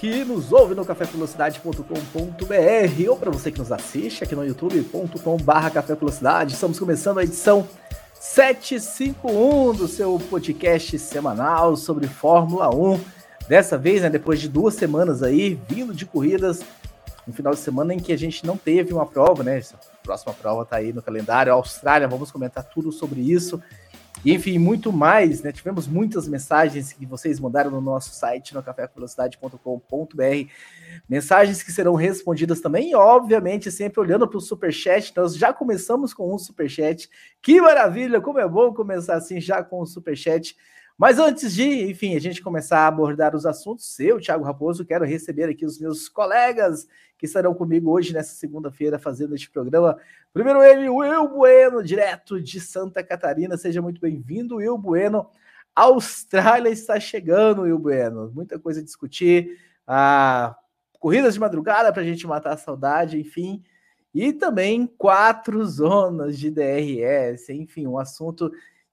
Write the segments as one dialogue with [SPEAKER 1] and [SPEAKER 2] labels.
[SPEAKER 1] que nos ouve no cafévelocidade.com.br ou para você que nos assiste aqui no youtube.com.br Café Velocidade, estamos começando a edição 751 do seu podcast semanal sobre Fórmula 1. Dessa vez, né, depois de duas semanas aí, vindo de corridas, um final de semana em que a gente não teve uma prova, né? Essa próxima prova tá aí no calendário, Austrália, vamos comentar tudo sobre isso. E, enfim, muito mais, né? Tivemos muitas mensagens que vocês mandaram no nosso site, no cafévelocidade.com.br. Mensagens que serão respondidas também, e obviamente, sempre olhando para o superchat. Nós já começamos com um superchat. Que maravilha! Como é bom começar assim já com o superchat. Mas antes de, enfim, a gente começar a abordar os assuntos, eu, Thiago Raposo, quero receber aqui os meus colegas que estarão comigo hoje, nessa segunda-feira, fazendo este programa. Primeiro ele, Will Bueno, direto de Santa Catarina. Seja muito bem-vindo, Will Bueno. Austrália está chegando, Will Bueno. Muita coisa a discutir. Ah, corridas de madrugada para a gente matar a saudade, enfim. E também quatro zonas de DRS, enfim, um assunto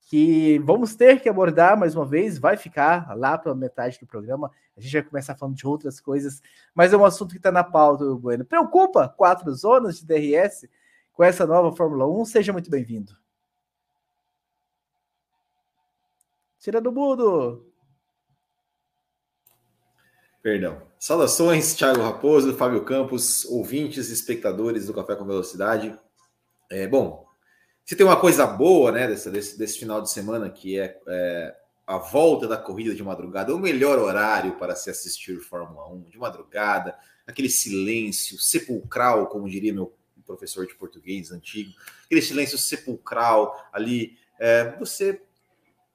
[SPEAKER 1] que vamos ter que abordar mais uma vez, vai ficar lá para metade do programa. A gente vai começar falando de outras coisas, mas é um assunto que está na pauta, Bueno. Preocupa quatro zonas de DRS com essa nova Fórmula 1? Seja muito bem-vindo. Tira do mudo.
[SPEAKER 2] Perdão. Saudações, Thiago Raposo, Fábio Campos, ouvintes espectadores do Café com Velocidade. É, bom, se tem uma coisa boa, né, desse, desse, desse final de semana, que é, é, a volta da corrida de madrugada, o melhor horário para se assistir Fórmula 1, de madrugada, aquele silêncio sepulcral, como diria meu professor de português antigo, aquele silêncio sepulcral ali, é, você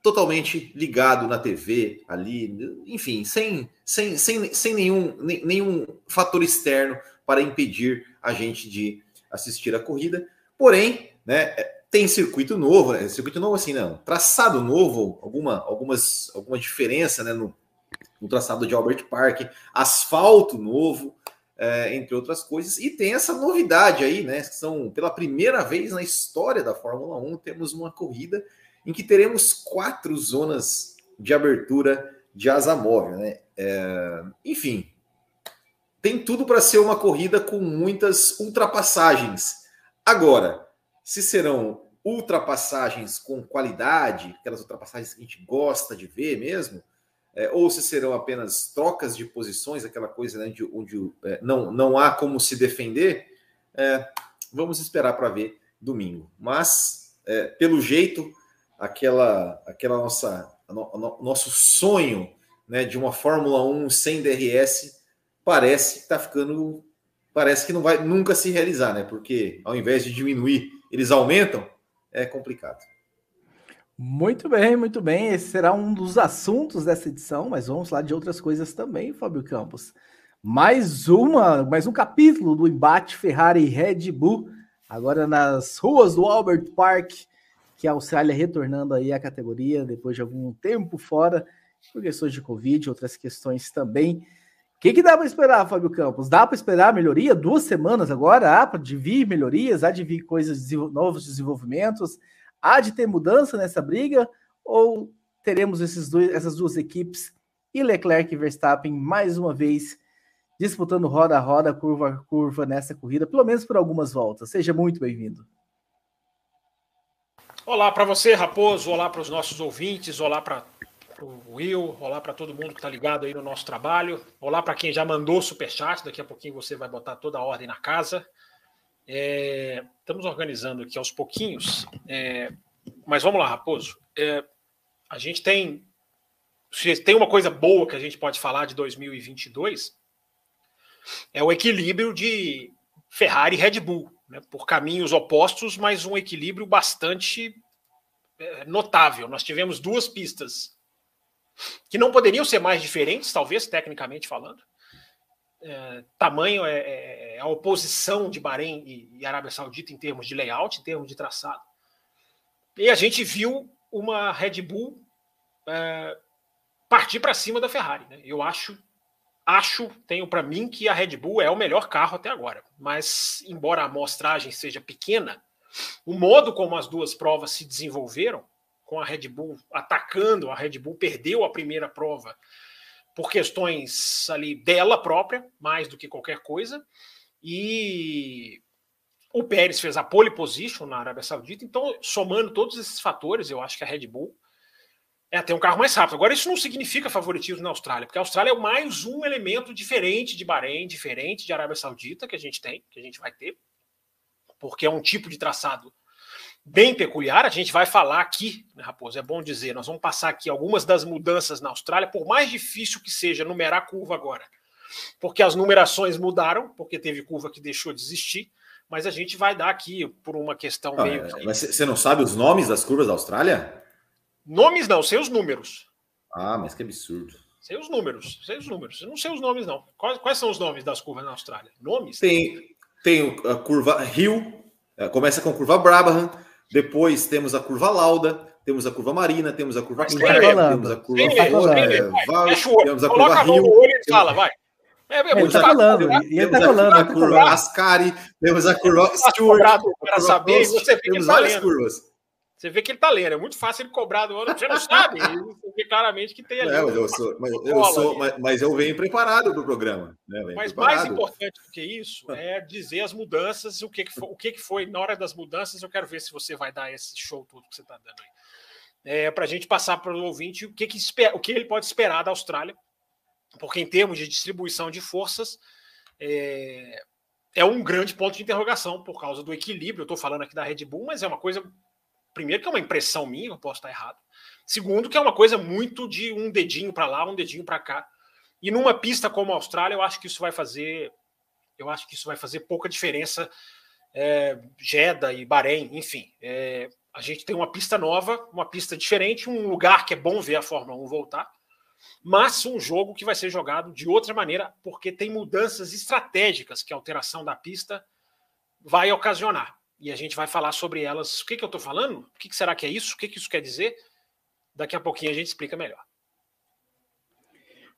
[SPEAKER 2] totalmente ligado na TV ali, enfim, sem, sem, sem, sem nenhum, nenhum fator externo para impedir a gente de assistir a corrida. Porém, né, tem circuito novo, né? Circuito novo assim, não. Traçado novo, alguma, algumas, alguma diferença né? no, no traçado de Albert Park, asfalto novo, é, entre outras coisas. E tem essa novidade aí, né? São pela primeira vez na história da Fórmula 1, temos uma corrida em que teremos quatro zonas de abertura de asa móvel, né? É, enfim, tem tudo para ser uma corrida com muitas ultrapassagens. Agora, se serão ultrapassagens com qualidade, aquelas ultrapassagens que a gente gosta de ver mesmo, é, ou se serão apenas trocas de posições, aquela coisa né, de, onde é, não, não há como se defender, é, vamos esperar para ver domingo. Mas, é, pelo jeito, aquela, aquela nossa no, no, nosso sonho né, de uma Fórmula 1 sem DRS parece que está ficando parece que não vai nunca se realizar, né? Porque ao invés de diminuir eles aumentam, é complicado.
[SPEAKER 1] Muito bem, muito bem. Esse será um dos assuntos dessa edição, mas vamos falar de outras coisas também, Fábio Campos. Mais uma, mais um capítulo do embate Ferrari Red Bull, agora nas ruas do Albert Park, que a Austrália retornando aí à categoria depois de algum tempo fora, por questões de Covid, outras questões também que, que dá para esperar, Fábio Campos? Dá para esperar melhoria? Duas semanas agora? Há de vir melhorias? Há de vir coisas, novos desenvolvimentos? Há de ter mudança nessa briga? Ou teremos dois, essas duas equipes e Leclerc e Verstappen mais uma vez disputando roda a roda, curva a curva nessa corrida, pelo menos por algumas voltas? Seja muito bem-vindo.
[SPEAKER 3] Olá para você, Raposo. Olá para os nossos ouvintes. Olá para o Will, olá para todo mundo que está ligado aí no nosso trabalho, olá para quem já mandou superchat, daqui a pouquinho você vai botar toda a ordem na casa. É, estamos organizando aqui aos pouquinhos, é, mas vamos lá, Raposo. É, a gente tem, tem uma coisa boa que a gente pode falar de 2022, é o equilíbrio de Ferrari e Red Bull, né, por caminhos opostos, mas um equilíbrio bastante é, notável. Nós tivemos duas pistas que não poderiam ser mais diferentes, talvez, tecnicamente falando. É, tamanho, é, é, é, a oposição de Bahrein e, e, Arábia Saudita em termos de layout, em termos de traçado. E a gente viu uma Red Bull é, partir para cima da Ferrari. Né? Eu acho, acho, tenho para mim que a Red Bull é o melhor carro até agora. Mas, embora a amostragem seja pequena, o modo como as duas provas se desenvolveram, com a Red Bull atacando, a Red Bull perdeu a primeira prova por questões ali dela própria, mais do que qualquer coisa. E o Pérez fez a pole position na Arábia Saudita, então, somando todos esses fatores, eu acho que a Red Bull é até um carro mais rápido. Agora, isso não significa favoritismo na Austrália, porque a Austrália é mais um elemento diferente de Bahrein, diferente de Arábia Saudita que a gente tem, que a gente vai ter, porque é um tipo de traçado bem peculiar. A gente vai falar aqui, né, Raposo? É bom dizer, nós vamos passar aqui algumas das mudanças na Austrália, por mais difícil que seja numerar a curva agora, porque as numerações mudaram, porque teve curva que deixou de existir, mas a gente vai dar aqui por uma questão ah, meio.
[SPEAKER 2] Que... Mas você não sabe os nomes das curvas da Austrália?
[SPEAKER 3] Nomes não, sei os números.
[SPEAKER 2] Ah, mas que absurdo.
[SPEAKER 3] Sei os números, sei os números. Eu não sei os nomes, não. Quais, quais são os nomes das curvas na Austrália? Nomes?
[SPEAKER 2] Tem, tem a curva Rio, é, começa com a curva Brabham, depois temos a curva Lauda, temos a curva Marina, temos a curva
[SPEAKER 1] Inter, temos a curva
[SPEAKER 2] Vale, temos a curva Rio.
[SPEAKER 3] fala, vai.
[SPEAKER 1] É, é muito tá falando,
[SPEAKER 2] e ele tá falando. a curva Ascari, temos a curva Stewart,
[SPEAKER 3] para saber, você temos várias curvas. Você vê que ele tá lendo, é muito fácil ele cobrar do outro, você não sabe. Você vê claramente que tem ali.
[SPEAKER 2] É, mas eu sou, mas eu, sou, mas, mas, eu venho preparado do programa. Né?
[SPEAKER 3] Mas preparado. mais importante do que isso é dizer as mudanças, o que, que foi, o que, que foi na hora das mudanças. Eu quero ver se você vai dar esse show todo que você está dando aí. É, para a gente passar para o ouvinte o que, que, espera, o que ele pode esperar da Austrália, porque em termos de distribuição de forças, é, é um grande ponto de interrogação por causa do equilíbrio. Eu estou falando aqui da Red Bull, mas é uma coisa primeiro, que é uma impressão minha, eu posso estar errado. Segundo, que é uma coisa muito de um dedinho para lá, um dedinho para cá. E numa pista como a Austrália, eu acho que isso vai fazer. Eu acho que isso vai fazer pouca diferença. É, Jeddah e Bahrein, enfim. É, a gente tem uma pista nova, uma pista diferente, um lugar que é bom ver a Fórmula 1 voltar, mas um jogo que vai ser jogado de outra maneira, porque tem mudanças estratégicas que a alteração da pista vai ocasionar e a gente vai falar sobre elas. O que, que eu estou falando? O que, que, será que é isso? O que, que isso quer dizer? Daqui a pouquinho a gente explica melhor.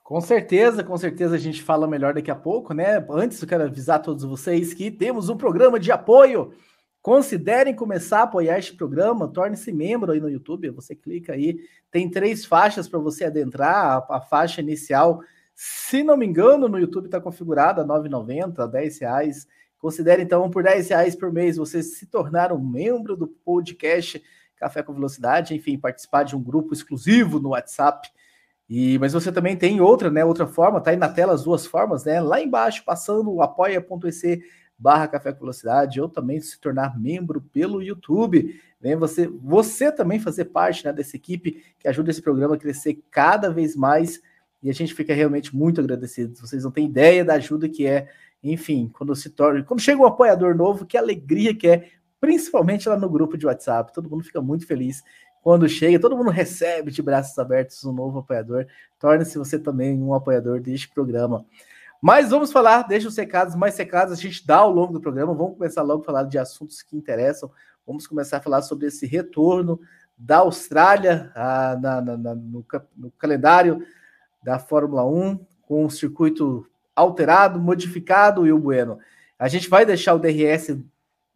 [SPEAKER 1] Com certeza, com certeza a gente fala melhor daqui a pouco, né? Antes eu quero avisar todos vocês que temos um programa de apoio. Considerem começar a apoiar este programa, torne-se membro aí no YouTube. Você clica aí, tem três faixas para você adentrar. A, a, faixa inicial, se não me engano, no YouTube está configurada R$ 9,90, R$ reais Considere então por 10 reais por mês você se tornar um membro do podcast Café com Velocidade, enfim, participar de um grupo exclusivo no WhatsApp. E, mas você também tem outra, né? Outra forma, tá aí na tela as duas formas, né? Lá embaixo, passando o apoia.se barra Café com Velocidade, ou também se tornar membro pelo YouTube. Vem você, você também fazer parte né, dessa equipe que ajuda esse programa a crescer cada vez mais. E a gente fica realmente muito agradecido. Vocês não têm ideia da ajuda que é enfim, quando se torna, quando chega um apoiador novo, que alegria que é, principalmente lá no grupo de WhatsApp, todo mundo fica muito feliz quando chega, todo mundo recebe de braços abertos um novo apoiador. Torne-se você também um apoiador deste programa. Mas vamos falar, deixa os recados mais recados a gente dá ao longo do programa. Vamos começar logo a falar de assuntos que interessam. Vamos começar a falar sobre esse retorno da Austrália ah, na, na, na, no, no calendário da Fórmula 1, com o circuito alterado, modificado, o Bueno. A gente vai deixar o DRS um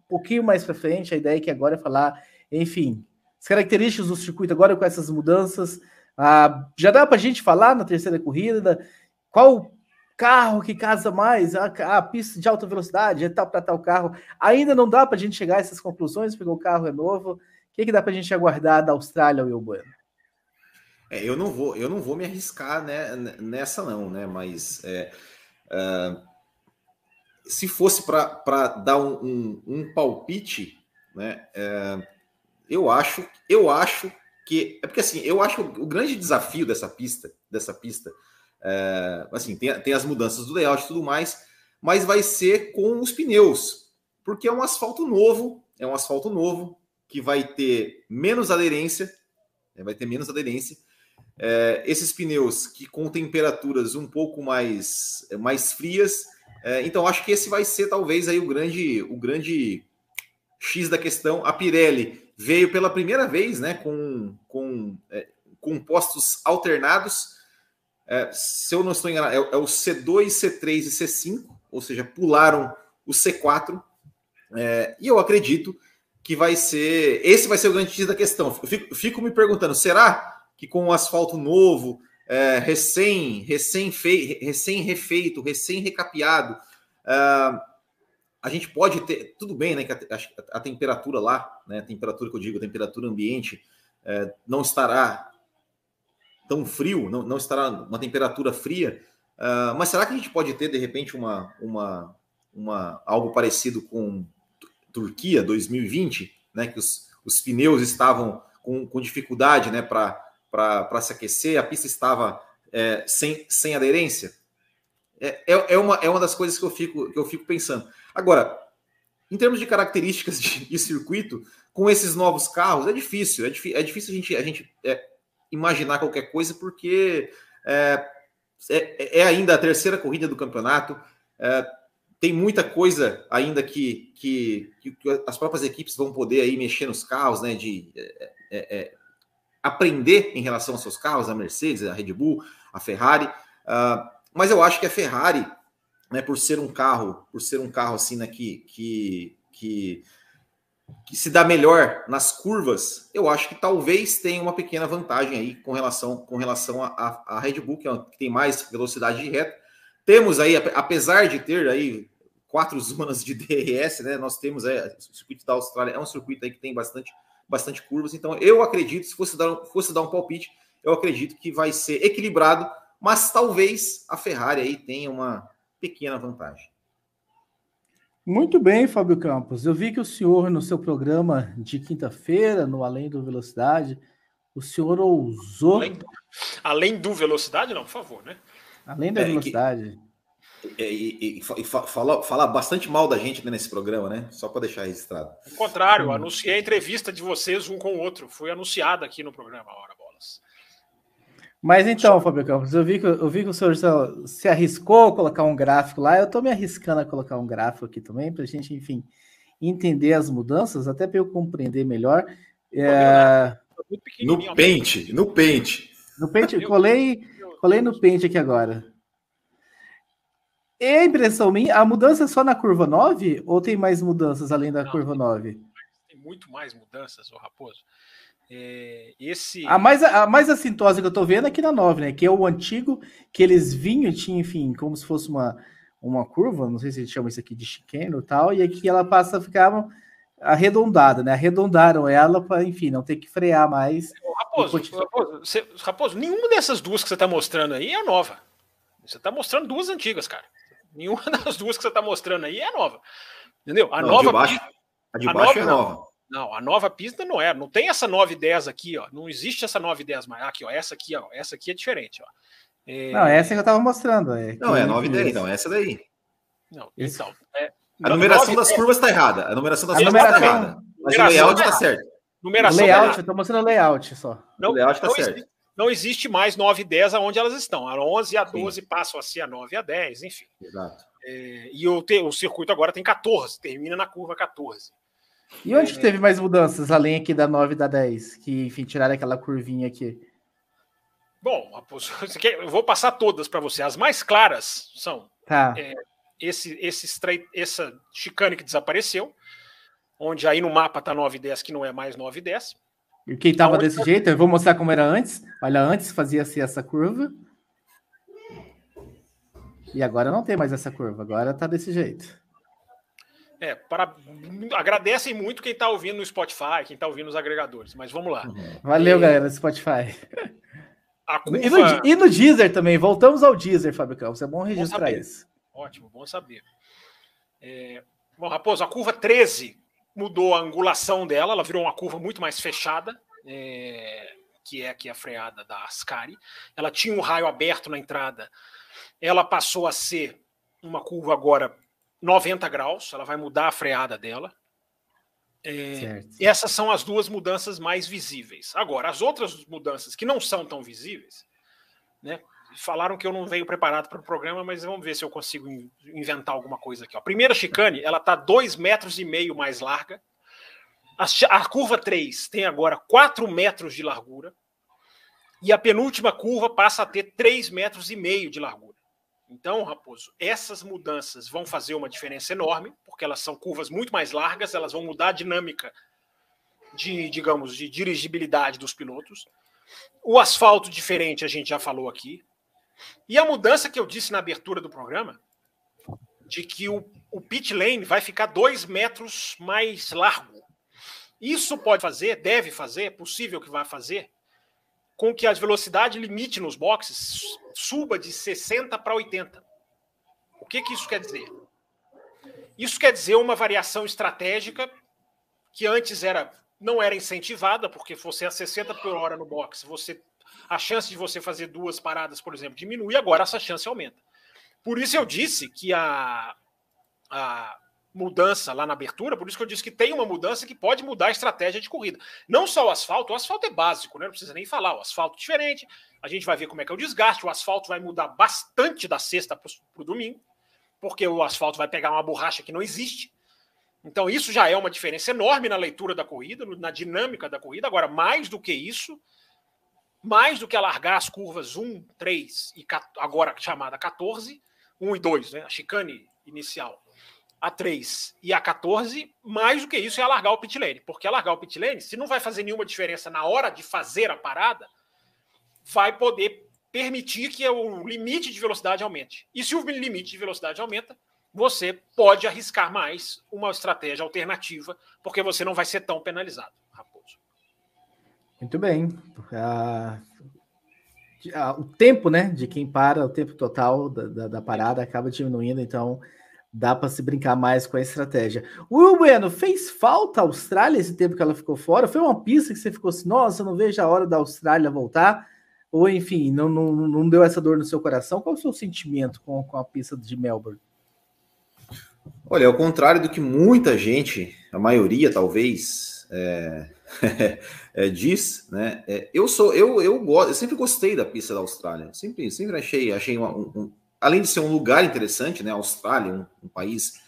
[SPEAKER 1] pouquinho mais para frente, a ideia é que agora é falar, enfim, as características do circuito agora com essas mudanças. Ah, já dá para a gente falar na terceira corrida qual carro que casa mais, a, a pista de alta velocidade, é tal para tal carro. Ainda não dá para a gente chegar a essas conclusões, porque o carro é novo. O que, que dá para a gente aguardar da Austrália, Will Bueno?
[SPEAKER 2] É, eu não vou, eu não vou me arriscar né, nessa não, né? Mas é, Uh, se fosse para dar um, um, um, palpite, né, uh, eu acho, eu acho que é porque assim, eu acho o grande desafio dessa pista, dessa pista, uh, assim, tem, tem as mudanças do layout e tudo mais, mas vai ser com os pneus, porque é um asfalto novo, é um asfalto novo que vai ter menos aderência, né, vai ter menos aderência é, esses pneus que com temperaturas um pouco mais, mais frias. É, então acho que esse vai ser talvez aí o grande, o grande X da questão. A Pirelli veio pela primeira vez né, com, com é, compostos alternados. É, se eu não estou enganado, é, é, o C2, C3 e C5, ou seja, pularam o C4. É, e eu acredito que vai ser. Esse vai ser o grande X da questão. fico, fico me perguntando, será que com o asfalto novo, é, recém, recém, fei, recém refeito, recém recapeado, uh, a gente pode ter. Tudo bem, né? Que a, a, a, temperatura lá, né? A temperatura que eu digo, a temperatura ambiente, é, não estará tão frio, não, não estará uma temperatura fria. Uh, mas será que a gente pode ter, de repente, uma, uma, uma, algo parecido com Turquia 2020, né? Que os, os pneus estavam com, com dificuldade né, para para se aquecer, a pista estava é, sem, sem aderência. É, é, é, uma, é uma das coisas que eu fico, que eu fico pensando. Agora, em termos de características de, de circuito, com esses novos carros, é difícil. É, é difícil a gente, a gente é, imaginar qualquer coisa, porque é, é, é, ainda a terceira corrida do campeonato. É, tem muita coisa ainda que, que, que, as próprias equipes vão poder aí mexer nos carros, né? De é, aprender em relação aos seus carros, a Mercedes, a Red Bull, a Ferrari. Uh, mas eu acho que a Ferrari, né, por ser um carro, por ser um carro assim, né, que, que, que, que se dá melhor nas curvas, eu acho que talvez tenha uma pequena vantagem aí com relação, com relação a Red Bull, que, é que tem mais velocidade de reta. Temos aí, apesar de ter aí quatro zonas de DRS, né? Nós temos aí, o circuito da Austrália é um circuito aí que tem bastante bastante curvas. Então, eu acredito, se fosse dar, fosse dar um palpite, eu acredito que vai ser equilibrado, mas talvez a Ferrari aí tenha uma pequena vantagem.
[SPEAKER 1] Muito bem, Fábio Campos. Eu vi que o senhor, no seu programa de quinta-feira, no Além do Velocidade, o senhor ousou.
[SPEAKER 3] Além, além do velocidade, não, por favor, né?
[SPEAKER 1] Além da é, velocidade.
[SPEAKER 2] E, e, e fala, fala bastante mal da gente nesse programa, né? Só para deixar registrado.
[SPEAKER 3] Ao contrário, hum. anunciei a entrevista de vocês um com o outro. Foi anunciada aqui no programa Hora Bolas.
[SPEAKER 1] Mas então, Fábio Campos, eu vi, que, eu vi que o senhor se arriscou a colocar um gráfico lá. Eu estou me arriscando a colocar um gráfico aqui também, para a gente, enfim, entender as mudanças, até para eu compreender melhor. É...
[SPEAKER 2] No pente, no pente.
[SPEAKER 1] No pente, colei, colei no pente aqui agora. É impressão minha, a mudança é só na curva 9 ou tem mais mudanças além da Não, curva tem 9?
[SPEAKER 3] Tem muito mais mudanças, o Raposo. É, esse...
[SPEAKER 1] A mais, a mais assintosa que eu tô vendo é aqui na 9, né? Que é o antigo, que eles vinham, tinha, enfim, como se fosse uma, uma curva, não sei se eles chamam isso aqui de chicane e tal, e aqui ela passa a ficar arredondada, né? Arredondaram ela para, enfim, não ter que frear mais.
[SPEAKER 3] Raposo, Raposo, você, Raposo, nenhuma dessas duas que você está mostrando aí é nova. Você está mostrando duas antigas, cara. Nenhuma das duas que você está mostrando aí é nova. Entendeu? A
[SPEAKER 2] não,
[SPEAKER 3] nova.
[SPEAKER 2] De baixo, pista, a de a baixo nova, é nova.
[SPEAKER 3] Não, a nova pista não é. Não tem essa 910 aqui, ó. Não existe essa 910 mais. Aqui, ó. Essa aqui, ó. Essa aqui é diferente, ó.
[SPEAKER 1] É... Não, essa que eu estava mostrando.
[SPEAKER 2] É não, é 910, então. Essa daí.
[SPEAKER 3] Não, então.
[SPEAKER 2] É... A numeração 9, das curvas está errada. A numeração das a curvas está errada. Mas o layout está certo.
[SPEAKER 1] Numeração layout, eu estou mostrando o layout só.
[SPEAKER 3] Não, o layout está certo. Existe, não existe mais 9 e 10 aonde elas estão. A 11 e a 12 Sim. passam a ser a 9 e a 10, enfim.
[SPEAKER 2] Exato.
[SPEAKER 3] É, e o, te, o circuito agora tem 14, termina na curva 14.
[SPEAKER 1] E onde é, teve mais mudanças, além aqui da 9 e da 10? Que, enfim, tiraram aquela curvinha aqui.
[SPEAKER 3] Bom, eu vou passar todas para você. As mais claras são
[SPEAKER 1] tá.
[SPEAKER 3] é, esse, esse straight, essa chicane que desapareceu, onde aí no mapa tá 9 e 10, que não é mais 9 e 10.
[SPEAKER 1] E quem tava desse jeito, eu vou mostrar como era antes. Olha, antes fazia-se essa curva. E agora não tem mais essa curva, agora tá desse jeito.
[SPEAKER 3] É, para... agradecem muito quem está ouvindo no Spotify, quem está ouvindo nos agregadores, mas vamos lá.
[SPEAKER 1] Valeu, galera, no Spotify. Curva... E, no, e, no, Deezer também, voltamos ao Deezer, Fábio Campos, é bom registrar bom isso.
[SPEAKER 3] Ótimo, bom saber. É... Bom, Raposo, a curva 13 mudou a angulação dela, ela virou uma curva muito mais fechada, é... que é aqui a freada da Ascari. Ela tinha um raio aberto na entrada, ela passou a ser uma curva agora 90 graus, ela vai mudar a freada dela. É, essas são as duas mudanças mais visíveis. Agora, as outras mudanças que não são tão visíveis, né? Falaram que eu não venho preparado para o programa, mas vamos ver se eu consigo inventar alguma coisa aqui. A primeira chicane, ela está dois metros e meio mais larga. A, a curva 3 tem agora 4 metros de largura. E a penúltima curva passa a ter 3 metros e meio de largura. Então, Raposo, essas mudanças vão fazer uma diferença enorme, porque elas são curvas muito mais largas, elas vão mudar a dinâmica de, digamos, de dirigibilidade dos pilotos. O asfalto diferente a gente já falou aqui. E a mudança que eu disse na abertura do programa, de que o, o pit lane vai ficar dois metros mais largo. Isso pode fazer, deve fazer, é possível que vá fazer, com que a velocidade limite nos boxes suba de 60 para 80. O que, que isso quer dizer? Isso quer dizer uma variação estratégica que antes era não era incentivada, porque você a 60 por hora no box, você a chance de você fazer duas paradas, por exemplo, diminui, agora essa chance aumenta. Por isso eu disse que a, a mudança lá na abertura, por isso que eu disse que tem uma mudança que pode mudar a estratégia de corrida. Não só o asfalto, o asfalto é básico, né? não precisa nem falar. O asfalto é diferente, a gente vai ver como é que é o desgaste. O asfalto vai mudar bastante da sexta para o domingo, porque o asfalto vai pegar uma borracha que não existe. Então, isso já é uma diferença enorme na leitura da corrida, na dinâmica da corrida. Agora, mais do que isso, mais do que alargar as curvas 1, 3 e agora chamada 14, 1 e 2, né? a chicane inicial a 3 e a 14, mais do que isso é alargar o pit lane, porque alargar o pit lane, se não vai fazer nenhuma diferença na hora de fazer a parada, vai poder permitir que o limite de velocidade aumente. E se o limite de velocidade aumenta, você pode arriscar mais uma estratégia alternativa, porque você não vai ser tão penalizado.
[SPEAKER 1] Muito bem. O tempo, né, de quem para, o tempo total da, da, da parada acaba diminuindo, então dá para se brincar mais com a estratégia. O Will Bueno, fez falta a Austrália esse tempo que ela ficou fora? Foi uma pista que você ficou assim, nossa, não vejo a hora da Austrália voltar? Ou, enfim, não, não, não deu essa dor no seu coração? Qual é o seu sentimento com, com a pista de Melbourne?
[SPEAKER 2] Olha, ao contrário do que muita gente, a maioria talvez, é, é, diz, né? É, eu sou, eu, eu gosto, eu sempre gostei da pista da Austrália, sempre, sempre achei, achei uma, um, além de ser um lugar interessante, né? A Austrália, um, um país,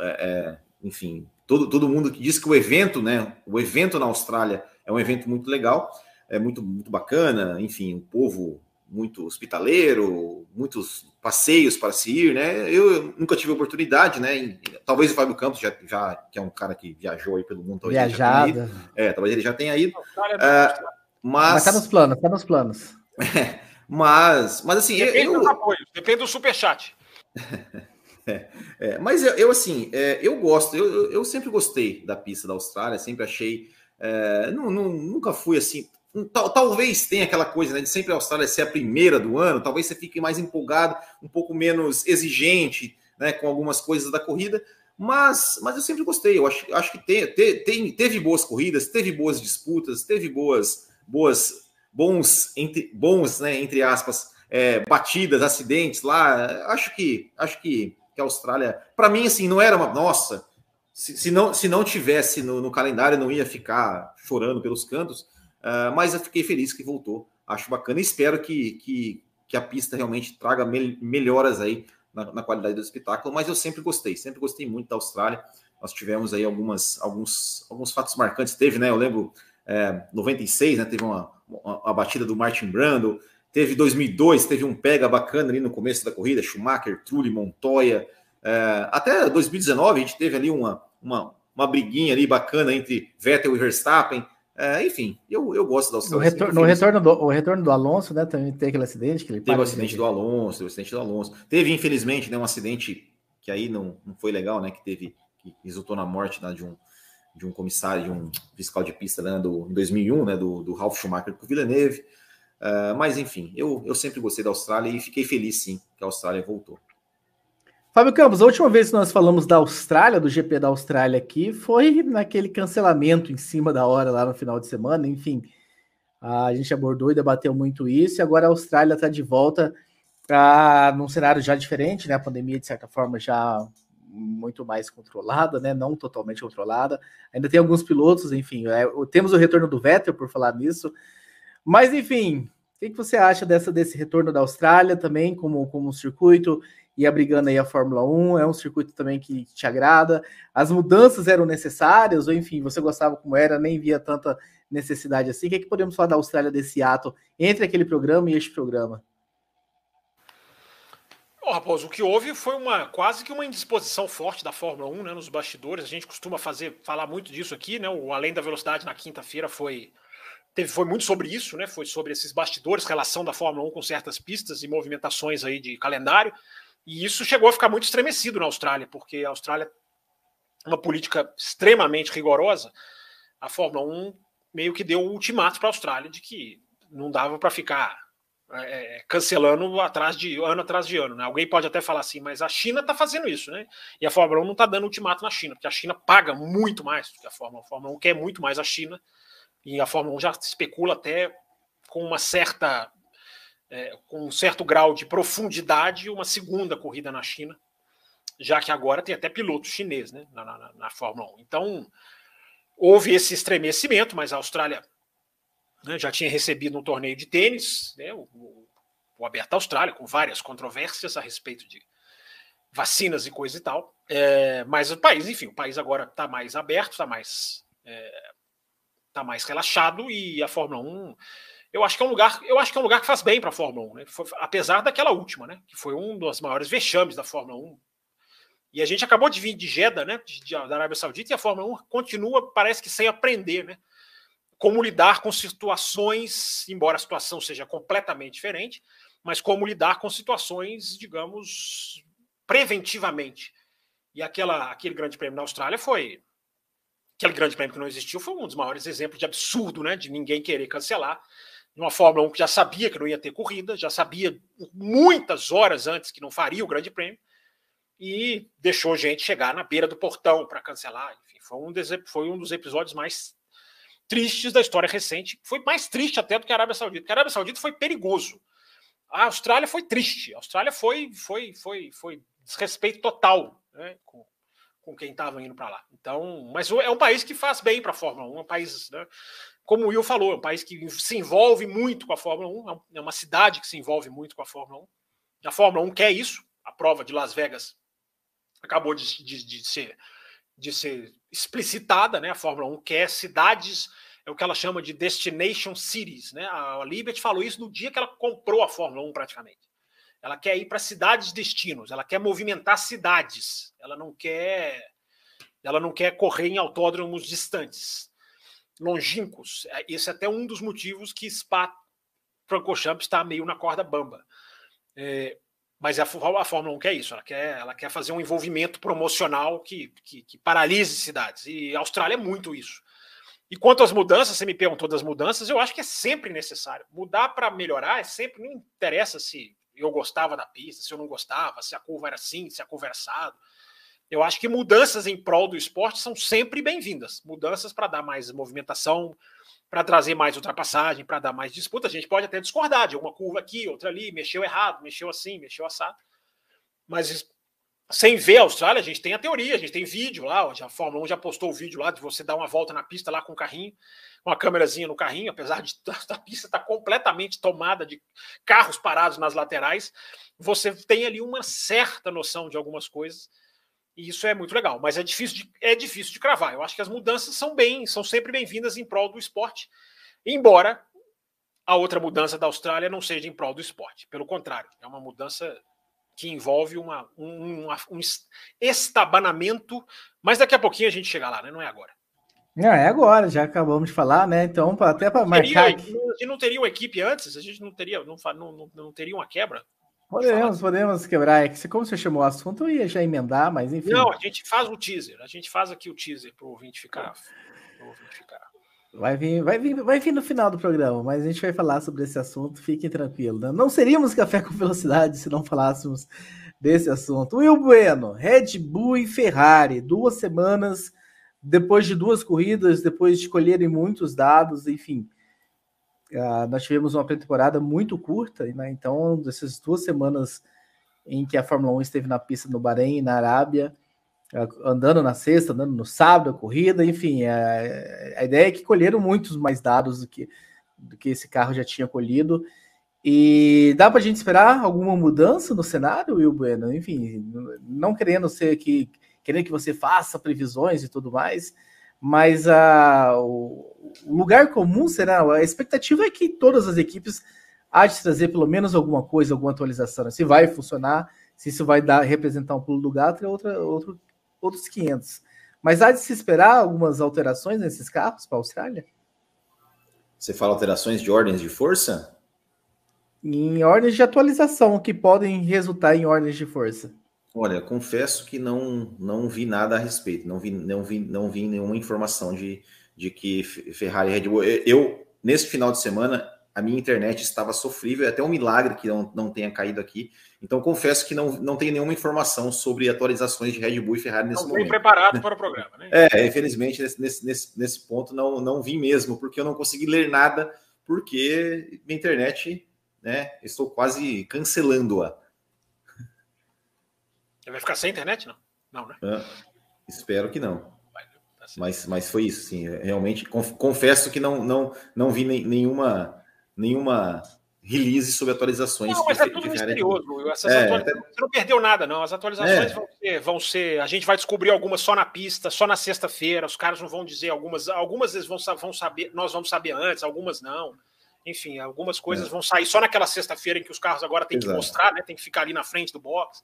[SPEAKER 2] é, é, enfim, todo, todo mundo que diz que o evento, né? O evento na Austrália é um evento muito legal, é muito, muito bacana, enfim, um povo muito hospitaleiro, muitos passeios para se ir, né? Eu nunca tive oportunidade, né? E, talvez o Fábio Campos já, já que é um cara que viajou aí pelo mundo,
[SPEAKER 1] viajada,
[SPEAKER 2] é, talvez ele já tenha ido.
[SPEAKER 1] Uh, mas, mas tá nos planos, tá nos planos.
[SPEAKER 2] Mas, mas assim.
[SPEAKER 3] Depende eu, dos apoios, depende do superchat.
[SPEAKER 2] é, é, mas eu, eu assim, é, eu gosto, eu, eu sempre gostei da pista da Austrália, sempre achei. É, não, não, nunca fui assim. Tal, talvez tenha aquela coisa né, de sempre a Austrália ser a primeira do ano, talvez você fique mais empolgado, um pouco menos exigente né, com algumas coisas da corrida, mas, mas eu sempre gostei. Eu acho, acho que tem, tem, teve boas corridas, teve boas disputas, teve boas, boas bons, entre, bons, né, entre aspas, é, batidas, acidentes lá. Acho que acho que, que a Austrália, para mim, assim, não era uma. Nossa, se, se não, se não tivesse no, no calendário, não ia ficar chorando pelos cantos. Uh, mas eu fiquei feliz que voltou. Acho bacana e espero que, que, que a pista realmente traga me, melhoras aí na, na, qualidade do espetáculo. Mas eu sempre gostei, sempre gostei muito da Austrália. Nós tivemos aí algumas, alguns, alguns fatos marcantes. Teve, né? Eu lembro, é, 96, né? Teve uma, a, batida do Martin Brando. Teve 2002, teve um pega bacana ali no começo da corrida, Schumacher, Trulli, Montoya. É, até 2019 a gente teve ali uma, uma, uma briguinha ali bacana entre Vettel e Verstappen. É, enfim, eu, eu gosto da
[SPEAKER 1] Austrália. No, retor no retorno, do, o retorno do Alonso, né? Também teve aquele acidente que ele
[SPEAKER 2] Teve o acidente do Alonso, teve o acidente do Alonso. Teve, infelizmente, né, um acidente que aí não, não foi legal, né? Que teve, que resultou na morte né, de um, de um comissário, de um fiscal de pista né, do, em 2001, né, do, do Ralf Schumacher com o Villeneuve. Uh, mas, enfim, eu, eu sempre gostei da Austrália e fiquei feliz, sim, que a Austrália voltou.
[SPEAKER 1] Fábio Campos, a última vez que nós falamos da Austrália, do GP da Austrália aqui, foi naquele cancelamento em cima da hora lá no final de semana. Enfim, a gente abordou e debateu muito isso, e agora a Austrália está de volta ah, num cenário já diferente, né? A pandemia, de certa forma, já muito mais controlada, né? Não totalmente controlada. Ainda tem alguns pilotos, enfim. É, temos o retorno do Vettel por falar nisso. Mas, enfim, o que, que, você acha dessa, desse retorno da Austrália também, como, como circuito, e abrigando aí a Fórmula 1? É um circuito também que te agrada? As mudanças eram necessárias, ou enfim, você gostava como era, nem via tanta necessidade assim? O que, que podemos falar da Austrália desse ato entre aquele programa e este programa?
[SPEAKER 3] Bom, Raposo, o que houve foi uma quase que uma indisposição forte da Fórmula 1 né, nos bastidores. A gente costuma fazer falar muito disso aqui, né? O Além da Velocidade na quinta-feira foi teve, foi muito sobre isso, né? Foi sobre esses bastidores, relação da Fórmula 1 com certas pistas e movimentações aí de calendário. E isso chegou a ficar muito estremecido na Austrália, porque a Austrália uma política extremamente rigorosa. A Fórmula 1 meio que deu o ultimato para a Austrália de que não dava para ficar é, é, cancelando atrás de ano atrás de ano. Né? Alguém pode até falar assim, mas a China está fazendo isso, né? E a Fórmula 1 não está dando ultimato na China, porque a China paga muito mais do que a Fórmula 1. A Fórmula 1 quer muito mais a China, e a Fórmula 1 já especula até com uma certa. É, com um certo grau de profundidade, uma segunda corrida na China, já que agora tem até piloto chinês né, na, na, na Fórmula 1. Então, houve esse estremecimento, mas a Austrália né, já tinha recebido um torneio de tênis, né, o, o Aberto Austrália, com várias controvérsias a respeito de vacinas e coisa e tal. É, mas o país, enfim, o país agora está mais aberto, está mais, é, tá mais relaxado e a Fórmula 1 eu acho que é um lugar, eu acho que é um lugar que faz bem para a Fórmula 1, né? Foi, apesar daquela última, né? Que foi um dos maiores vexames da Fórmula 1. E a gente acabou de vir de Jeddah, né? De, de, da Arábia Saudita, e a Fórmula 1 continua, parece que sem aprender, né? como lidar com situações, embora a situação seja completamente diferente, mas como lidar com situações, digamos, preventivamente. E aquela, aquele grande prêmio na Austrália foi. Aquele grande prêmio que não existiu foi um dos maiores exemplos de absurdo, né? De ninguém querer cancelar. Numa Fórmula 1 que já sabia que não ia ter corrida, já sabia muitas horas antes que não faria o grande prêmio, e deixou gente chegar na beira do portão para cancelar. Enfim, foi um, dos, foi um dos episódios mais tristes da história recente. Foi mais triste até do que a Arábia Saudita, porque a Arábia Saudita foi perigoso. A Austrália foi triste. A Austrália foi, foi, foi, foi desrespeito total né, com, com quem estava indo para lá. Então, mas é um país que faz bem para a Fórmula 1, é um país, né, como o Will falou, é um país que se envolve muito com a Fórmula 1, é uma cidade que se envolve muito com a Fórmula 1. A Fórmula 1 quer isso. A prova de Las Vegas acabou de, de, de ser de ser explicitada, né? A Fórmula 1 quer cidades, é o que ela chama de destination cities, né? A Liberty falou isso no dia que ela comprou a Fórmula 1 praticamente. Ela quer ir para cidades destinos, ela quer movimentar cidades. Ela não quer ela não quer correr em autódromos distantes, longínquos. É, esse é até um dos motivos que Spa Francorchamps está meio na corda bamba. É, mas a, a Fórmula 1 quer isso, ela quer, ela quer fazer um envolvimento promocional que, que, que paralise cidades. E a Austrália é muito isso. E quanto às mudanças, você me perguntou das mudanças, eu acho que é sempre necessário. Mudar para melhorar é sempre, não interessa se eu gostava da pista, se eu não gostava, se a curva era assim, se a curva era assado. Eu acho que mudanças em prol do esporte são sempre bem-vindas. Mudanças para dar mais movimentação, para trazer mais ultrapassagem, para dar mais disputa. A gente pode até discordar de uma curva aqui, outra ali, mexeu errado, mexeu assim, mexeu assado. Mas sem ver a Austrália, a gente tem a teoria, a gente tem vídeo lá, a Fórmula 1 já postou o vídeo lá de você dar uma volta na pista lá com o carrinho, uma câmerazinha no carrinho, apesar de a pista estar tá completamente tomada de carros parados nas laterais, você tem ali uma certa noção de algumas coisas e isso é muito legal, mas é difícil de, é difícil de cravar. Eu acho que as mudanças são bem, são sempre bem-vindas em prol do esporte, embora a outra mudança da Austrália não seja em prol do esporte. Pelo contrário, é uma mudança que envolve uma, um, um estabanamento, mas daqui a pouquinho a gente chega lá, né? Não é agora.
[SPEAKER 1] Não, é agora, já acabamos de falar, né? Então, até para marcar.
[SPEAKER 3] A gente não teria uma equipe antes, a gente não teria, não, não, não teria uma quebra.
[SPEAKER 1] Podemos, podemos quebrar. É que como você chamou o assunto, eu ia já emendar, mas enfim.
[SPEAKER 3] Não, a gente faz o teaser. A gente faz aqui o teaser para o ouvinte ficar.
[SPEAKER 1] ouvinte ficar. Vai vir, vai, vir, vai vir no final do programa, mas a gente vai falar sobre esse assunto, fiquem tranquilos. Né? Não seríamos café com velocidade se não falássemos desse assunto. Will Bueno, Red Bull e Ferrari, duas semanas depois de duas corridas, depois de colherem muitos dados, enfim. Uh, nós tivemos uma pré-temporada muito curta, né? então, dessas duas semanas em que a Fórmula 1 esteve na pista no Bahrein e na Arábia, andando na sexta, andando no sábado, a corrida, enfim, a, a ideia é que colheram muitos mais dados do que, do que esse carro já tinha colhido. E dá para a gente esperar alguma mudança no cenário, Will Bueno? Enfim, não querendo ser que querendo que você faça previsões e tudo mais, mas a, o, lugar comum será a expectativa é que todas as equipes há de trazer pelo menos alguma coisa, alguma atualização. Né? Se vai funcionar, se isso vai dar representar um pulo do gato, é outra, outro, outros 500. Mas há de se esperar algumas alterações nesses carros para a Austrália?
[SPEAKER 2] Você fala alterações de ordens de força?
[SPEAKER 1] Em ordens de atualização, que podem resultar em ordens de força.
[SPEAKER 2] Olha, confesso que não, não vi nada a respeito, não vi, não vi, não vi nenhuma informação de, de que Ferrari e Red Bull. Eu, nesse final de semana, a minha internet estava sofrível, é até um milagre que não, não tenha caído aqui. Então, confesso que não, não tenho nenhuma informação sobre atualizações de Red Bull e Ferrari nesse não momento.
[SPEAKER 3] preparado para o programa, né?
[SPEAKER 2] É, infelizmente, nesse, nesse, nesse ponto não, não vi mesmo, porque eu não consegui ler nada, porque minha internet, né, estou quase cancelando-a.
[SPEAKER 3] Vai ficar sem internet? Não. Não, né?
[SPEAKER 2] É, espero que não. Tá mas, mas foi isso, sim. Realmente, confesso que não, não, não vi nenhuma, nenhuma release sobre atualizações.
[SPEAKER 3] Não, mas é tudo misterioso. Essas é, até... Você não perdeu nada, não. As atualizações é. vão, ser, vão, ser, A gente vai descobrir algumas só na pista, só na sexta-feira. Os caras não vão dizer algumas. Algumas eles vão, vão saber, nós vamos saber antes, algumas não. Enfim, algumas coisas é. vão sair só naquela sexta-feira em que os carros agora têm Exato. que mostrar, né? Tem que ficar ali na frente do box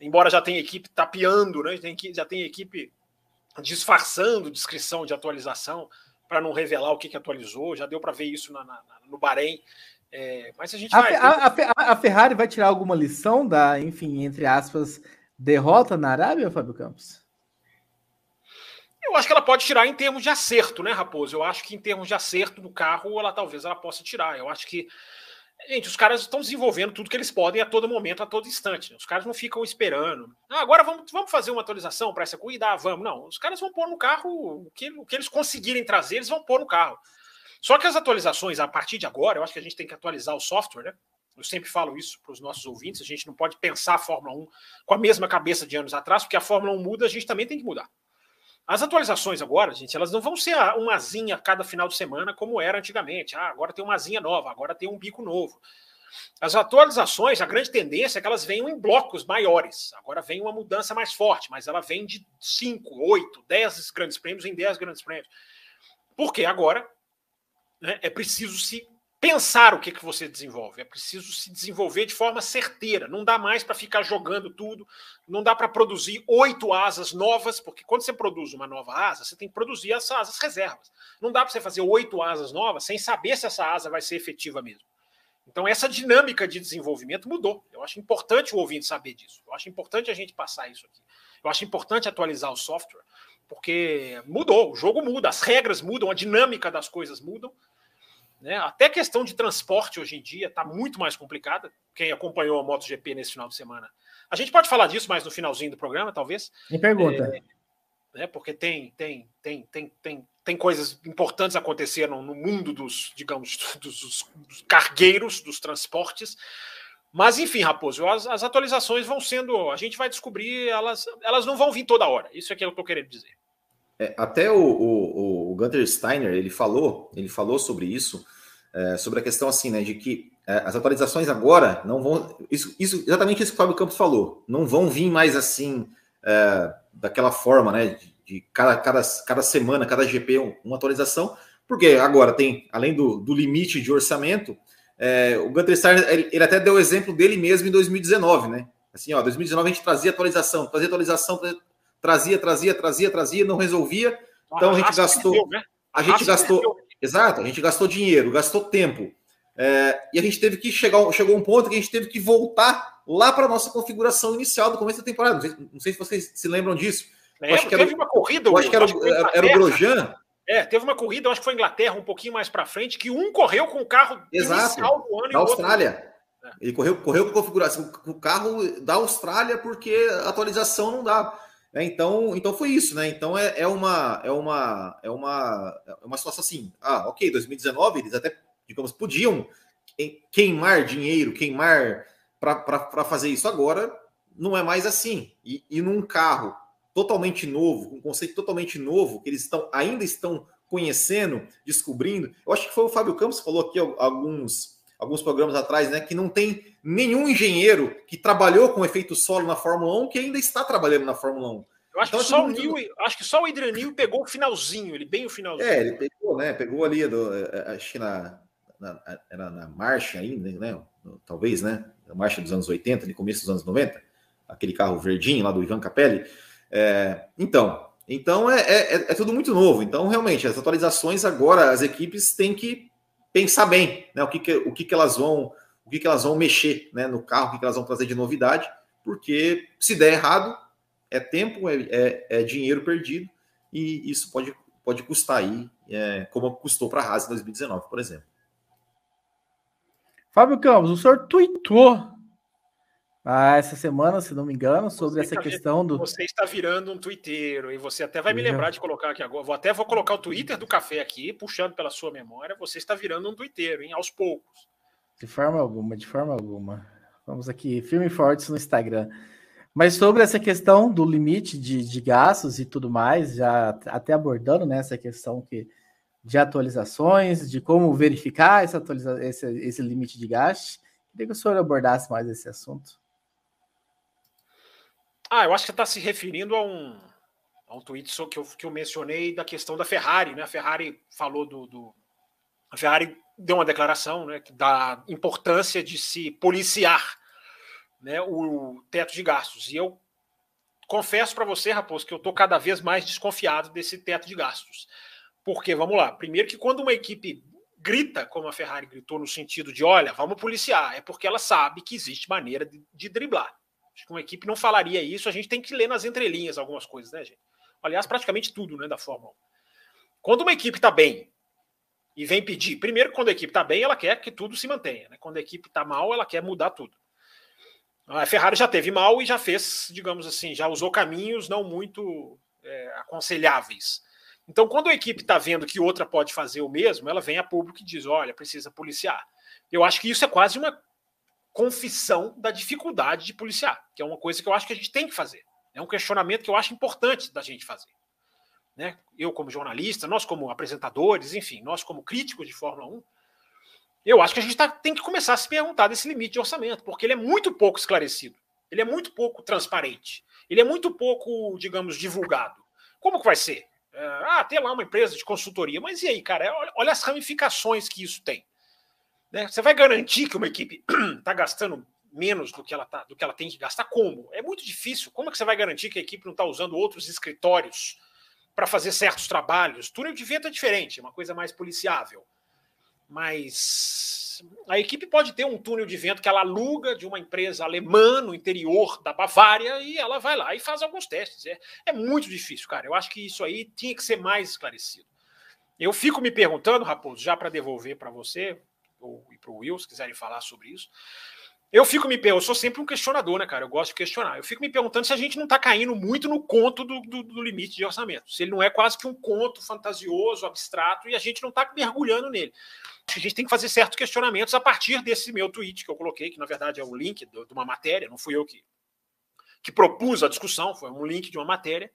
[SPEAKER 3] embora já tenha equipe tapeando, né? Tem, já tem equipe disfarçando descrição de atualização para não revelar o que, que atualizou. Já deu para ver isso na, na, no Bahrein. É, mas a gente
[SPEAKER 1] a, vai. A, a, a, Ferrari vai tirar alguma lição da, enfim, entre aspas, derrota na Arábia, Fábio Campos?
[SPEAKER 3] Eu acho que ela pode tirar em termos de acerto, né, Raposo? Eu acho que em termos de acerto do carro, ela talvez ela possa tirar. Eu acho que Gente, os caras estão desenvolvendo tudo que eles podem a todo momento, a todo instante. Os caras não ficam esperando. Ah, agora vamos, vamos fazer uma atualização para essa corrida? Ah, vamos. Não, os caras vão pôr no carro o que, o que eles conseguirem trazer, eles vão pôr no carro. Só que as atualizações, a partir de agora, eu acho que a gente tem que atualizar o software, né? Eu sempre falo isso para os nossos ouvintes. A gente não pode pensar a Fórmula 1 com a mesma cabeça de anos atrás, porque a Fórmula 1 muda, a gente também tem que mudar. As atualizações agora, gente, elas não vão ser uma asinha cada final de semana como era antigamente. Ah, agora tem uma asinha nova, agora tem um bico novo. As atualizações, a grande tendência é que elas venham em blocos maiores. Agora vem uma mudança mais forte, mas ela vem de 5, 8, 10 grandes prêmios em 10 grandes prêmios. Porque agora né, é preciso se pensar o que, que você desenvolve. É preciso se desenvolver de forma certeira. Não dá mais para ficar jogando tudo. Não dá para produzir oito asas novas, porque quando você produz uma nova asa, você tem que produzir as asas reservas. Não dá para você fazer oito asas novas sem saber se essa asa vai ser efetiva mesmo. Então, essa dinâmica de desenvolvimento mudou. Eu acho importante o ouvinte saber disso. Eu acho importante a gente passar isso aqui. Eu acho importante atualizar o software, porque mudou, o jogo muda, as regras mudam, a dinâmica das coisas mudam. Né? Até questão de transporte hoje em dia está muito mais complicada. Quem acompanhou a MotoGP nesse final de semana. A gente pode falar disso mais no finalzinho do programa, talvez.
[SPEAKER 1] Me pergunta.
[SPEAKER 3] É, né? Porque tem, tem, tem, tem, tem, tem coisas importantes acontecendo no mundo dos, digamos, dos, dos cargueiros, dos transportes. Mas, enfim, Raposo, as, as, atualizações vão sendo. A gente vai descobrir, elas, elas não vão vir toda hora. Isso é que eu estou querendo dizer.
[SPEAKER 2] É, até o, o, o Gunter Steiner ele falou, ele falou sobre isso, é, sobre a questão assim, né, de que é, as atualizações agora não vão. Isso, isso, exatamente isso que o Fábio Campos falou, não vão vir mais assim, é, daquela forma, né? De, de, cada, cada, cada semana, cada GP, uma atualização, porque agora tem, além do, do limite de orçamento, é, o Gunter Steiner ele, ele, até deu o exemplo dele mesmo em 2019, né? Assim, ó, 2019 a gente trazia atualização, trazia atualização, trazia, trazia, trazia, trazia, não resolvia. Então a gente gastou. Né? A gente gastou. Exato, a gente gastou dinheiro, gastou tempo. É, e a gente teve que chegar, chegou um ponto que a gente teve que voltar lá para a nossa configuração inicial do começo da temporada. Não sei, não sei, se vocês se lembram disso.
[SPEAKER 3] Lembro, acho que teve era, uma corrida.
[SPEAKER 2] Eu acho que era, acho que era, era o Grosjean.
[SPEAKER 3] É, teve uma corrida, acho que foi Inglaterra, um pouquinho mais para frente, que um correu com o carro
[SPEAKER 2] Exato, inicial do ano da Austrália. Outro... É. Ele correu, correu com configuração, com o carro da Austrália, porque a atualização não dava. É, então, então foi isso, né? Então é, é, uma é uma é uma é uma situação assim. Ah, ok, 2019 eles até digamos podiam queimar dinheiro, queimar para fazer isso agora não é mais assim. E, e num carro totalmente novo, um conceito totalmente novo, que eles estão, ainda estão conhecendo, descobrindo. Eu acho que foi o Fábio Campos que falou aqui alguns, alguns programas atrás, né? Que não tem nenhum engenheiro que trabalhou com efeito solo na Fórmula 1 que ainda está trabalhando na Fórmula 1.
[SPEAKER 3] Eu acho, então, que, só o Nil, acho que só o pegou o finalzinho, ele bem o finalzinho.
[SPEAKER 2] É, ele pegou, né? Pegou ali, do, é, é, acho que na, na, era na marcha ainda, né? Talvez, né? Na marcha dos anos 80, no começo dos anos 90, aquele carro verdinho lá do Ivan Capelli. É, então, então é, é, é, tudo muito novo. Então, realmente, as atualizações agora, as equipes têm que pensar bem, né? O que, que o que, que elas vão, o que, que elas vão mexer né, no carro, o que, que elas vão trazer de novidade, porque se der errado, é tempo, é, é, é dinheiro perdido, e isso pode, pode custar aí, é, como custou para a Haas em 2019, por exemplo.
[SPEAKER 1] Fábio Campos, o senhor tweetou ah, essa semana, se não me engano, sobre você essa questão do.
[SPEAKER 3] Você está virando um twitteiro e você até vai me lembrar de colocar aqui agora. Vou até vou colocar o Twitter do café aqui, puxando pela sua memória. Você está virando um twitteiro, hein? Aos poucos.
[SPEAKER 1] De forma alguma, de forma alguma. Vamos aqui, filme fortes no Instagram. Mas sobre essa questão do limite de, de gastos e tudo mais, já até abordando né, essa questão que, de atualizações, de como verificar essa atualiza esse, esse limite de gastos, queria que o senhor abordasse mais esse assunto.
[SPEAKER 3] Ah, eu acho que você está se referindo a um, a um tweet que eu, que eu mencionei da questão da Ferrari, né? A Ferrari falou do. do a Ferrari deu uma declaração né, da importância de se policiar né, o teto de gastos. E eu confesso para você, Raposo, que eu estou cada vez mais desconfiado desse teto de gastos. Porque, vamos lá, primeiro que quando uma equipe grita, como a Ferrari gritou, no sentido de olha, vamos policiar, é porque ela sabe que existe maneira de, de driblar. Acho que uma equipe não falaria isso, a gente tem que ler nas entrelinhas algumas coisas, né, gente? Aliás, praticamente tudo né, da Fórmula 1. Quando uma equipe está bem e vem pedir, primeiro, quando a equipe está bem, ela quer que tudo se mantenha. Né? Quando a equipe está mal, ela quer mudar tudo. A Ferrari já teve mal e já fez, digamos assim, já usou caminhos não muito é, aconselháveis. Então, quando a equipe está vendo que outra pode fazer o mesmo, ela vem a público e diz: olha, precisa policiar. Eu acho que isso é quase uma confissão da dificuldade de policiar, que é uma coisa que eu acho que a gente tem que fazer. É um questionamento que eu acho importante da gente fazer. Né? Eu, como jornalista, nós, como apresentadores, enfim, nós, como críticos de Fórmula 1, eu acho que a gente tá, tem que começar a se perguntar desse limite de orçamento, porque ele é muito pouco esclarecido, ele é muito pouco transparente, ele é muito pouco, digamos, divulgado. Como que vai ser? É, ah, tem lá uma empresa de consultoria, mas e aí, cara? Olha, olha as ramificações que isso tem. Né? Você vai garantir que uma equipe está gastando menos do que, ela tá, do que ela tem que gastar? Como? É muito difícil. Como é que você vai garantir que a equipe não está usando outros escritórios para fazer certos trabalhos? Túnel de vento é diferente, é uma coisa mais policiável. Mas a equipe pode ter um túnel de vento que ela aluga de uma empresa alemã no interior da Bavária e ela vai lá e faz alguns testes. É, é muito difícil, cara. Eu acho que isso aí tinha que ser mais esclarecido. Eu fico me perguntando, Raposo, já para devolver para você, ou e para o Will, se quiserem falar sobre isso. Eu fico me eu sou sempre um questionador, né, cara? Eu gosto de questionar. Eu fico me perguntando se a gente não está caindo muito no conto do, do, do, limite de orçamento. Se ele não é quase que um conto fantasioso, abstrato, e a gente não está mergulhando nele. A gente tem que fazer certos questionamentos a partir desse meu tweet que eu coloquei, que na verdade é o link de uma matéria, não fui eu que, que propus a discussão, foi um link de uma matéria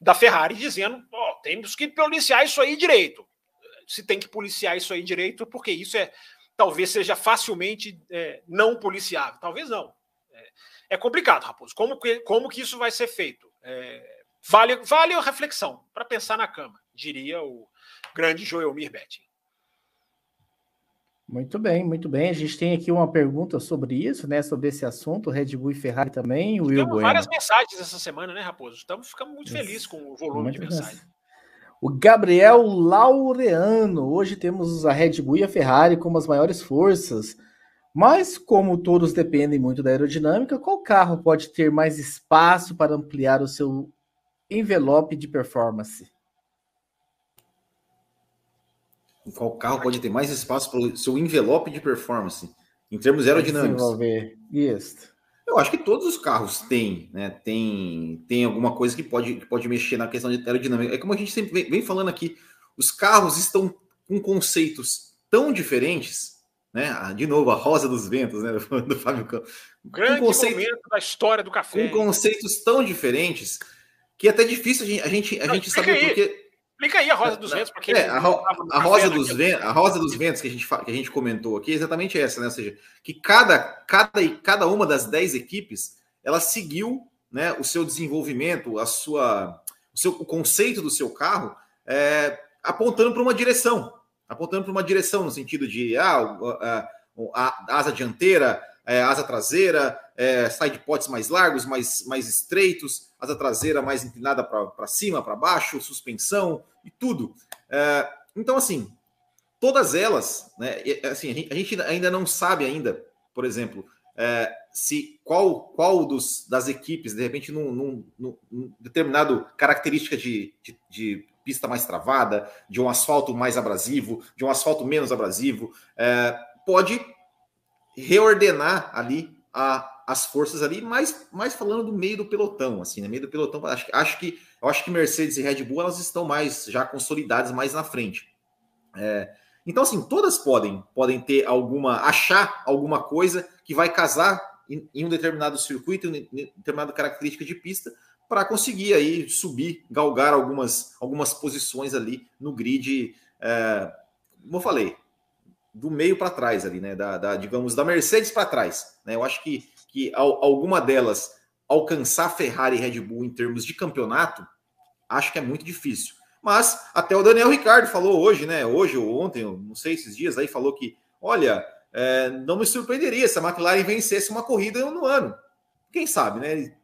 [SPEAKER 3] da Ferrari dizendo: ó, oh, temos que policiar isso aí direito. Se tem que policiar isso aí direito, porque isso é talvez seja facilmente é, não policiável. Talvez não. É, é, complicado, Raposo. Como que, como que isso vai ser feito? É, vale, vale a reflexão para pensar na cama, diria o grande Joelmir Betting.
[SPEAKER 1] Muito bem, muito bem. A gente tem aqui uma pergunta sobre isso, né? Sobre esse assunto, Red Bull e Ferrari também. O Will
[SPEAKER 3] várias mensagens essa semana, né, Raposo? Estamos ficando muito felizes com o volume muito de mensagens.
[SPEAKER 1] O Gabriel Laureano. Hoje temos a Red Bull e a Ferrari como as maiores forças. Mas, como todos dependem muito da aerodinâmica, qual carro pode ter mais espaço para ampliar o seu envelope de performance?
[SPEAKER 2] Qual carro pode ter mais espaço para o seu envelope de performance em termos aerodinâmicos?
[SPEAKER 1] Isso.
[SPEAKER 2] Eu acho que todos os carros têm, né? Tem, tem alguma coisa que pode, que pode mexer na questão de aerodinâmica. É como a gente sempre vem, vem falando aqui, os carros estão com conceitos tão diferentes, né? Ah, de novo, a rosa dos ventos, né? Do Fábio Campos.
[SPEAKER 3] Grande conceito, momento da história do café.
[SPEAKER 2] Com conceitos tão diferentes que é até difícil a gente, a gente, a gente saber porque.
[SPEAKER 3] Explica aí a Rosa dos Ventos, porque
[SPEAKER 2] é, a, a, Rosa dos Ventos, a Rosa dos Ventos que a gente, que a gente comentou aqui é exatamente essa, né? Ou seja, que cada, cada, cada uma das dez equipes ela seguiu né, o seu desenvolvimento, a sua, o, seu, o conceito do seu carro é, apontando para uma direção, apontando para uma direção no sentido de ah, a, a, a asa dianteira, é, asa traseira, é, side pods mais largos, mais, mais estreitos, asa traseira mais inclinada para cima, para baixo, suspensão e tudo. É, então, assim, todas elas, né, assim, a gente ainda não sabe ainda, por exemplo, é, se qual, qual dos, das equipes, de repente, num, num, num determinado característica de, de, de, pista mais travada, de um asfalto mais abrasivo, de um asfalto menos abrasivo, é, pode reordenar ali a, as forças ali, mais, mais falando do meio do pelotão, assim, né? Meio do pelotão, acho, acho que eu acho que Mercedes e Red Bull elas estão mais já consolidadas mais na frente. É, então, assim, todas podem podem ter alguma, achar alguma coisa que vai casar em, em um determinado circuito, em, determinada característica de pista, para conseguir aí subir, galgar algumas, algumas posições ali no grid. É, como eu falei, do meio para trás ali, né? Da, da, digamos, da Mercedes para trás. Né? Eu acho que, que alguma delas alcançar Ferrari e Red Bull em termos de campeonato, acho que é muito difícil. Mas até o Daniel Ricardo falou hoje, né? Hoje ou ontem, não sei esses dias aí, falou que, olha, é, não me surpreenderia se a McLaren vencesse uma corrida no ano. Quem sabe, né?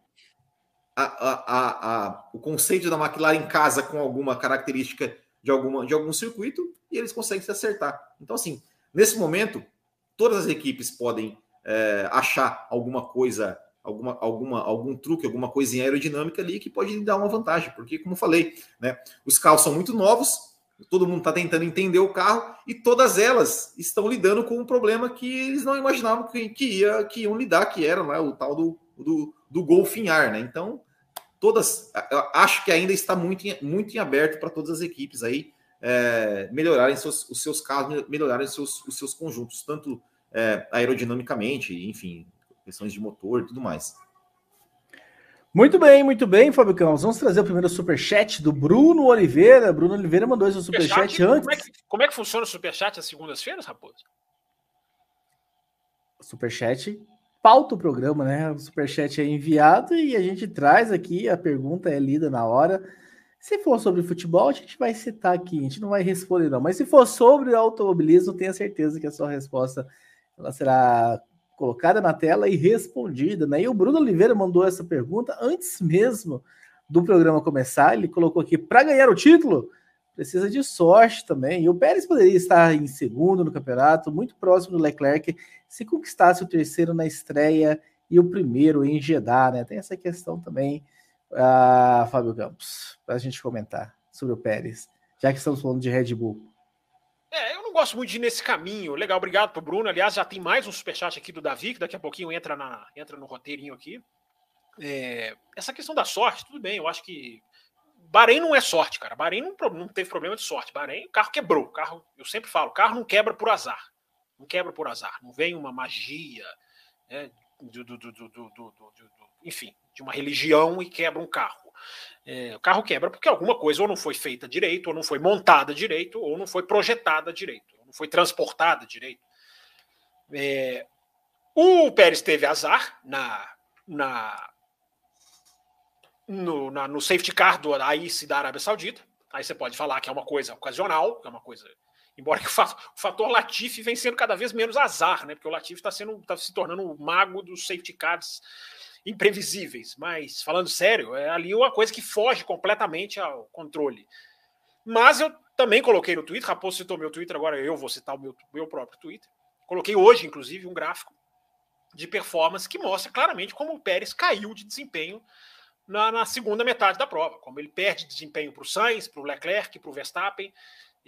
[SPEAKER 2] A, a, a, o conceito da McLaren casa com alguma característica de, alguma, de algum circuito e eles conseguem se acertar. Então, assim, Nesse momento, todas as equipes podem é, achar alguma coisa, alguma, alguma, algum truque, alguma coisinha aerodinâmica ali que pode dar uma vantagem, porque, como falei, né, os carros são muito novos, todo mundo está tentando entender o carro e todas elas estão lidando com um problema que eles não imaginavam que, que, ia, que iam lidar, que era né, o tal do, do, do golfinhar, né? Então, todas, acho que ainda está muito, muito em aberto para todas as equipes aí é, melhorarem seus, os seus carros, melhorarem seus, os seus conjuntos, tanto é, aerodinamicamente, enfim, questões de motor e tudo mais.
[SPEAKER 1] Muito bem, muito bem, Fábio Campos. Vamos trazer o primeiro superchat do Bruno Oliveira. Bruno Oliveira mandou esse superchat super antes.
[SPEAKER 3] Como é, que, como é que funciona o superchat às segundas-feiras, Raposo?
[SPEAKER 1] Superchat pauta o programa, né? O superchat é enviado e a gente traz aqui, a pergunta é lida na hora. Se for sobre futebol, a gente vai citar aqui, a gente não vai responder, não. Mas se for sobre automobilismo, tenha certeza que a sua resposta ela será colocada na tela e respondida. Né? E o Bruno Oliveira mandou essa pergunta antes mesmo do programa começar. Ele colocou aqui: para ganhar o título, precisa de sorte também. E o Pérez poderia estar em segundo no campeonato, muito próximo do Leclerc, se conquistasse o terceiro na estreia e o primeiro em Jeddah. Né? Tem essa questão também ah, Fábio Campos, para a gente comentar sobre o Pérez, já que estamos falando de Red Bull.
[SPEAKER 3] É, eu não gosto muito de ir nesse caminho. Legal, obrigado pro Bruno. Aliás, já tem mais um superchat aqui do Davi, que daqui a pouquinho entra, na, entra no roteirinho aqui. É, essa questão da sorte, tudo bem, eu acho que. Bahrein não é sorte, cara. Bahrein não, não teve problema de sorte. Bahrein, o carro quebrou. O carro, eu sempre falo, o carro não quebra por azar. Não quebra por azar. Não vem uma magia né, do, do, do, do, enfim, de uma religião e quebra um carro. É, o carro quebra porque alguma coisa ou não foi feita direito, ou não foi montada direito, ou não foi projetada direito, ou não foi transportada direito. É, o Pérez teve azar na, na, no, na, no safety car do AICE da Arábia Saudita. Aí você pode falar que é uma coisa ocasional, é uma coisa. Embora que o fator, Latifi vem sendo cada vez menos azar, né? Porque o Latifi está tá se tornando o mago dos safety cars imprevisíveis, mas falando sério, é ali uma coisa que foge completamente ao controle. Mas eu também coloquei no Twitter, Raposo citou meu Twitter, agora eu vou citar o meu, meu próprio Twitter. Coloquei hoje, inclusive, um gráfico de performance que mostra claramente como o Pérez caiu de desempenho na, na segunda metade da prova, como ele perde desempenho para o Sainz, para o Leclerc, para o Verstappen.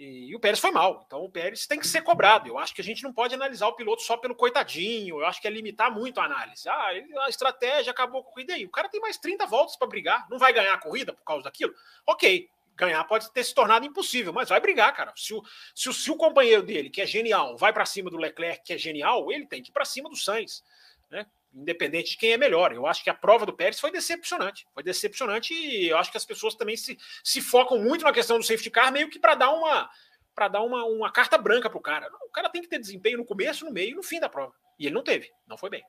[SPEAKER 3] E, e, o Pérez foi mal. Então o Pérez tem que ser cobrado. Eu acho que a gente não pode analisar o piloto só pelo coitadinho. Eu acho que é limitar muito a análise. Ah, ele, a estratégia acabou com a corrida aí. O cara tem mais 30 voltas para brigar. Não vai ganhar a corrida por causa daquilo? Ok. Ganhar pode ter se tornado impossível, mas vai brigar, cara. Se o, se o, se o companheiro dele, que é genial, vai para cima do Leclerc, que é genial, ele tem que ir para cima do Sainz. Né? Independente de quem é melhor. Eu acho que a prova do Pérez foi decepcionante. Foi decepcionante e eu acho que as pessoas também se, se focam muito na questão do safety car, meio que para dar uma para dar uma, uma carta branca para o cara. O cara tem que ter desempenho no começo, no meio e no fim da prova. E ele não teve, não foi bem.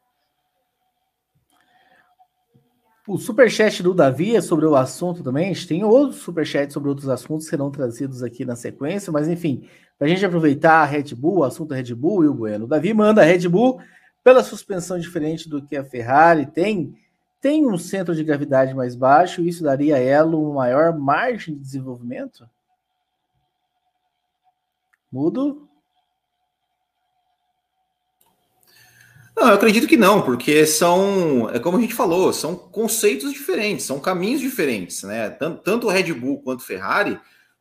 [SPEAKER 1] O superchat do Davi é sobre o assunto também. A gente tem outros superchats sobre outros assuntos que serão trazidos aqui na sequência, mas enfim, para a gente aproveitar a Red Bull, o assunto Red Bull e o Bueno. O Davi manda a Red Bull pela suspensão diferente do que a Ferrari tem, tem um centro de gravidade mais baixo, isso daria a ela uma maior margem de desenvolvimento? Mudo?
[SPEAKER 2] Não, eu acredito que não, porque são, é como a gente falou, são conceitos diferentes, são caminhos diferentes, né? Tanto, tanto Red Bull quanto Ferrari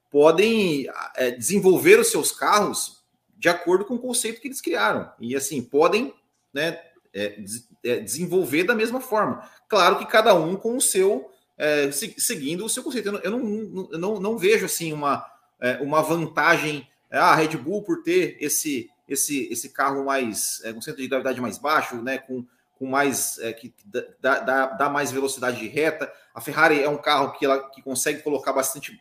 [SPEAKER 2] podem é, desenvolver os seus carros de acordo com o conceito que eles criaram. E assim, podem né, é, é, desenvolver da mesma forma. Claro que cada um com o seu, é, seguindo o seu conceito. Eu não, eu não, não, não vejo assim uma, é, uma vantagem, é, a ah, Red Bull por ter esse, esse, esse carro mais é, com centro de gravidade mais baixo, né, com, com mais que dá, dá, dá, mais velocidade de reta. A Ferrari é um carro que ela que consegue colocar bastante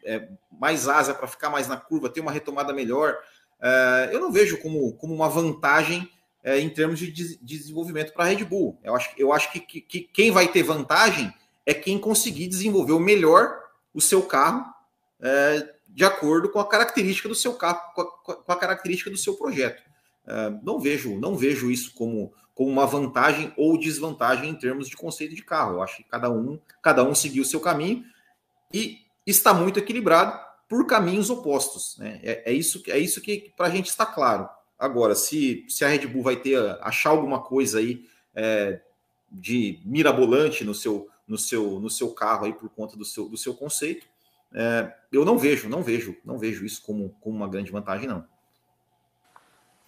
[SPEAKER 2] mais asa para ficar mais na curva, ter uma retomada melhor. eu não vejo como, como uma vantagem é, em termos de, de desenvolvimento para a Red Bull. Eu acho, eu acho que, que, que, quem vai ter vantagem é quem conseguir desenvolver o melhor o seu carro é, de acordo com a característica do seu carro, com a, com a característica do seu projeto. É, não vejo, não vejo isso como, como uma vantagem ou desvantagem em termos de conceito de carro. Eu acho que cada um, cada um seguiu o seu caminho e está muito equilibrado por caminhos opostos. Né? É, é isso, é isso que para a gente está claro. Agora, se, se a Red Bull vai ter achar alguma coisa aí é, de mirabolante no seu, no seu, no seu carro aí por conta do seu, do seu conceito, é, eu não vejo, não vejo, não vejo isso como, como uma grande vantagem, não.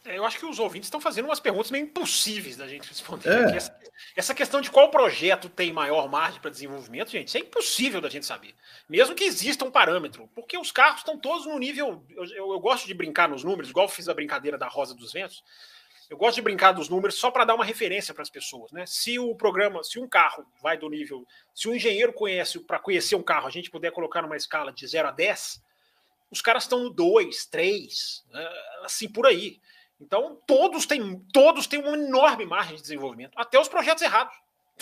[SPEAKER 3] É, eu acho que os ouvintes estão fazendo umas perguntas meio impossíveis da gente responder. É. Essa, essa, questão de qual projeto tem maior margem para desenvolvimento, gente, isso é impossível da gente saber. Mesmo que exista um parâmetro, porque os carros estão todos no nível. Eu, eu, eu gosto de brincar nos números, igual eu fiz a brincadeira da Rosa dos Ventos. Eu gosto de brincar dos números só para dar uma referência para as pessoas, né? Se o programa, se um carro vai do nível, se um engenheiro conhece, para conhecer um carro, a gente puder colocar numa escala de 0 a 10, os caras estão no 2, 3, né? assim por aí. Então, todos têm, todos têm uma enorme margem de desenvolvimento, até os projetos errados.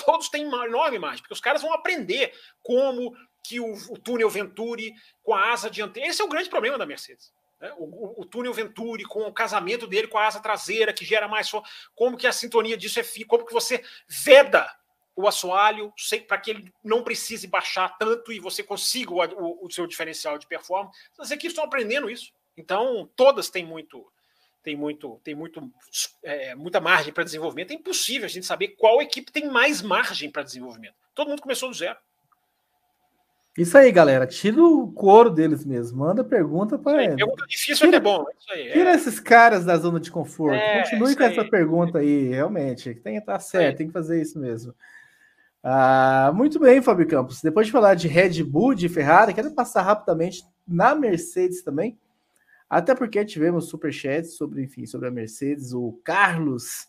[SPEAKER 3] Todos têm uma enorme margem, porque os caras vão aprender como que o, o túnel Venturi com a asa dianteira. Esse é o grande problema da Mercedes. Né? O, o, o, túnel Venturi com o casamento dele com a asa traseira, que gera mais como que a sintonia disso é como que você veda o assoalho para que ele não precise baixar tanto e você consiga o, o seu diferencial de performance. As equipes estão aprendendo isso. Então, todas têm muito tem muito, tem muito, é, muita margem para desenvolvimento. É impossível a gente saber qual equipe tem mais margem para desenvolvimento. Todo mundo começou do zero.
[SPEAKER 1] Isso aí, galera. Tira o couro deles mesmo. Manda pergunta para eles. Pergunta
[SPEAKER 3] difícil tira, é é bom.
[SPEAKER 1] Isso aí, tira é. esses caras da zona de conforto. É, Continue com aí. essa pergunta aí, realmente. Tem que estar certo, tem que fazer isso mesmo. Ah, muito bem, Fábio Campos. Depois de falar de Red Bull, de Ferrari, quero passar rapidamente na Mercedes também. Até porque tivemos superchats sobre, enfim, sobre a Mercedes. O Carlos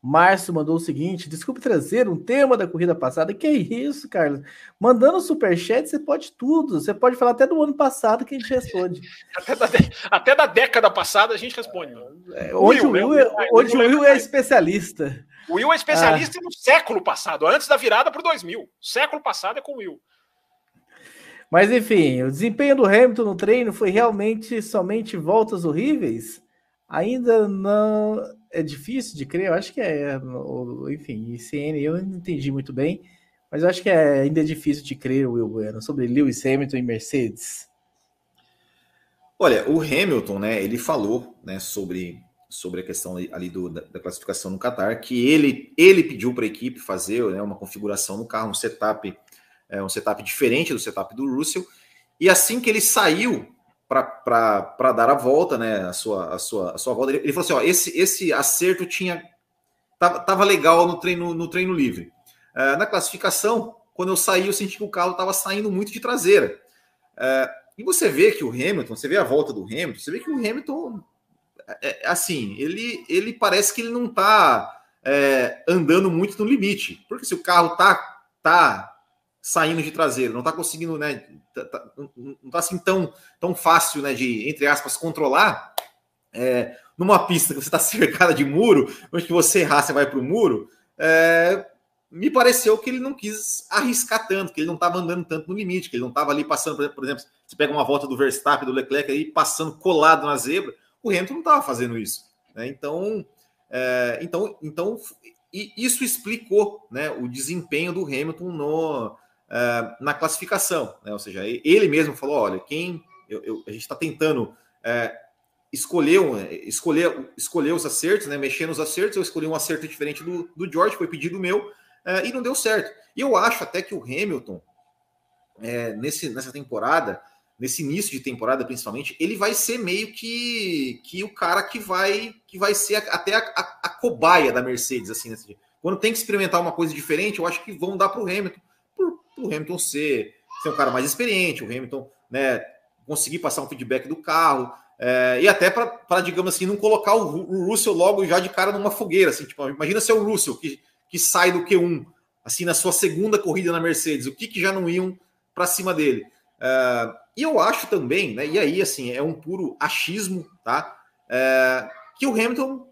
[SPEAKER 1] Márcio mandou o seguinte: desculpe trazer um tema da corrida passada. Que é isso, Carlos? Mandando superchat, você pode tudo. Você pode falar até do ano passado que a gente responde.
[SPEAKER 3] até, da, até da década passada a gente responde.
[SPEAKER 1] É, hoje o Will, Will, é, hoje o Will é especialista.
[SPEAKER 3] O Will é especialista ah. no século passado, antes da virada para o 2000. Século passado é com o Will.
[SPEAKER 1] Mas enfim, o desempenho do Hamilton no treino foi realmente somente voltas horríveis? Ainda não é difícil de crer, eu acho que é, enfim, ICN eu não entendi muito bem, mas eu acho que é ainda é difícil de crer, Will Bueno, sobre Lewis Hamilton e Mercedes.
[SPEAKER 2] Olha, o Hamilton, né, ele falou, né, sobre, sobre a questão ali do, da, da classificação no Qatar, que ele, ele pediu para a equipe fazer né, uma configuração no carro, um setup é um setup diferente do setup do Russell. E assim que ele saiu para dar a volta, né, a sua, a sua, a sua volta, ele, ele falou assim: ó, esse, esse acerto tinha tava, tava legal no treino, no treino livre. É, na classificação, quando eu saí, eu senti que o carro estava saindo muito de traseira. É, e você vê que o Hamilton, você vê a volta do Hamilton, você vê que o Hamilton, é, é assim, ele, ele parece que ele não está é, andando muito no limite. Porque se o carro tá, tá saindo de traseiro, não tá conseguindo, né? Tá, tá, não tá assim tão, tão fácil, né? De, entre aspas, controlar. É, numa pista que você está cercada de muro, onde que você errar, você vai para o muro. É, me pareceu que ele não quis arriscar tanto, que ele não estava andando tanto no limite, que ele não estava ali passando, por exemplo, você pega uma volta do Verstappen, do Leclerc aí passando colado na zebra, o Hamilton não estava fazendo isso. Né? Então, é, então, então isso explicou né, o desempenho do Hamilton no, é, na classificação. Né? Ou seja, ele mesmo falou: olha, quem eu, eu, a gente está tentando é, escolher, escolher, escolher os acertos, né, mexer nos acertos, eu escolhi um acerto diferente do, do George, foi pedido meu, é, e não deu certo. E eu acho até que o Hamilton, nesse, nessa temporada, nesse início de temporada principalmente, ele vai ser meio que, que o cara que vai que vai ser até a, a, a cobaia da Mercedes, assim, Quando tem que experimentar uma coisa diferente, eu acho que vão dar para o Hamilton, o Hamilton ser, ser um cara mais experiente, o Hamilton né, conseguir passar um feedback do carro, é, e até para, digamos assim, não colocar o, o, Russell logo já de cara numa fogueira. Assim, tipo, imagina ser o Russell que, que sai do Q1, assim, na sua segunda corrida na Mercedes, o que, que já não iam para cima dele. É, e eu acho também, né, e aí, assim, é um puro achismo, tá? É, que o Hamilton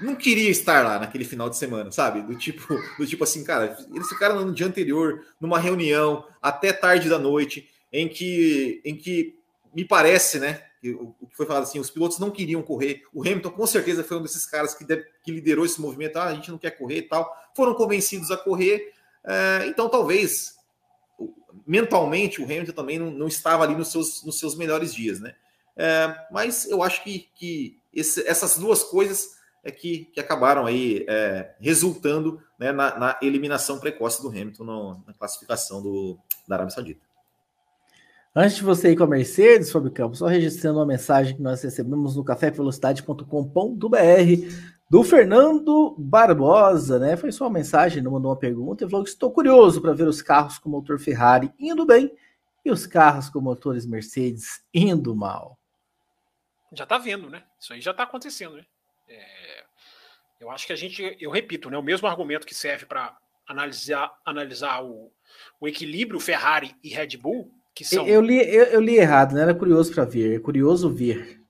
[SPEAKER 2] não queria estar lá naquele final de semana, sabe? Do tipo, do tipo assim, cara, eles ficaram no dia anterior, numa reunião, até tarde da noite, em que, em que me parece, né? o, que foi falado assim, os pilotos não queriam correr. O Hamilton, com certeza, foi um desses caras que, que liderou esse movimento. Ah, a gente não quer correr e tal. Foram convencidos a correr. É, então, talvez, mentalmente, o Hamilton também não, não, estava ali nos seus, nos seus melhores dias, né? É, mas eu acho que, que esse, essas duas coisas é que, que acabaram aí é, resultando né, na, na, eliminação precoce do Hamilton no, na classificação do, da Arábia Saudita.
[SPEAKER 1] Antes de você ir com a Mercedes, Fábio Campos, só registrando uma mensagem que nós recebemos no cafévelocidade.com.br do Fernando Barbosa, né? Foi só uma mensagem, não mandou uma pergunta. Ele falou que estou curioso para ver os carros com motor Ferrari indo bem e os carros com motores Mercedes indo mal.
[SPEAKER 3] Já está vendo, né? Isso aí já está acontecendo, né? É... eu acho que a gente, eu repito, né? O mesmo argumento que serve para analisar, analisar o, o equilíbrio Ferrari e Red Bull que são...
[SPEAKER 1] eu, li, eu, eu, li errado, não era curioso para ver, é curioso ver.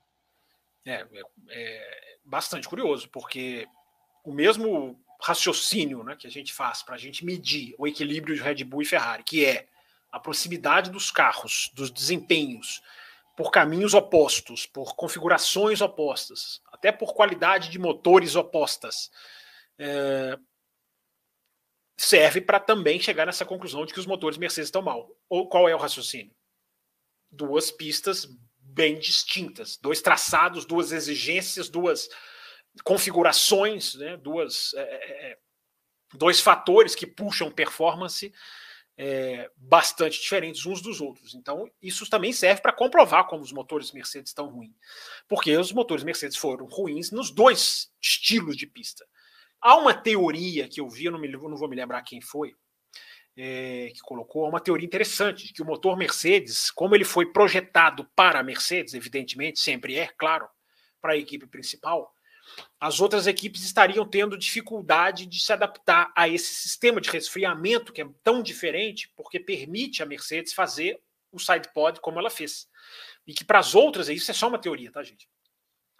[SPEAKER 3] É, é, é, bastante curioso, porque o mesmo raciocínio né, que a gente faz para a gente medir o equilíbrio de Red Bull e Ferrari, que é a proximidade dos carros, dos desempenhos, por caminhos opostos, por configurações opostas, até por qualidade de motores opostas. É, serve para também chegar nessa conclusão de que os motores Mercedes estão mal. Ou qual é o raciocínio? Duas pistas bem distintas, dois traçados, duas exigências, duas configurações, né? duas, é, é, é dois fatores que puxam performance é, bastante diferentes uns dos outros. Então, isso também serve para comprovar como os motores Mercedes estão ruins. Porque os motores Mercedes foram ruins nos dois estilos de pista. Há uma teoria que eu vi, eu não, me, não vou me lembrar quem foi, é, que colocou uma teoria interessante, de que o motor Mercedes, como ele foi projetado para a Mercedes, evidentemente, sempre é, claro, para a equipe principal, as outras equipes estariam tendo dificuldade de se adaptar a esse sistema de resfriamento que é tão diferente, porque permite a Mercedes fazer o sidepod como ela fez. E que para as outras, isso é só uma teoria, tá, gente?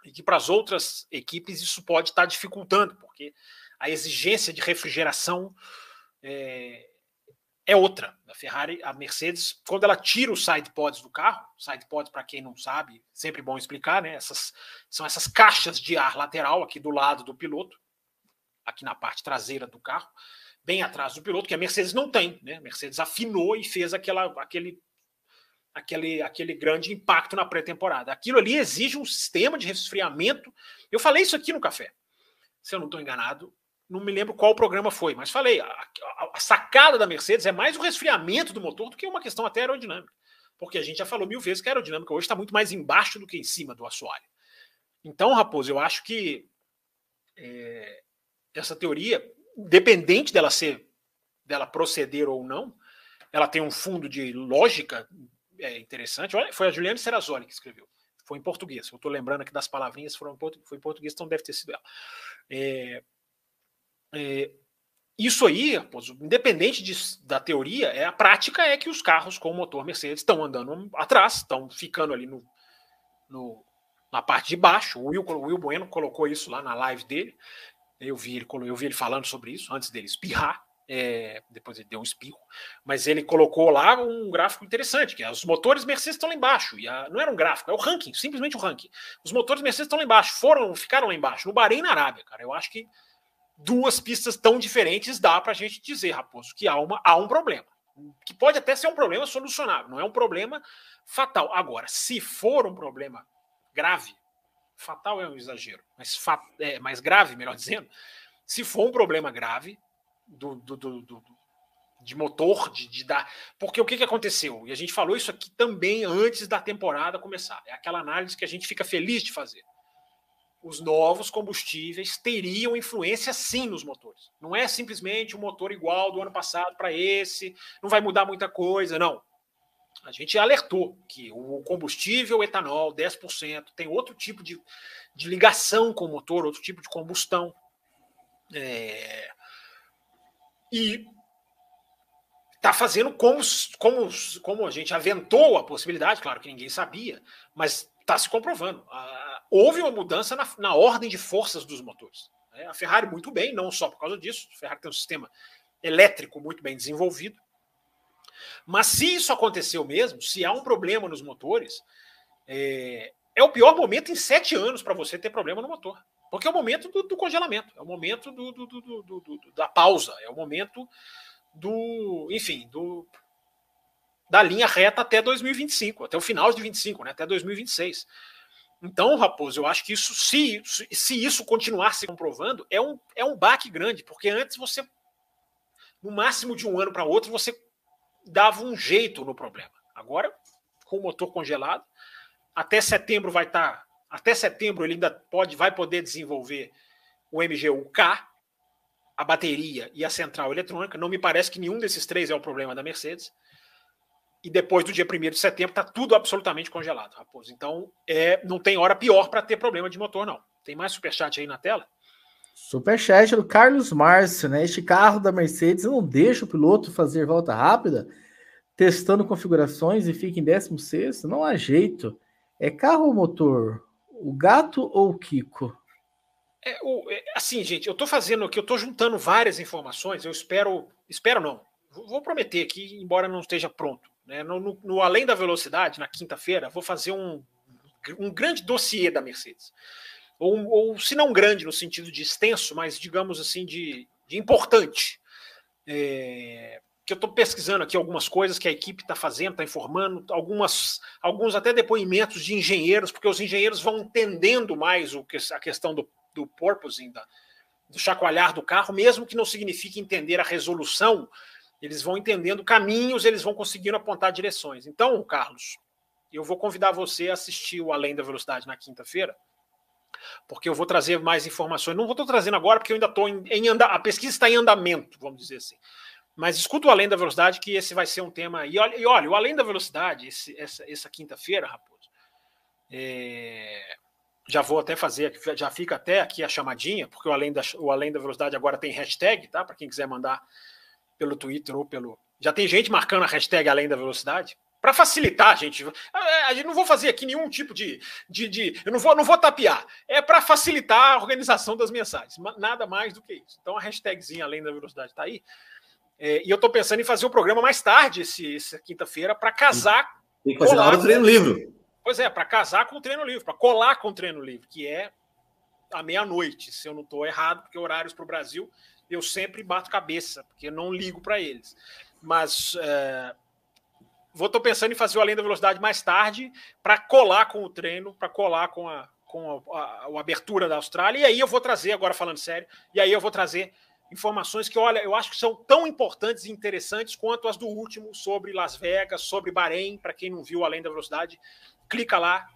[SPEAKER 3] e que para as outras equipes isso pode estar dificultando, porque a exigência de refrigeração é, é outra. A Ferrari, a Mercedes, quando ela tira os side pods do carro, side pods, para quem não sabe, sempre bom explicar, né? Essas, são essas caixas de ar lateral aqui do lado do piloto, aqui na parte traseira do carro, bem atrás do piloto, que a Mercedes não tem, né? A Mercedes afinou e fez aquela, aquele aquele, aquele grande impacto na pré-temporada. Aquilo ali exige um sistema de resfriamento. Eu falei isso aqui no café. Se eu não estou enganado, não me lembro qual programa foi, mas falei, a, a, a, sacada da Mercedes é mais o resfriamento do motor do que uma questão até aerodinâmica. Porque a gente já falou mil vezes que a aerodinâmica hoje está muito mais embaixo do que em cima do assoalho. Então, Raposo, eu acho que é, essa teoria, independente dela ser, dela proceder ou não, ela tem um fundo de lógica é interessante. Olha, foi a Juliane Serrazoli que escreveu. Foi em português. Eu estou lembrando aqui das palavrinhas, foram, foi em português, então deve ter sido ela. É, é, isso aí, independente de, da teoria, é a prática é que os carros com motor Mercedes estão andando atrás, estão ficando ali no, no, na parte de baixo. O Will, o Will Bueno colocou isso lá na live dele. Eu vi ele, eu vi ele falando sobre isso antes dele espirrar. É, depois ele deu um espirro, mas ele colocou lá um gráfico interessante, que é, os motores Mercedes estão lá embaixo, e a, não era um gráfico, é o ranking, simplesmente o ranking. Os motores Mercedes estão lá embaixo, foram, ficaram lá embaixo, no Bahrein e na Arábia, cara. Eu acho que duas pistas tão diferentes dá para a gente dizer, Raposo, que há, uma, há um problema. Que pode até ser um problema solucionável, não é um problema fatal. Agora, se for um problema grave, fatal é um exagero, mas é, mais grave, melhor dizendo, se for um problema grave do, do, do, do de motor, de, de, dar. Porque o que, que aconteceu? E a gente falou isso aqui também antes da temporada começar. É aquela análise que a gente fica feliz de fazer os novos combustíveis teriam influência sim nos motores. Não é simplesmente um motor igual do ano passado para esse, não vai mudar muita coisa, não. A gente alertou que o combustível etanol, 10%, tem outro tipo de, de ligação com o motor, outro tipo de combustão. É... E está fazendo como, como, como a gente aventou a possibilidade, claro que ninguém sabia, mas está se comprovando. A, houve uma mudança na, na ordem de forças dos motores. Né? A Ferrari, muito bem, não só por causa disso, a Ferrari tem um sistema elétrico muito bem desenvolvido. Mas se isso aconteceu mesmo, se há um problema nos motores, é, é o pior momento em sete anos para você ter problema no motor. Porque é o momento do, do congelamento, é o momento do, do, da pausa, é o momento do, enfim, do, da linha reta até 2025, até o final de 25, né, até 2026. Então, Raposo, eu acho que isso, se, se isso continuar se comprovando, é um, é um baque grande, porque antes você, no máximo de um ano para outro, você dava um jeito no problema. Agora, com o motor congelado, até setembro vai estar. Tá, até setembro ele ainda pode, vai poder desenvolver o MGU-K, a bateria e a central eletrônica. Não me parece que nenhum desses três é o problema da Mercedes e depois do dia 1 de setembro está tudo absolutamente congelado, Raposo. Então, é, não tem hora pior para ter problema de motor, não. Tem mais superchat aí na tela?
[SPEAKER 1] Superchat do Carlos Márcio, né? Este carro da Mercedes não deixa o piloto fazer volta rápida, testando configurações e fica em 16. Não há jeito. É carro ou motor? O gato ou o Kiko?
[SPEAKER 3] É, o, é, assim, gente, eu estou fazendo aqui, eu estou juntando várias informações. Eu espero, espero não. Vou prometer aqui, embora não esteja pronto. Né? No, no, no, Além da Velocidade, na quinta-feira, vou fazer um, um grande dossiê da Mercedes. Ou, ou, se não grande no sentido de extenso, mas digamos assim, de, de importante. É, que eu estou pesquisando aqui algumas coisas que a equipe está fazendo, está informando, algumas, alguns até depoimentos de engenheiros, porque os engenheiros vão entendendo mais o que, a questão do, do porpoising, da, do chacoalhar do carro, mesmo que não signifique entender a resolução eles vão entendendo caminhos, eles vão conseguindo apontar direções. Então, Carlos, eu vou convidar você a assistir o Além da Velocidade na quinta-feira, porque eu vou trazer mais informações. Não vou estar trazendo agora, porque eu ainda estou em, em. A pesquisa está em andamento, vamos dizer assim. Mas escuta o Além da Velocidade, que esse vai ser um tema. E olha, e olha o Além da Velocidade, esse, essa, essa quinta-feira, Raposo, é... já vou até fazer, já fica até aqui a chamadinha, porque o Além da, o Além da Velocidade agora tem hashtag, tá? Para quem quiser mandar pelo Twitter ou pelo. Já tem gente marcando a hashtag além da velocidade. Para facilitar, gente. A gente não vou fazer aqui nenhum tipo de. de, de eu não vou, não vou tapear. É para facilitar a organização das mensagens. Nada mais do que isso. Então a hashtagzinha além da velocidade está aí. É, e eu estou pensando em fazer o programa mais tarde, esse, essa quinta-feira, para casar.
[SPEAKER 2] Tem que fazer na hora do treino livre.
[SPEAKER 3] Pois é, para casar com o treino livre, para colar com o treino livre, que é à meia-noite, se eu não estou errado, porque horários para o Brasil eu sempre bato cabeça, porque eu não ligo para eles. Mas é, vou tô pensando em fazer o além da velocidade mais tarde para colar com o treino, para colar com a com a, a, a, abertura da Austrália. E aí eu vou trazer, agora falando sério, e aí eu vou trazer informações que, olha, eu acho que são tão importantes e interessantes quanto as do último sobre Las Vegas, sobre Bahrein. Para quem não viu Além da Velocidade, clica lá,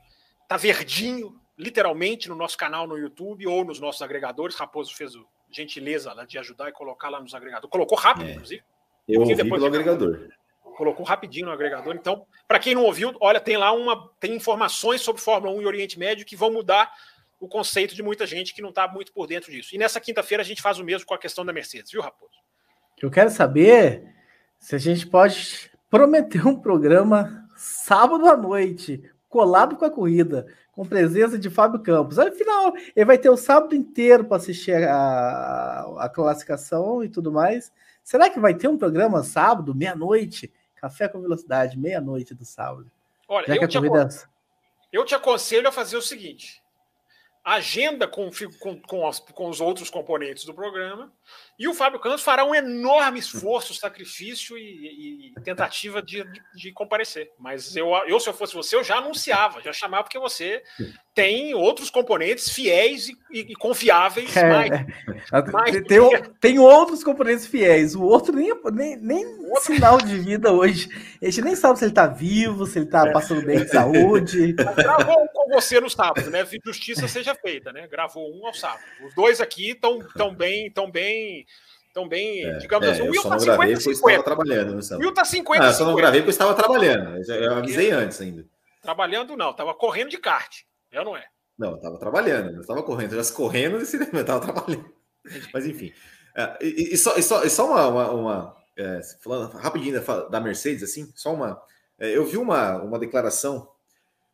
[SPEAKER 3] tá verdinho, literalmente, no nosso canal no YouTube ou nos nossos agregadores. Raposo fez o, gentileza lá de ajudar e colocar lá nos agregadores. Colocou rápido, é. inclusive.
[SPEAKER 2] Eu ouvi depois pelo agregador.
[SPEAKER 3] Colocou rapidinho no agregador. Então, para quem não ouviu, olha, tem lá uma tem informações sobre Fórmula 1 e Oriente Médio que vão mudar o conceito de muita gente que não está muito por dentro disso. E nessa quinta-feira a gente faz o mesmo com a questão da Mercedes, viu, Raposo?
[SPEAKER 1] Eu quero saber se a gente pode prometer um programa sábado à noite, colado com a corrida, com presença de Fábio Campos. Afinal, ele vai ter o sábado inteiro para assistir a, a classificação e tudo mais. Será que vai ter um programa sábado, meia-noite? Café com velocidade, meia-noite do sábado.
[SPEAKER 3] Olha, eu te, corrida... eu te aconselho a fazer o seguinte: agenda com, com, com, as, com, os outros componentes do programa, e o Fábio Campos fará um enorme esforço, sacrifício e, e tentativa de, de, de, comparecer. Mas eu, eu, se eu fosse você, eu já anunciava, já chamava, porque você tem outros componentes fiéis e, e, e confiáveis. É, mais,
[SPEAKER 1] é. mais tem, tem, tem, outros componentes fiéis, o outro nem, nem, nem outro... sinal de vida hoje. A gente nem sabe se ele está vivo, se ele está é. passando bem de saúde.
[SPEAKER 3] Gravou com você no sábado, né? Justiça seja feita, né? Gravou um ao sábado. Os dois aqui estão tão bem, tão bem tão bem, é, digamos
[SPEAKER 2] é, assim. O Will tá 50 50. Estava trabalhando,
[SPEAKER 3] né, Will tá 50
[SPEAKER 2] ah, Eu só não gravei porque eu estava trabalhando. Eu avisei antes ainda.
[SPEAKER 3] Trabalhando não, estava correndo de kart. Eu não é.
[SPEAKER 2] Não, eu tava trabalhando, eu estava correndo. Eu já correndo desse eu estava trabalhando. Mas enfim. É, e, e, só, e, só, e só uma. uma, uma é, falando rapidinho da, da, Mercedes, assim, só uma. É, eu vi uma, uma declaração.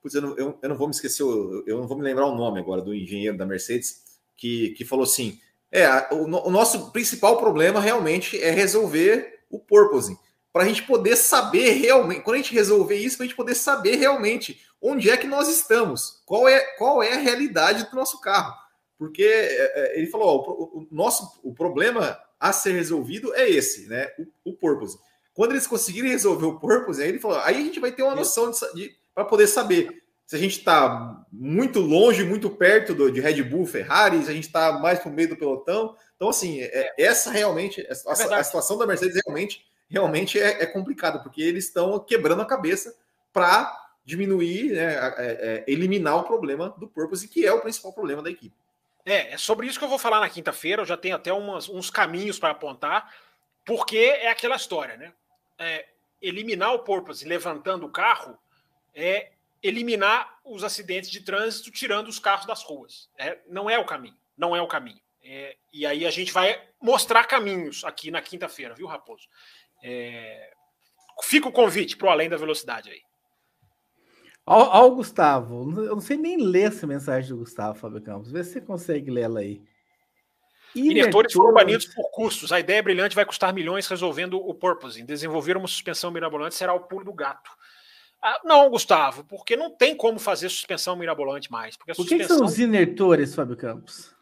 [SPEAKER 2] Putz, eu, não, eu, eu não vou me esquecer, eu, eu não vou me lembrar o nome agora do engenheiro da Mercedes, que, que falou assim: é, o, o nosso principal problema realmente é resolver o porpoising para a gente poder saber realmente, quando a gente resolver isso, para a gente poder saber realmente onde é que nós estamos, qual é, qual é a realidade do nosso carro. Porque é, é ele falou: ó, o, o, nosso o problema a ser resolvido é esse, né? O, o. Quando eles conseguirem resolver o purpose, aí ele falou: aí a gente vai ter uma noção de, de para poder saber se a gente está muito longe, muito perto do, de Red Bull, Ferrari, se a gente está mais para o meio do pelotão. Então, assim, é, essa realmente, a, a, a situação da Mercedes realmente realmente é, é complicado, porque eles estão quebrando a cabeça para diminuir, né, é, é, eliminar o problema do purpose, que é o principal problema da equipe.
[SPEAKER 3] É, é sobre isso que eu vou falar na quinta-feira. Eu já tenho até umas, uns caminhos para apontar, porque é aquela história, né? É, eliminar o purpose levantando o carro é eliminar os acidentes de trânsito tirando os carros das ruas. É, não é o caminho. Não é o caminho. É, e aí a gente vai mostrar caminhos aqui na quinta-feira, viu, Raposo? É... Fica o convite para o Além da Velocidade aí.
[SPEAKER 1] Ó, o Gustavo, eu não sei nem ler essa mensagem do Gustavo, Fábio Campos. Vê se você consegue ler ela aí.
[SPEAKER 3] Inertores foram banidos por custos. A ideia brilhante vai custar milhões resolvendo o purposing. Desenvolver uma suspensão mirabolante será o pulo do gato. Ah, não, Gustavo, porque não tem como fazer suspensão mirabolante mais. Porque
[SPEAKER 1] o
[SPEAKER 3] suspensão...
[SPEAKER 1] que, são os inertores, Fábio Campos?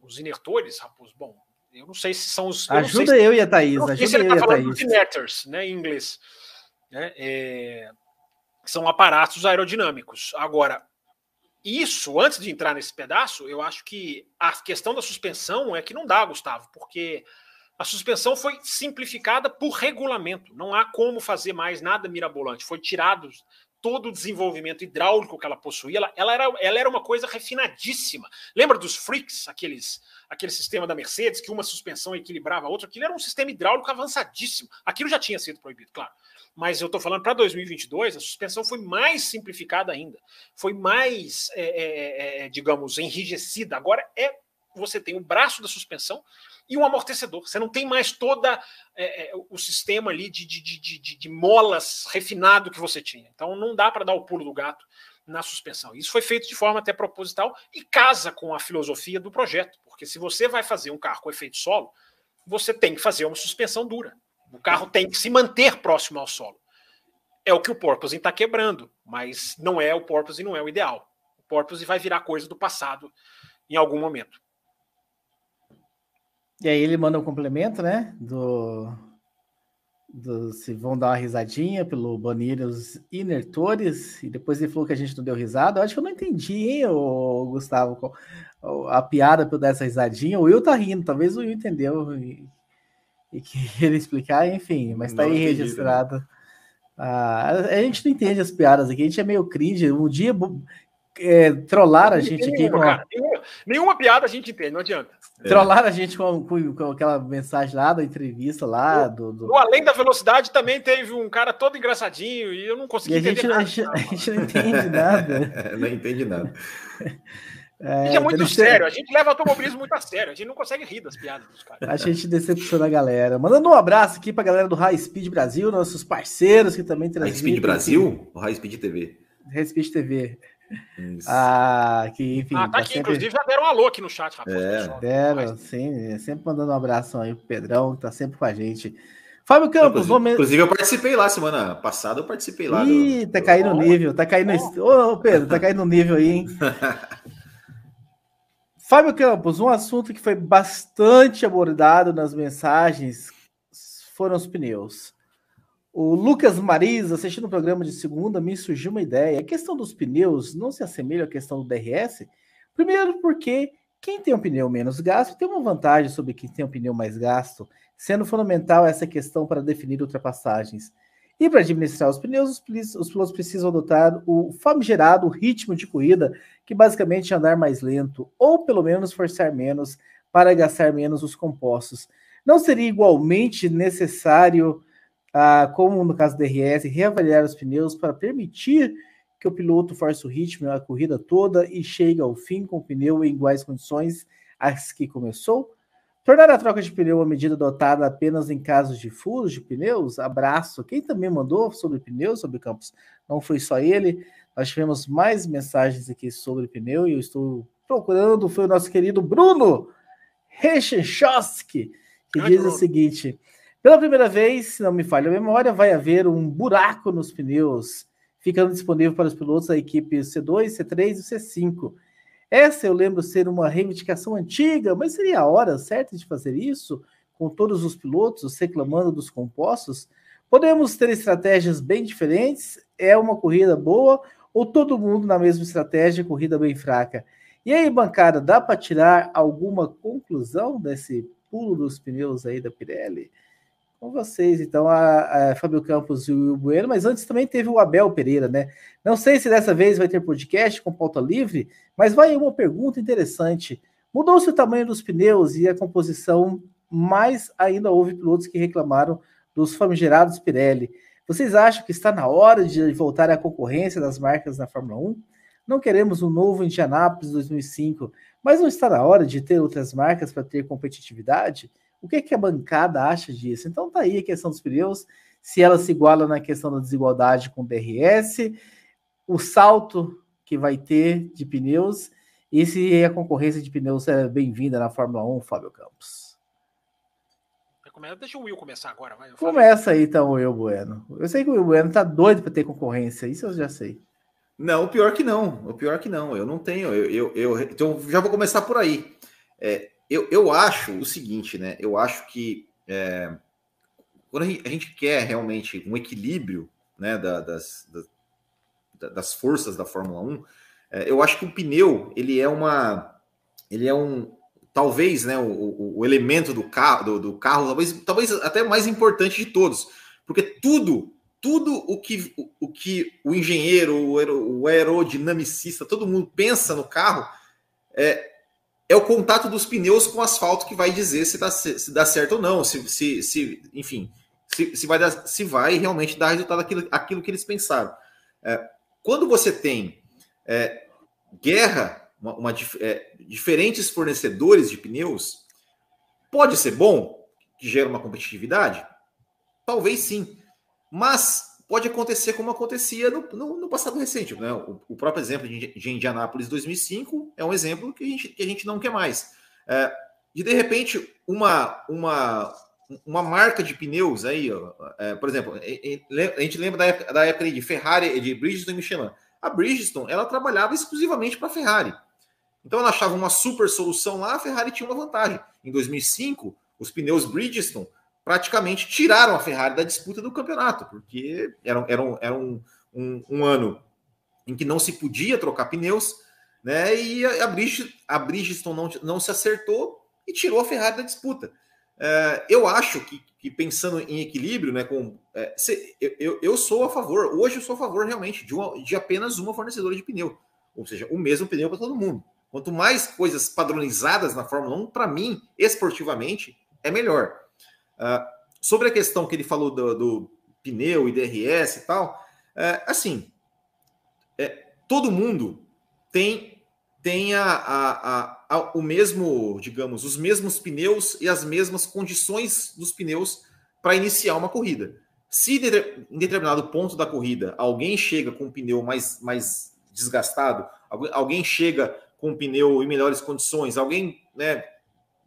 [SPEAKER 3] Os inertores, Raposo? Bom, eu não sei se são os.
[SPEAKER 1] Eu ajuda eu, e a Thaís. Eu ajuda
[SPEAKER 3] eu, tá falando dos inerters, né, em inglês. Né, é, são aparatos aerodinâmicos. Agora, isso, antes de entrar nesse pedaço, eu acho que a questão da suspensão é que não dá, Gustavo, porque a suspensão foi simplificada por regulamento. Não há como fazer mais nada mirabolante. Foi tirado todo o desenvolvimento hidráulico que ela possuía, ela, ela, era, ela era uma coisa refinadíssima. Lembra dos freaks, aqueles, aquele sistema da Mercedes, que uma suspensão equilibrava a outra? Aquilo era um sistema hidráulico avançadíssimo. Aquilo já tinha sido proibido, claro. Mas eu estou falando para 2022, a suspensão foi mais simplificada ainda, foi mais, é, é, é, é, digamos, enrijecida. Agora é você tem o braço da suspensão e um amortecedor. Você não tem mais toda é, é, o sistema ali de, de, de, de, de molas refinado que você tinha. Então não dá para dar o pulo do gato na suspensão. Isso foi feito de forma até proposital e casa com a filosofia do projeto, porque se você vai fazer um carro com efeito solo, você tem que fazer uma suspensão dura. O carro tem que se manter próximo ao solo. É o que o porpoising está quebrando, mas não é o porpoising, não é o ideal. O porpoising vai virar coisa do passado em algum momento.
[SPEAKER 1] E aí ele manda um complemento, né? Do, do se vão dar uma risadinha pelo banir os inertores, e depois ele falou que a gente não deu risada. Eu acho que eu não entendi, hein, o Gustavo, a piada para eu dar essa risadinha. O Will tá rindo, talvez o Will entendeu e, e que ele explicar, enfim, mas tá não aí entendi, registrado. Né? Ah, a gente não entende as piadas aqui, a gente é meio cringe. Um dia é, trollaram a gente aqui.
[SPEAKER 3] com... Cara, nenhuma, nenhuma, piada a gente entende, não adianta.
[SPEAKER 1] É. Trollaram a gente com, com, com, aquela mensagem lá da entrevista lá. Do, do...
[SPEAKER 3] No Além da Velocidade também teve um cara todo engraçadinho e eu não consegui
[SPEAKER 1] entender a gente, nada. A gente, a gente não entende nada.
[SPEAKER 2] não entende nada.
[SPEAKER 3] É, isso é muito sério. A gente leva o automobilismo muito a sério. A gente não consegue rir das piadas dos caras.
[SPEAKER 1] A gente decepciona a galera. Mandando um abraço aqui pra galera do High Speed Brasil, nossos parceiros que também
[SPEAKER 2] transmitem. High Speed Brasil? Ou High Speed TV?
[SPEAKER 1] High Speed TV. Isso. Ah, que enfim. Ah,
[SPEAKER 3] tá, tá aqui, sempre... inclusive já deram um alô aqui no chat, rapaz.
[SPEAKER 1] É. Deram, sim. Sempre mandando um abraço aí pro Pedrão, que tá sempre com a gente. Fábio Campos,
[SPEAKER 2] inclusive, inclusive eu participei lá semana passada, eu participei lá.
[SPEAKER 1] Ih, do... tá caindo o nível, tá caindo. Ô, oh, Pedro, tá caindo o nível aí, hein? Fábio Campos, um assunto que foi bastante abordado nas mensagens foram os pneus. O Lucas Mariz, assistindo o programa de segunda, me surgiu uma ideia. A questão dos pneus não se assemelha à questão do DRS? Primeiro, porque quem tem um pneu menos gasto tem uma vantagem sobre quem tem um pneu mais gasto sendo fundamental essa questão para definir ultrapassagens. E para administrar os pneus, os pilotos precisam adotar o famigerado ritmo de corrida, que basicamente é andar mais lento, ou pelo menos forçar menos para gastar menos os compostos. Não seria igualmente necessário, ah, como no caso do DRS, reavaliar os pneus para permitir que o piloto force o ritmo a corrida toda e chegue ao fim com o pneu em iguais condições às que começou? Tornar a troca de pneu uma medida adotada apenas em casos de furos de pneus? Abraço. Quem também mandou sobre pneus, sobre campos? Não foi só ele. Nós tivemos mais mensagens aqui sobre pneu e eu estou procurando. Foi o nosso querido Bruno Rechenchowski, que diz o seguinte: pela primeira vez, se não me falha a memória, vai haver um buraco nos pneus, ficando disponível para os pilotos da equipe C2, C3 e C5 essa eu lembro ser uma reivindicação antiga, mas seria a hora certa de fazer isso, com todos os pilotos reclamando dos compostos? Podemos ter estratégias bem diferentes? É uma corrida boa ou todo mundo na mesma estratégia, corrida bem fraca? E aí, bancada, dá para tirar alguma conclusão desse pulo dos pneus aí da Pirelli? Com vocês, então, a, a Fábio Campos e o Bueno, mas antes também teve o Abel Pereira, né? Não sei se dessa vez vai ter podcast com pauta livre, mas vai uma pergunta interessante. Mudou-se o tamanho dos pneus e a composição, mas ainda houve pilotos que reclamaram dos famigerados Pirelli. Vocês acham que está na hora de voltar à concorrência das marcas na Fórmula 1? Não queremos um novo Indianápolis 2005, mas não está na hora de ter outras marcas para ter competitividade? O que, é que a bancada acha disso? Então tá aí a questão dos pneus, se ela se iguala na questão da desigualdade com o DRS, o salto que vai ter de pneus e se a concorrência de pneus é bem-vinda na Fórmula 1, Fábio Campos.
[SPEAKER 3] Deixa o Will começar agora. Vai,
[SPEAKER 1] Começa aí então, Will Bueno. Eu sei que o Will Bueno tá doido para ter concorrência, isso eu já sei.
[SPEAKER 2] Não, o pior que não. O pior que não. Eu não tenho. Eu, eu, eu então já vou começar por aí. É, eu, eu acho o seguinte, né? Eu acho que é, quando a gente quer realmente um equilíbrio né, da, das, das, das, forças da Fórmula 1, é, eu acho que o pneu ele é uma. Ele é um. Talvez né, o, o, o elemento do carro, do, do, carro, talvez, talvez até mais importante de todos. Porque tudo, tudo o que o, o que o engenheiro, o, aerodinamicista, todo mundo pensa no carro, é, é o contato dos pneus com o asfalto que vai dizer se dá, se dá certo ou não, se, se, se enfim, se, se, vai dar, se vai realmente dar resultado aquilo, aquilo que eles pensaram. É, quando você tem é, guerra, uma, uma é, diferentes fornecedores de pneus, pode ser bom, que gera uma competitividade? Talvez sim. Mas pode acontecer como acontecia no, no, no passado recente. Né? O, o, próprio exemplo de, de Indianápolis 2005 é um exemplo que a gente, que a gente não quer mais. É, e de repente, uma, uma, uma marca de pneus aí, ó, é, por exemplo, a gente lembra da época, da época de Ferrari, de Bridgestone e Michelin. A Bridgestone ela trabalhava exclusivamente para a Ferrari. Então ela achava uma super solução lá, a Ferrari tinha uma vantagem. Em 2005, os pneus Bridgestone praticamente tiraram a Ferrari da disputa do campeonato, porque era, era, um, era um, um, um ano em que não se podia trocar pneus, né? E a, a, Bridgestone não, não se acertou e tirou a Ferrari da disputa. É, eu acho que, que, pensando em equilíbrio, né? Com, é, se, eu, eu sou a favor, hoje eu sou a favor realmente de, uma, de apenas uma fornecedora de pneu, ou seja, o mesmo pneu para todo mundo. Quanto mais coisas padronizadas na Fórmula 1, para mim, esportivamente, é melhor. Uh, sobre a questão que ele falou do, do pneu e DRS e tal, é, assim, é, todo mundo tem tenha a, a, a, o mesmo, digamos, os mesmos pneus e as mesmas condições dos pneus para iniciar uma corrida. Se em determinado ponto da corrida alguém chega com um pneu mais, mais desgastado, alguém chega com um pneu em melhores condições, alguém, né,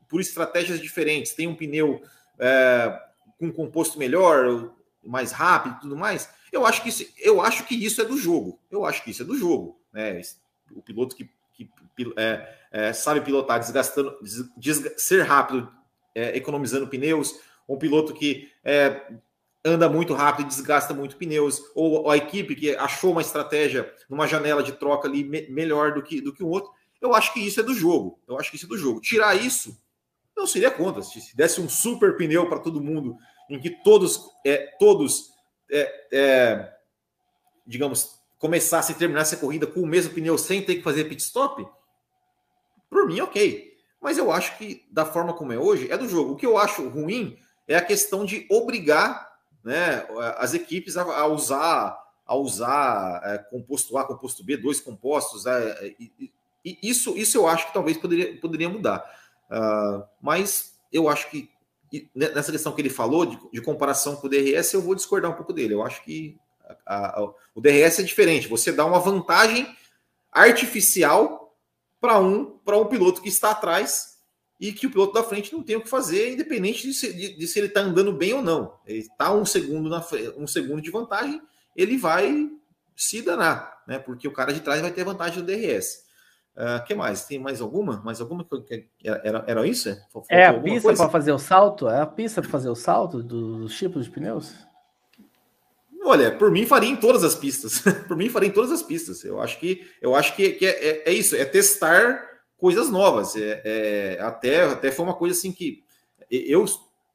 [SPEAKER 2] por estratégias diferentes, tem um pneu é, com um composto melhor, mais rápido e tudo mais, eu acho que isso, eu acho que isso é do jogo. Eu acho que isso é do jogo. Né? O piloto que, que é, é, sabe pilotar desgastando, des, ser rápido, é, economizando pneus, um piloto que é, anda muito rápido e desgasta muito pneus, ou a equipe que achou uma estratégia numa janela de troca ali me, melhor do que, do que o outro. Eu acho que isso é do jogo. Eu acho que isso é do jogo. Tirar isso, não seria contra. Se desse um super pneu para todo mundo, em que todos, é, todos é, é, digamos, começasse e terminasse a corrida com o mesmo pneu sem ter que fazer pit stop, por mim, ok. Mas eu acho que, da forma como é hoje, é do jogo. O que eu acho ruim é a questão de obrigar né, as equipes a, a usar a usar é, composto A, composto B, dois compostos. É, e, e isso, isso eu acho que talvez poderia, poderia mudar. Uh, mas eu acho que nessa questão que ele falou de, de, comparação com o DRS, eu vou discordar um pouco dele. Eu acho que a, a, o DRS é diferente. Você dá uma vantagem artificial para um para um piloto que está atrás e que o piloto da frente não tem o que fazer, independente de se, de, de se ele está andando bem ou não. Ele está um segundo na um segundo de vantagem, ele vai se danar, né? Porque o cara de trás vai ter vantagem do DRS. O uh, ah, que mais? Tem mais alguma? Mais alguma que, era, era isso?
[SPEAKER 1] é a pista para fazer o salto? É a pista para fazer o salto dos tipos de pneus?
[SPEAKER 2] Olha, por mim faria em todas as pistas. por mim faria em todas as pistas. Eu acho que eu acho que, que é, é, é isso, é testar coisas novas. É, é, até, até foi uma coisa assim que eu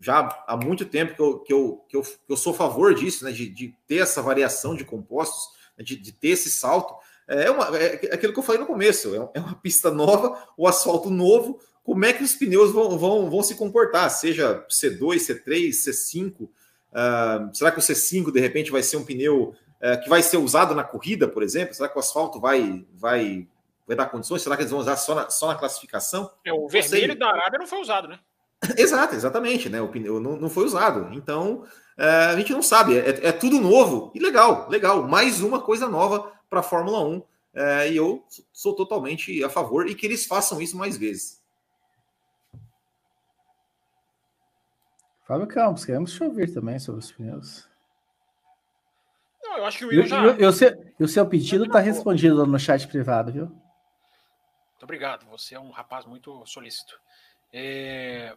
[SPEAKER 2] já há muito tempo que eu, que eu, que eu, que eu sou a favor disso, né? De, de ter essa variação de compostos, né, de, de ter esse salto. É, uma, é aquilo que eu falei no começo: é, é uma pista nova, o asfalto novo. Como é que os pneus vão, vão, vão se comportar? Seja C2, C3, C5. Uh, será que o C5 de repente vai ser um pneu uh, que vai ser usado na corrida, por exemplo? Será que o asfalto vai, vai vai dar condições? Será que eles vão usar só na, só na classificação?
[SPEAKER 3] É, o vermelho da Arábia não foi usado, né?
[SPEAKER 2] Exato, exatamente, né? O pneu não, não foi usado. Então, é, a gente não sabe. É, é, tudo novo e legal, legal. Mais uma coisa nova para a Fórmula 1. É, e eu sou totalmente a favor e que eles façam isso mais vezes.
[SPEAKER 1] Fábio Campos, queremos te ouvir também sobre os pneus.
[SPEAKER 3] Não, eu acho que o Will já.
[SPEAKER 1] E o seu, o seu pedido está respondido no chat privado, viu?
[SPEAKER 3] Muito obrigado. Você é um rapaz muito solícito. É...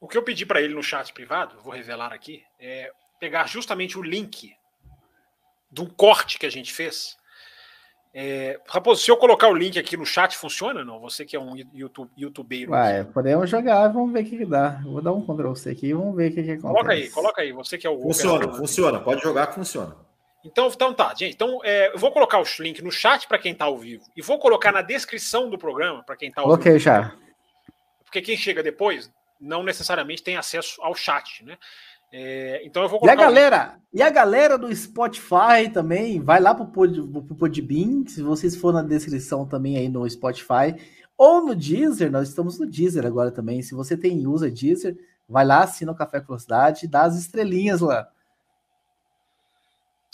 [SPEAKER 3] O que eu pedi para ele no chat privado, vou revelar aqui, é pegar justamente o link de um corte que a gente fez. É... Raposo, se eu colocar o link aqui no chat, funciona não? Você que é um YouTube, youtubeiro.
[SPEAKER 1] Ué, podemos jogar, vamos ver o que, que dá. Vou dar um Ctrl C aqui e vamos ver o que, que acontece.
[SPEAKER 3] Coloca aí, coloca aí. Você que é o.
[SPEAKER 2] Funciona, funciona. Pode jogar que funciona.
[SPEAKER 3] Então, então tá, gente. Então, é, eu vou colocar o link no chat para quem está ao vivo e vou colocar na descrição do programa para quem está ao
[SPEAKER 1] Coloquei
[SPEAKER 3] vivo.
[SPEAKER 1] já.
[SPEAKER 3] Porque quem chega depois não necessariamente tem acesso ao chat, né? É, então eu vou
[SPEAKER 1] colocar. E a galera, e a galera do Spotify também, vai lá pro, Pod, pro Podbean, se vocês for na descrição também aí no Spotify ou no Deezer, nós estamos no Deezer agora também. Se você tem usa Deezer, vai lá, assina o Café com Velocidade, dá as estrelinhas lá.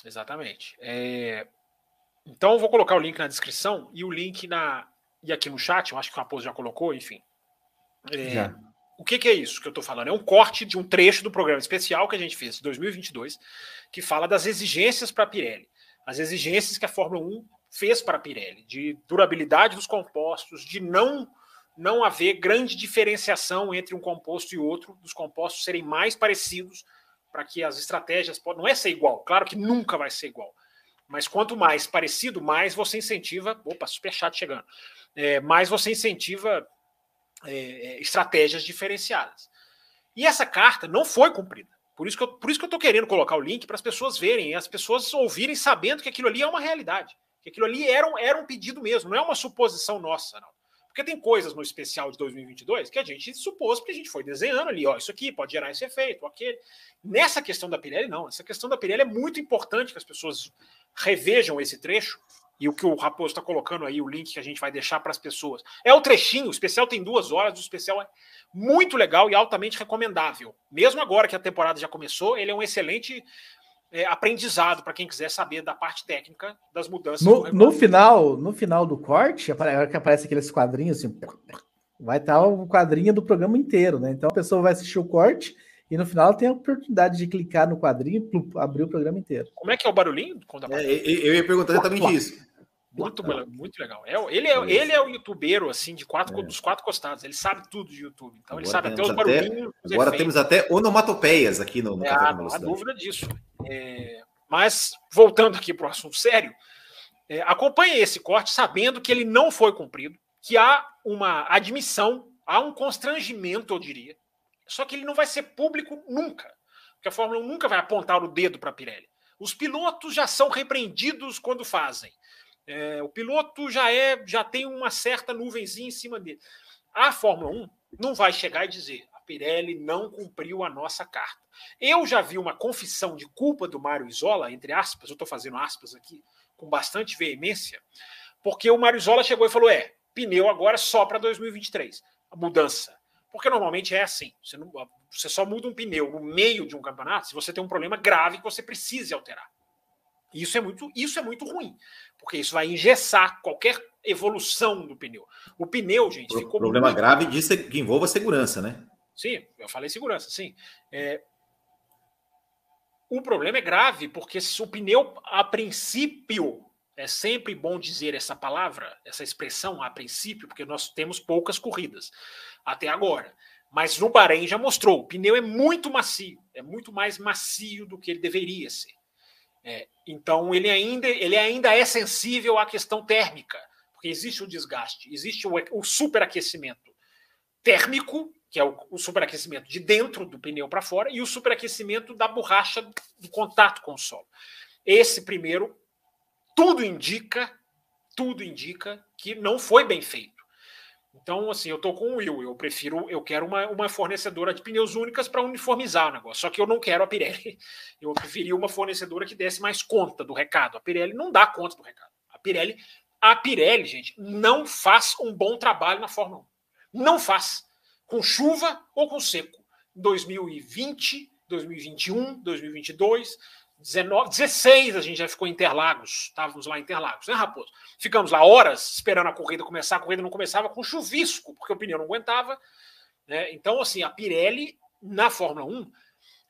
[SPEAKER 3] Exatamente. É... Então eu vou colocar o link na descrição e o link na e aqui no chat, eu acho que o Raposo já colocou, enfim. É... O que, que, é isso que eu estou falando? É um corte de um trecho do programa especial que a gente fez em 2022, que fala das exigências para a Pirelli. As exigências que a Fórmula 1 fez para a Pirelli, de durabilidade dos compostos, de não não haver grande diferenciação entre um composto e outro, dos compostos serem mais parecidos para que as estratégias não é ser igual, claro que nunca vai ser igual, mas quanto mais parecido, mais você incentiva, opa, super chat chegando, é, mais você incentiva é, é, estratégias diferenciadas. E essa carta não foi cumprida. Por isso que eu, por isso que eu estou querendo colocar o link para as pessoas verem, as pessoas ouvirem sabendo que aquilo ali é uma realidade, que aquilo ali era um, era um pedido mesmo, não é uma suposição nossa, não. Porque tem coisas no especial de 2022 que a gente supôs, porque a gente foi desenhando ali, ó, isso aqui pode gerar esse efeito, aquele. Nessa questão da Pirelli, não. Essa questão da Pirelli é muito importante que as pessoas revejam esse trecho E o que o Raposo está colocando aí, o link que a gente vai deixar para as pessoas. É o trechinho, o especial tem duas horas, o especial é muito legal e altamente recomendável. Mesmo agora que a temporada já começou, ele é um excelente é, aprendizado para quem quiser saber da parte técnica das mudanças.
[SPEAKER 1] No, no final, no final do corte, hora que aparece aqueles quadrinhos assim, vai estar o quadrinho do programa inteiro, né? Então a pessoa vai assistir o corte e no final tem a oportunidade de clicar no quadrinho e abrir o programa inteiro.
[SPEAKER 3] Como é que é o barulhinho?
[SPEAKER 2] É, eu ia perguntar exatamente isso.
[SPEAKER 3] Muito, muito legal. É, ele, é, ele é o youtubeiro, assim, de quatro, é. dos quatro costados. Ele sabe tudo de YouTube. Então agora ele sabe até os barulhinhos.
[SPEAKER 2] Até, agora efeitos. temos até onomatopeias aqui no, no
[SPEAKER 3] é, Café Não há dúvida disso. É, mas, voltando aqui para o assunto sério, é, acompanhe esse corte sabendo que ele não foi cumprido, que há uma admissão, há um constrangimento, eu diria. Só que ele não vai ser público nunca. Porque a Fórmula 1 nunca vai apontar o dedo para a Pirelli. Os pilotos já são repreendidos quando fazem. É, o piloto já é, já tem uma certa nuvenzinha em cima dele. A Fórmula 1 não vai chegar e dizer a Pirelli não cumpriu a nossa carta. Eu já vi uma confissão de culpa do Mário Isola, entre aspas, eu estou fazendo aspas aqui com bastante veemência, porque o Mário Isola chegou e falou: é, pneu agora só para 2023. A mudança. Porque normalmente é assim: você, não, você só muda um pneu no meio de um campeonato se você tem um problema grave que você precise alterar. Isso é muito, isso é muito ruim porque isso vai engessar qualquer evolução do pneu. O pneu, gente,
[SPEAKER 2] Pro, ficou. Problema muito... grave disso que envolva segurança, né?
[SPEAKER 3] Sim, eu falei segurança, sim. É... O problema é grave, porque se o pneu, a princípio, é sempre bom dizer essa palavra, essa expressão a princípio, porque nós temos poucas corridas até agora. Mas no Bahrein já mostrou, o pneu é muito macio, é muito mais macio do que ele deveria ser. É, então ele ainda, ele ainda é sensível à questão térmica, porque existe o desgaste, existe o, o superaquecimento térmico, que é o, o superaquecimento de dentro do pneu para fora, e o superaquecimento da borracha do contato com o solo. Esse primeiro, tudo indica, tudo indica que não foi bem feito. Então, assim, eu tô com o Will. Eu prefiro, eu quero uma, uma fornecedora de pneus únicas para uniformizar o negócio. Só que eu não quero a Pirelli. Eu preferia uma fornecedora que desse mais conta do recado. A Pirelli não dá conta do recado. A Pirelli, a Pirelli, gente, não faz um bom trabalho na Fórmula 1. Não faz. Com chuva ou com seco. 2020, 2021, 2022, 19, 16 a gente já ficou em Interlagos. Estávamos lá em Interlagos, né, Raposo? Ficamos lá horas esperando a corrida começar. A corrida não começava com chuvisco, porque o pneu não aguentava. Né? Então, assim, a Pirelli na Fórmula 1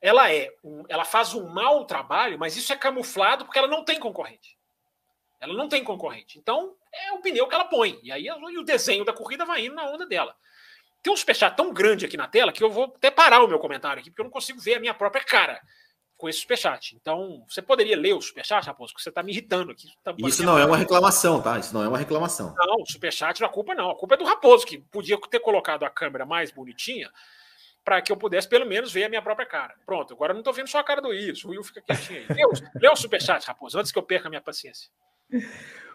[SPEAKER 3] ela é um, ela faz um mau trabalho, mas isso é camuflado porque ela não tem concorrente. Ela não tem concorrente. Então, é o pneu que ela põe. E aí e o desenho da corrida vai indo na onda dela. Tem um superchat tão grande aqui na tela que eu vou até parar o meu comentário aqui, porque eu não consigo ver a minha própria cara com esse superchat. Então, você poderia ler o superchat, Raposo, porque você está me irritando aqui. Tá
[SPEAKER 2] Isso não é uma reclamação, tá? Isso não é uma reclamação.
[SPEAKER 3] Não, o superchat não é culpa, não. A culpa é do Raposo, que podia ter colocado a câmera mais bonitinha para que eu pudesse pelo menos ver a minha própria cara. Pronto, agora eu não estou vendo só a cara do Will. O Will fica quietinho aí. Lê, lê o superchat, Raposo, antes que eu perca a minha paciência.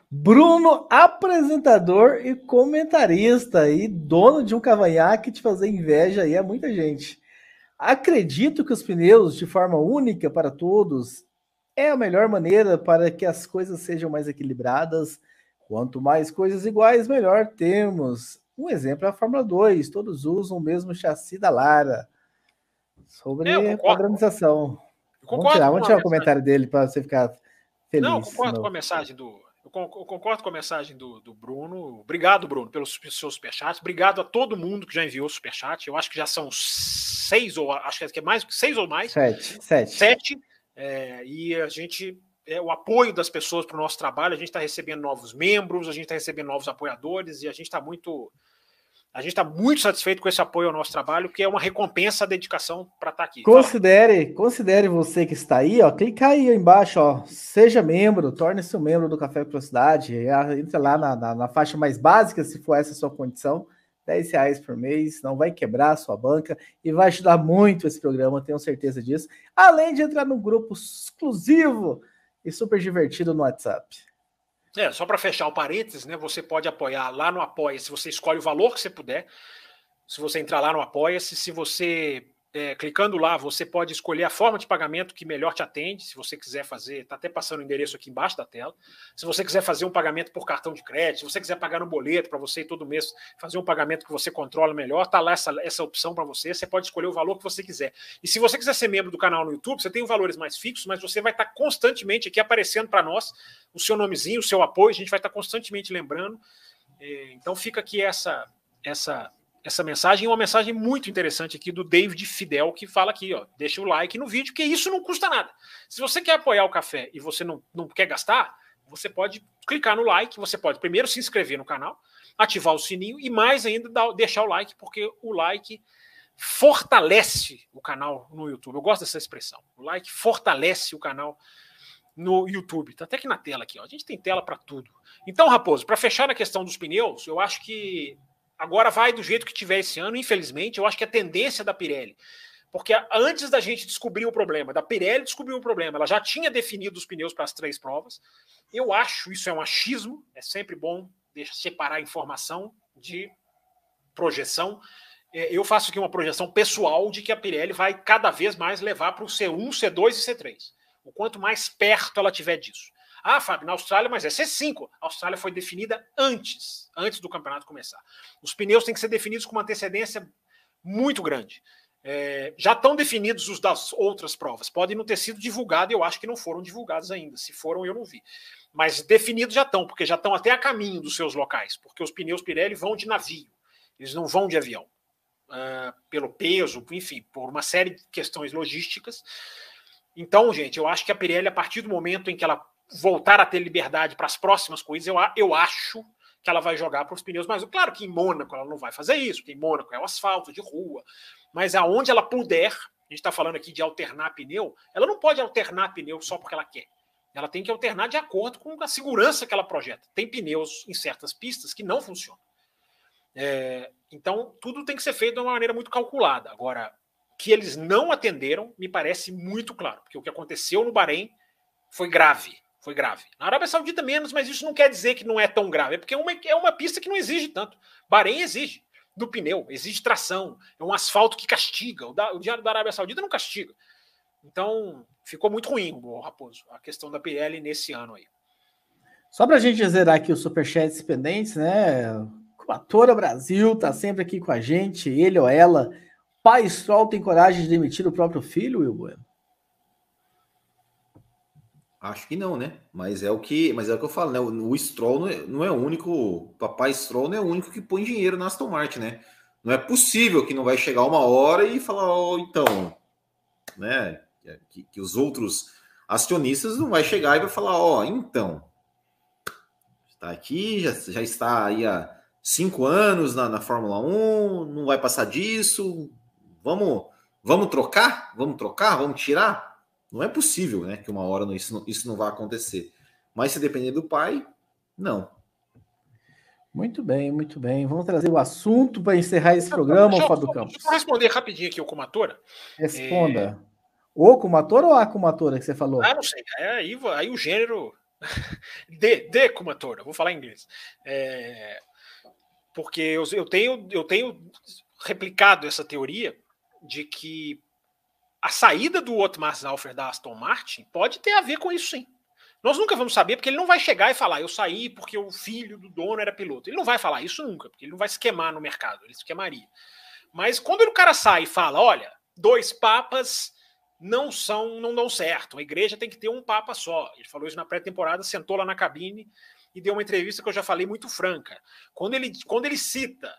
[SPEAKER 1] Bruno, apresentador e comentarista e dono de um cavanhaque te fazer inveja aí é muita gente. Acredito que os pneus de forma única para todos é a melhor maneira para que as coisas sejam mais equilibradas. Quanto mais coisas iguais, melhor temos. Um exemplo é a Fórmula 2, todos usam o mesmo chassi da Lara. Sobre é, padronização. Vamos tirar, vamos tirar o comentário dele para você ficar feliz.
[SPEAKER 3] Não, concordo com a mensagem do, eu concordo com a mensagem do, do Bruno. Obrigado, Bruno, pelos seus superchats. Obrigado a todo mundo que já enviou superchat. Eu acho que já são seis, ou acho que é mais seis ou mais.
[SPEAKER 1] Sete. Sete.
[SPEAKER 3] Sete. É, e a gente. É, o apoio das pessoas para o nosso trabalho, a gente está recebendo novos membros, a gente está recebendo novos apoiadores e a gente está muito a gente está muito satisfeito com esse apoio ao nosso trabalho, que é uma recompensa à dedicação para estar tá aqui.
[SPEAKER 1] Considere, Fala. considere você que está aí, ó, clica aí embaixo, ó, seja membro, torne-se um membro do Café Velocidade, entra lá na, na, na, faixa mais básica, se for essa a sua condição, 10 reais por mês, não vai quebrar a sua banca e vai ajudar muito esse programa, tenho certeza disso. Além de entrar no grupo exclusivo e super divertido no WhatsApp.
[SPEAKER 3] É, só para fechar o parênteses, né? Você pode apoiar lá no Apoia-se, você escolhe o valor que você puder. Se você entrar lá no Apoia-se, se você é, clicando lá, você pode escolher a forma de pagamento que melhor te atende. Se você quiser fazer, está até passando o endereço aqui embaixo da tela. Se você quiser fazer um pagamento por cartão de crédito, se você quiser pagar no boleto para você todo mês fazer um pagamento que você controla melhor, está lá essa, essa opção para você. Você pode escolher o valor que você quiser. E se você quiser ser membro do canal no YouTube, você tem valores mais fixos, mas você vai estar tá constantemente aqui aparecendo para nós o seu nomezinho, o seu apoio. A gente vai estar tá constantemente lembrando. É, então fica aqui essa essa essa mensagem, uma mensagem muito interessante aqui do David Fidel, que fala aqui, ó, deixa o like no vídeo, que isso não custa nada. Se você quer apoiar o café e você não, não quer gastar, você pode clicar no like, você pode primeiro se inscrever no canal, ativar o sininho e mais ainda dar, deixar o like, porque o like fortalece o canal no YouTube. Eu gosto dessa expressão. O like fortalece o canal no YouTube. Tá até aqui na tela aqui, ó. A gente tem tela para tudo. Então, Raposo, para fechar na questão dos pneus, eu acho que Agora vai do jeito que tiver esse ano, infelizmente, eu acho que é a tendência da Pirelli. Porque antes da gente descobrir o problema, da Pirelli descobrir o problema, ela já tinha definido os pneus para as três provas. Eu acho isso é um achismo, é sempre bom separar informação de projeção. É, eu faço aqui uma projeção pessoal de que a Pirelli vai cada vez mais levar para o C1, C2 e C3. O quanto mais perto ela tiver disso. Ah, Fábio, na Austrália, mas é C5. A Austrália foi definida antes, antes do campeonato começar. Os pneus têm que ser definidos com uma antecedência muito grande. É, já estão definidos os das outras provas. Podem não ter sido divulgados, eu acho que não foram divulgados ainda. Se foram, eu não vi. Mas definidos já estão, porque já estão até a caminho dos seus locais, porque os pneus Pirelli vão de navio, eles não vão de avião. Uh, pelo peso, enfim, por uma série de questões logísticas. Então, gente, eu acho que a Pirelli, a partir do momento em que ela voltar a ter liberdade para as próximas coisas, eu, eu acho que ela vai jogar para os pneus mais. Claro que em Mônaco ela não vai fazer isso, porque em Mônaco é o asfalto de rua, mas aonde ela puder, a gente está falando aqui de alternar pneu, ela não pode alternar pneu só porque ela quer. Ela tem que alternar de acordo com a segurança que ela projeta. Tem pneus em certas pistas que não funcionam. É, então, tudo tem que ser feito de uma maneira muito calculada. Agora, que eles não atenderam, me parece muito claro, porque o que aconteceu no Bahrein foi grave foi grave. Na Arábia Saudita menos, mas isso não quer dizer que não é tão grave. É porque é uma, é uma pista que não exige tanto. Bahrein exige do pneu, exige tração. É um asfalto que castiga. O, da, o Diário da Arábia Saudita não castiga. Então, ficou muito ruim, o Raposo, a questão da Pirelli nesse ano aí.
[SPEAKER 1] Só para a gente zerar aqui os superchats pendentes, né? O Atora Brasil tá sempre aqui com a gente, ele ou ela. Pai Stroll tem coragem de demitir o próprio filho, Will Bueno?
[SPEAKER 2] Acho que não, né? Mas é o que, mas é o que eu falo, né? O, o Stroll não é, não é o único, papai Stroll não é o único que põe dinheiro na Aston Martin, né? Não é possível que não vai chegar uma hora e falar, oh, então, né? Que, que os outros acionistas não vai chegar e vai falar, ó, oh, então, está aqui, já, já está aí há cinco anos na, na Fórmula 1, não vai passar disso, vamos, vamos trocar, vamos trocar, vamos tirar. Não é possível, né? Que uma hora isso, não, isso não vai acontecer. Mas se depender do pai, não.
[SPEAKER 1] Muito bem, muito bem. Vamos trazer o assunto para encerrar esse programa, deixa, Fábio Campos. Deixa
[SPEAKER 3] eu responder rapidinho aqui o Comatora.
[SPEAKER 1] Responda. É... O Comatora ou a Comatora que você falou?
[SPEAKER 3] Ah, não sei. É, aí, aí o gênero. de, de Comatora, vou falar em inglês. É... Porque eu, eu, tenho, eu tenho replicado essa teoria de que a saída do Otmar Zaufer da Aston Martin pode ter a ver com isso sim. Nós nunca vamos saber, porque ele não vai chegar e falar, eu saí porque o filho do dono era piloto. Ele não vai falar isso nunca, porque ele não vai se queimar no mercado, ele se queimaria. Mas quando o cara sai e fala, olha, dois papas não são, não dão certo. A igreja tem que ter um papa só. Ele falou isso na pré-temporada, sentou lá na cabine e deu uma entrevista que eu já falei muito franca. Quando ele, quando ele cita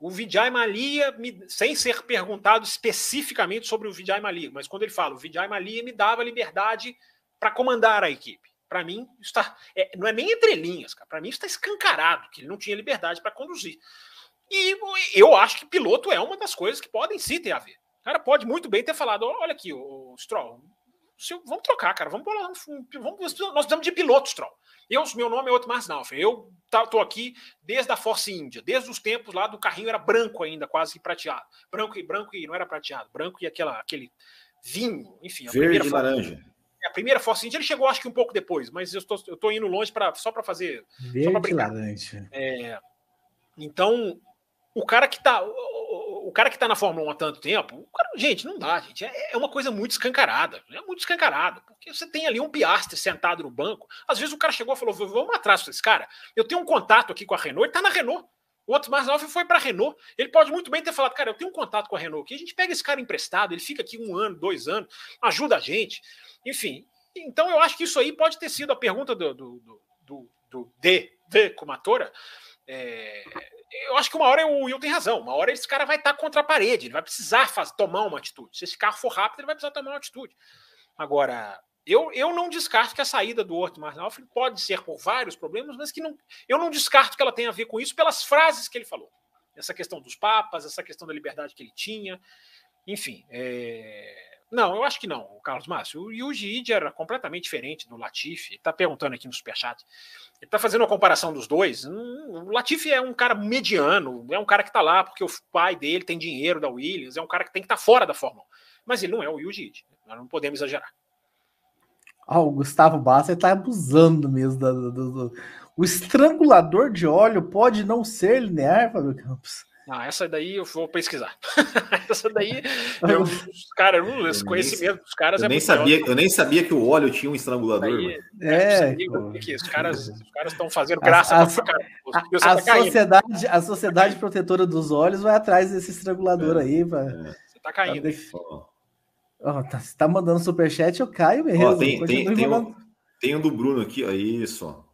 [SPEAKER 3] o Vijay Malia, me, sem ser perguntado especificamente sobre o Vijay Malia, mas quando ele fala, o Vijay Malia me dava liberdade para comandar a equipe. Para mim, está, é, não é nem entre linhas, para mim está escancarado que ele não tinha liberdade para conduzir. E eu acho que piloto é uma das coisas que podem sim ter a ver. O cara pode muito bem ter falado: olha aqui, o Stroll, vamos trocar, cara, vamos, vamos, nós precisamos de piloto, Stroll. Eu, meu nome é Otmar Snaufer. Eu estou aqui desde a Force India, desde os tempos lá do carrinho era branco ainda, quase prateado. Branco e branco e não era prateado, branco e aquela, aquele vinho, enfim. A
[SPEAKER 2] Verde e laranja.
[SPEAKER 3] A primeira Force India ele chegou acho que um pouco depois, mas eu estou, eu estou indo longe para só para fazer.
[SPEAKER 1] Verde e laranja.
[SPEAKER 3] É, então, o cara que está. O, cara que está na Fórmula 1 há tanto tempo, cara, gente, não dá, gente. É, é, uma coisa muito escancarada. É muito escancarada. Porque você tem ali um piastre sentado no banco. Às vezes o cara chegou e falou: vamos atrás desse cara. Eu tenho um contato aqui com a Renault, ele está na Renault. O outro mais novo foi para a Renault. Ele pode muito bem ter falado, cara, eu tenho um contato com a Renault aqui. A gente pega esse cara emprestado, ele fica aqui um ano, dois anos, ajuda a gente. Enfim, então eu acho que isso aí pode ter sido a pergunta do, do, do, do, do D, D Kumatora. É, eu acho que uma hora o Will tem razão. Uma hora esse cara vai estar contra a parede, ele vai precisar fazer, tomar uma atitude. Se esse carro for rápido, ele vai precisar tomar uma atitude. Agora, eu, eu não descarto que a saída do Horto Marnalf pode ser por vários problemas, mas que não, eu não descarto que ela tenha a ver com isso pelas frases que ele falou. Essa questão dos papas, essa questão da liberdade que ele tinha. Enfim, é, não, eu acho que não, Carlos Márcio. O Yuji Ide era completamente diferente do Latifi. Está perguntando aqui no Superchat. Ele está fazendo uma comparação dos dois. Hum, o Latifi é um cara mediano, é um cara que está lá porque o pai dele tem dinheiro da Williams, é um cara que tem que estar tá fora da Fórmula 1. Mas ele não é o Yuji Ide. Nós não podemos exagerar.
[SPEAKER 1] Ah, o Gustavo Bassa está abusando mesmo. Do, do, do, O estrangulador de óleo pode não ser linear, Fábio Campos.
[SPEAKER 3] Ah, essa daí eu vou pesquisar. essa daí, eu, os caras, esse conhecimento dos caras
[SPEAKER 2] eu é nem sabia, Eu nem sabia que o óleo tinha um estrangulador. Aí,
[SPEAKER 1] é,
[SPEAKER 3] que os caras estão fazendo graça
[SPEAKER 1] a, a, a, a tá sociedade, a sociedade protetora dos olhos vai atrás desse estrangulador é, aí. Pra, é.
[SPEAKER 3] Você tá caindo. Tá,
[SPEAKER 1] oh, tá, você tá mandando superchat, eu caio mesmo. Oh,
[SPEAKER 2] tem, tem, tem, um, tem um do Bruno aqui, ó, isso.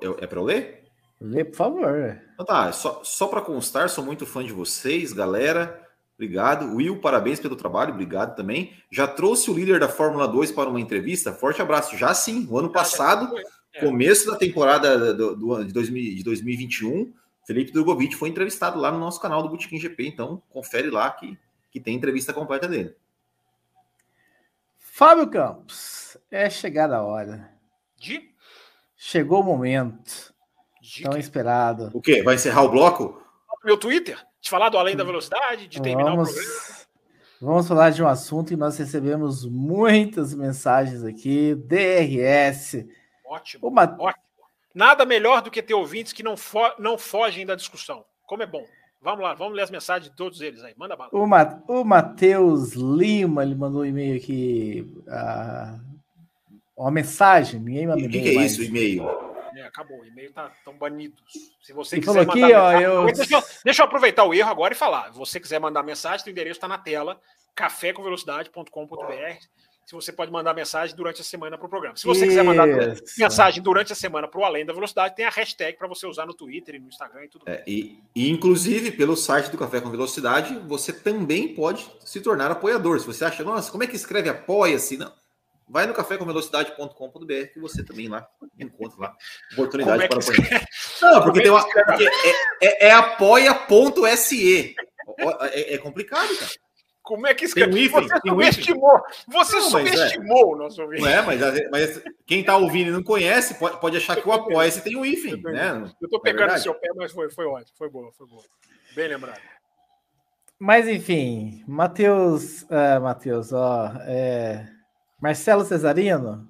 [SPEAKER 2] É, é para eu ler?
[SPEAKER 1] Lê, por favor.
[SPEAKER 2] Então tá, só, só para constar, sou muito fã de vocês, galera. Obrigado. Will, parabéns pelo trabalho, obrigado também. Já trouxe o líder da Fórmula 2 para uma entrevista? Forte abraço. Já sim, o ano passado, é. começo da temporada do, do, de, 2000, de 2021, Felipe Drogovic foi entrevistado lá no nosso canal do Botequim GP, então confere lá que, que tem entrevista completa dele.
[SPEAKER 1] Fábio Campos, é chegada a hora.
[SPEAKER 3] De?
[SPEAKER 1] Chegou o momento. Tão esperado.
[SPEAKER 2] O quê? Vai encerrar o bloco?
[SPEAKER 3] Meu Twitter? De falar do Além da Velocidade, de terminar
[SPEAKER 1] vamos,
[SPEAKER 3] o programa?
[SPEAKER 1] Vamos falar de um assunto que nós recebemos muitas mensagens aqui. DRS.
[SPEAKER 3] Ótimo. Uma... ótimo. Nada melhor do que ter ouvintes que não, fo não fogem da discussão. Como é bom. Vamos lá, vamos ler as mensagens de todos eles aí. Manda bala.
[SPEAKER 1] O, Ma o Matheus Lima, ele mandou um e-mail aqui. Uh, uma mensagem, ninguém mandou.
[SPEAKER 2] O que, que, é mais. isso, e-mail?
[SPEAKER 3] Acabou. O e-mail tá tão banido. Se você
[SPEAKER 1] quiser mandar aqui, ó, eu...
[SPEAKER 3] deixa, eu, deixa, eu, aproveitar o erro agora e falar. Se você quiser mandar mensagem, o endereço está na tela, cafécomvelocidade.com.br. Se você pode mandar mensagem durante a semana para o programa. Se você Isso. quiser mandar mensagem durante a semana para o Além da Velocidade, tem a hashtag para você usar no Twitter e no Instagram e tudo
[SPEAKER 2] é, e, e, inclusive, pelo site do Café com Velocidade, você também pode se tornar apoiador. Se você acha, nossa, como é que escreve apoia-se? Não Vai no cafécomvelocidade.com.br que você também lá encontra lá oportunidade é para apoiar. Não, porque, tem uma, porque é, é, é apoia.se. É, é, complicado, cara.
[SPEAKER 3] Como é que escreve? Tem um hífen, você tem um subestimou, você não, é. subestimou o nosso
[SPEAKER 2] ouvinte. Não é, mas, mas quem está ouvindo e não conhece pode, pode achar que o apoia-se tem um hífen. Né?
[SPEAKER 3] Eu estou pegando o seu pé, mas foi, foi ótimo, foi boa, foi boa. Bem lembrado.
[SPEAKER 1] Mas enfim, Matheus, uh, Matheus, ó, é, Marcelo Cesarino,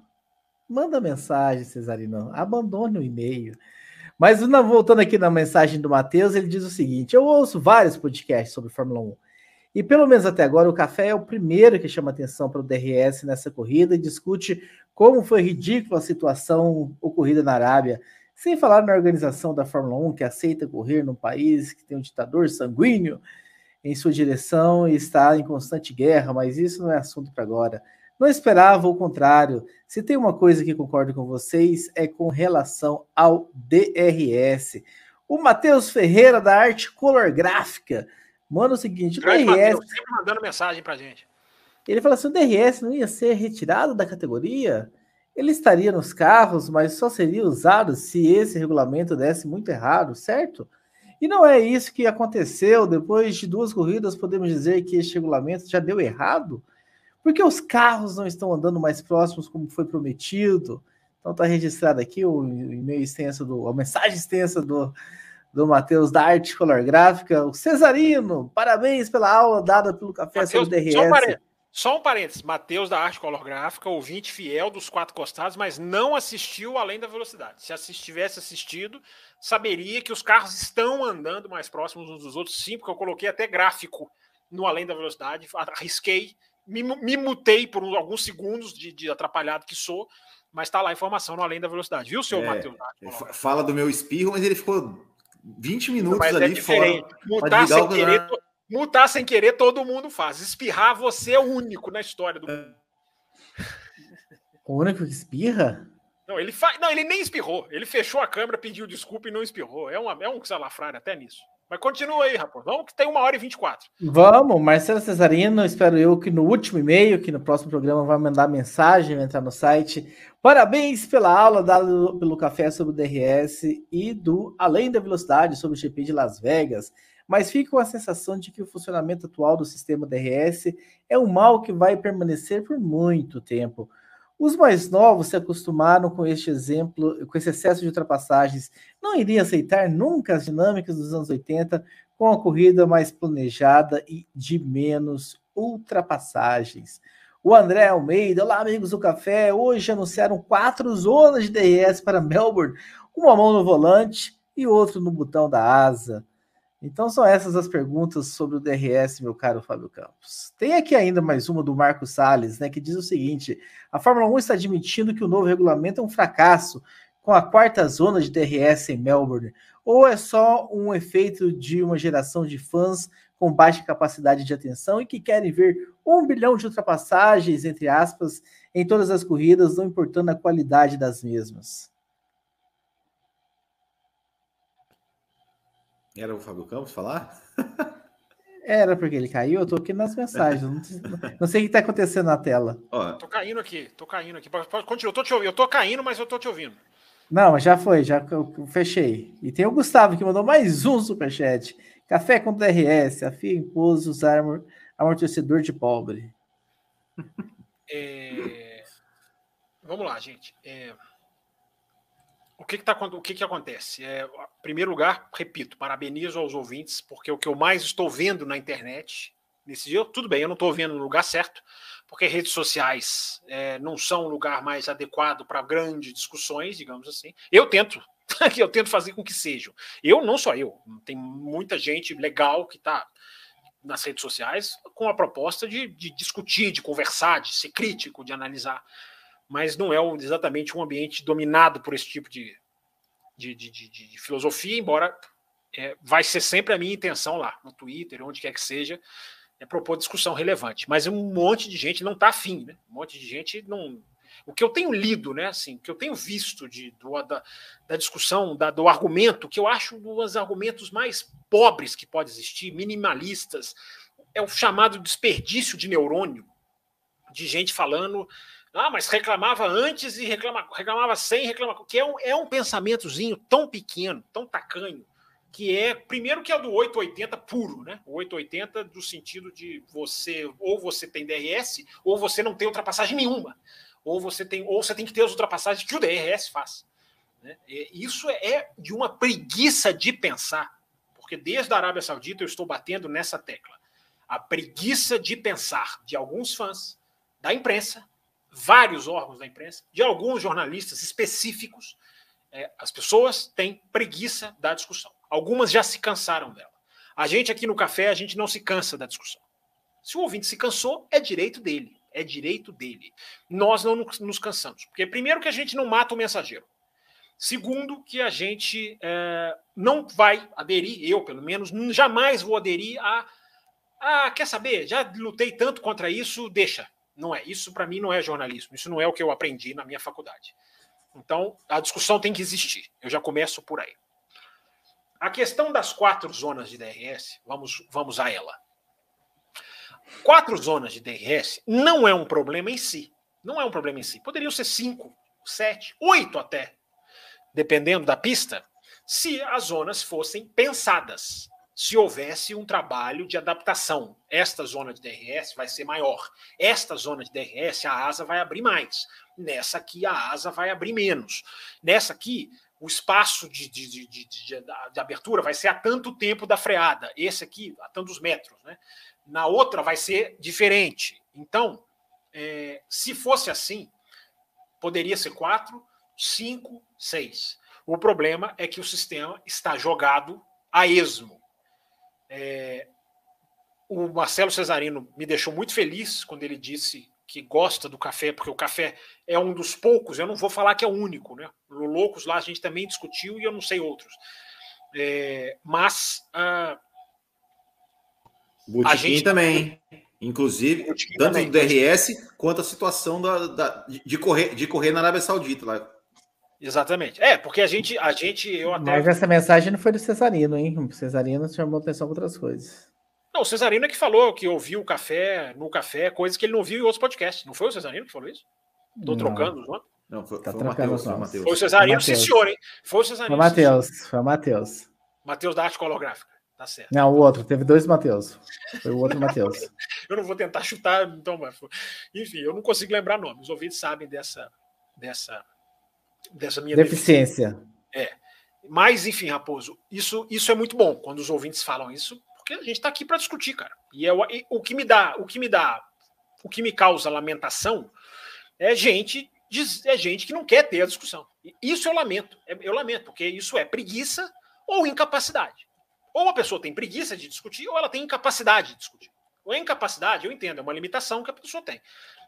[SPEAKER 1] manda mensagem, Cesarino, abandone o e-mail. Mas voltando aqui na mensagem do Matheus, ele diz o seguinte: eu ouço vários podcasts sobre Fórmula 1. E pelo menos até agora, o Café é o primeiro que chama atenção para o DRS nessa corrida e discute como foi ridícula a situação ocorrida na Arábia, sem falar na organização da Fórmula 1, que aceita correr num país que tem um ditador sanguíneo em sua direção e está em constante guerra, mas isso não é assunto para agora. Não esperava o contrário. Se tem uma coisa que concordo com vocês é com relação ao DRS. O Matheus Ferreira da Arte Color Gráfica manda o seguinte: o DRS. Mateus,
[SPEAKER 3] sempre mandando mensagem para gente.
[SPEAKER 1] Ele fala assim: o DRS não ia ser retirado da categoria? Ele estaria nos carros, mas só seria usado se esse regulamento desse muito errado, certo? E não é isso que aconteceu. Depois de duas corridas, podemos dizer que este regulamento já deu errado? Porque os carros não estão andando mais próximos como foi prometido. Então está registrado aqui o e-mail extenso do, a mensagem extensa do, do Matheus da Arte Color Gráfica. O Cesarino, parabéns pela aula dada pelo Café
[SPEAKER 3] Mateus,
[SPEAKER 1] sobre DRS.
[SPEAKER 3] Só um, parênteses, Só um parênteses, Matheus da Arte Colorgráfica, ouvinte fiel dos quatro costados, mas não assistiu além da velocidade. Se assist, tivesse assistido, saberia que os carros estão andando mais próximos uns dos outros, sim, porque eu coloquei até gráfico no além da velocidade, arrisquei, me, me mutei por alguns segundos de, de atrapalhado que sou, mas está lá a informação no além da velocidade, viu, seu é, Matheus?
[SPEAKER 2] Fala do meu espirro, mas ele ficou 20 minutos mas é ali é fora.
[SPEAKER 3] Mutar sem querer, Mutar sem querer, todo mundo faz. Espirrar, você é o único na história do mundo.
[SPEAKER 1] O único que espirra?
[SPEAKER 3] Não, ele fa... não, ele nem espirrou. Ele fechou a câmera, pediu desculpa e não espirrou. É, uma... é um salafrário até nisso. Mas continua aí, rapaz. Vamos que tem uma hora e 24.
[SPEAKER 1] Vamos, Marcelo Cesarino, espero eu que no último e-mail, que no próximo programa vai mandar mensagem, vai entrar no site. Parabéns pela aula dada pelo Café sobre o DRS e do Além da Velocidade sobre o GP de Las Vegas mas fica com a sensação de que o funcionamento atual do sistema DRS é um mal que vai permanecer por muito tempo. Os mais novos se acostumaram com este exemplo, com esse excesso de ultrapassagens, não iriam aceitar nunca as dinâmicas dos anos 80 com a corrida mais planejada e de menos ultrapassagens. O André Almeida, olá amigos do café, hoje anunciaram quatro zonas de DRS para Melbourne, uma mão no volante e outro no botão da asa. Então são essas as perguntas sobre o DRS, meu caro Fábio Campos. Tem aqui ainda mais uma do Marco Salles, né, que diz o seguinte: a Fórmula 1 está admitindo que o novo regulamento é um fracasso com a quarta zona de DRS em Melbourne, ou é só um efeito de uma geração de fãs com baixa capacidade de atenção e que querem ver um bilhão de ultrapassagens, entre aspas, em todas as corridas, não importando a qualidade das mesmas?
[SPEAKER 2] Era o Fábio Campos falar?
[SPEAKER 1] Era porque ele caiu, eu tô aqui nas mensagens. Não, não sei o que está acontecendo na tela.
[SPEAKER 3] Ó. Tô caindo aqui, tô caindo aqui. Continua, eu tô te ouvindo. Eu tô caindo, mas eu tô te ouvindo.
[SPEAKER 1] Não, mas já foi, já fechei. E tem o Gustavo que mandou mais um superchat. Café com DRS, a FIA impôs usar amortecedor de pobre.
[SPEAKER 3] É... Vamos lá, gente. É o que, que, tá, o que, que acontece? É, em primeiro lugar, repito, parabenizo aos ouvintes, porque o que eu mais estou vendo na internet nesse dia, tudo bem, eu não estou vendo no lugar certo, porque redes sociais é, não são um lugar mais adequado para grandes discussões, digamos assim. Eu tento, eu tento fazer com que sejam. Eu não só eu, tem muita gente legal que está nas redes sociais com a proposta de, de discutir, de conversar, de ser crítico, de analisar mas não é exatamente um ambiente dominado por esse tipo de, de, de, de, de filosofia, embora é, vai ser sempre a minha intenção lá, no Twitter, onde quer que seja, é propor discussão relevante. Mas um monte de gente não está afim, né? Um monte de gente não. O que eu tenho lido, né? Assim, o que eu tenho visto de, do, da, da discussão, da, do argumento, que eu acho um dos argumentos mais pobres que pode existir, minimalistas, é o chamado desperdício de neurônio, de gente falando ah, mas reclamava antes e reclama, reclamava sem, reclamava. Que é um, é um pensamentozinho tão pequeno, tão tacanho, que é, primeiro, que é do 880 puro, né? O 880 do sentido de você, ou você tem DRS, ou você não tem ultrapassagem nenhuma. Ou você tem, ou você tem que ter as ultrapassagens que o DRS faz. Né? Isso é de uma preguiça de pensar, porque desde a Arábia Saudita eu estou batendo nessa tecla. A preguiça de pensar de alguns fãs, da imprensa, vários órgãos da imprensa, de alguns jornalistas específicos, é, as pessoas têm preguiça da discussão. Algumas já se cansaram dela. A gente aqui no café, a gente não se cansa da discussão. Se o ouvinte se cansou, é direito dele. É direito dele. Nós não nos cansamos. Porque, primeiro, que a gente não mata o mensageiro. Segundo, que a gente é, não vai aderir, eu pelo menos, jamais vou aderir a. Ah, quer saber? Já lutei tanto contra isso, deixa. Não é. Isso para mim não é jornalismo. Isso não é o que eu aprendi na minha faculdade. Então, a discussão tem que existir. Eu já começo por aí. A questão das quatro zonas de DRS, vamos, vamos a ela. Quatro zonas de DRS não é um problema em si. Não é um problema em si. Poderiam ser cinco, sete, oito até, dependendo da pista, se as zonas fossem pensadas se houvesse um trabalho de adaptação. Esta zona de DRS vai ser maior. Esta zona de DRS, a asa vai abrir mais. Nessa aqui, a asa vai abrir menos. Nessa aqui, o espaço de, de, de, de, de abertura vai ser a tanto tempo da freada. Esse aqui, a tantos metros. Né? Na outra, vai ser diferente. Então, é, se fosse assim, poderia ser quatro, cinco, seis. O problema é que o sistema está jogado a esmo. É, o Marcelo Cesarino me deixou muito feliz quando ele disse que gosta do café, porque o café é um dos poucos, eu não vou falar que é o único, né? No Loucos lá a gente também discutiu e eu não sei outros. É, mas. Uh,
[SPEAKER 2] a gente também. Inclusive, tanto também, do DRS quanto a situação da, da, de, correr, de correr na Arábia Saudita lá.
[SPEAKER 3] Exatamente. É, porque a gente, a gente, eu até.
[SPEAKER 1] Mas essa mensagem não foi do Cesarino, hein? O Cesarino chamou atenção para outras coisas.
[SPEAKER 3] Não, o Cesarino é que falou que ouviu o café no café, coisas que ele não viu em outros podcasts. Não foi o Cesarino que falou isso? Não. trocando, não?
[SPEAKER 2] Não, foi, tá foi, o Mateus, foi o Matheus.
[SPEAKER 3] Foi o Cesarino, sim, senhor, hein?
[SPEAKER 1] Foi o Cesarino. Foi o Matheus, foi o Matheus.
[SPEAKER 3] Matheus da arte holográfica. Tá certo.
[SPEAKER 1] Não, o outro, teve dois Matheus. Foi o outro Matheus.
[SPEAKER 3] eu não vou tentar chutar, então, mas, enfim, eu não consigo lembrar nomes. Os ouvintes sabem dessa, dessa, dessa minha
[SPEAKER 1] deficiência. deficiência.
[SPEAKER 3] É. Mas, enfim, Raposo, isso, isso é muito bom quando os ouvintes falam isso, porque a gente está aqui para discutir, cara. E, é, e o que me dá, o que me dá, o que me causa lamentação é gente, é gente que não quer ter a discussão. Isso eu lamento, é, eu lamento, porque isso é preguiça ou incapacidade. Ou a pessoa tem preguiça de discutir, ou ela tem incapacidade de discutir. Ou a incapacidade, eu entendo, é uma limitação que a pessoa tem.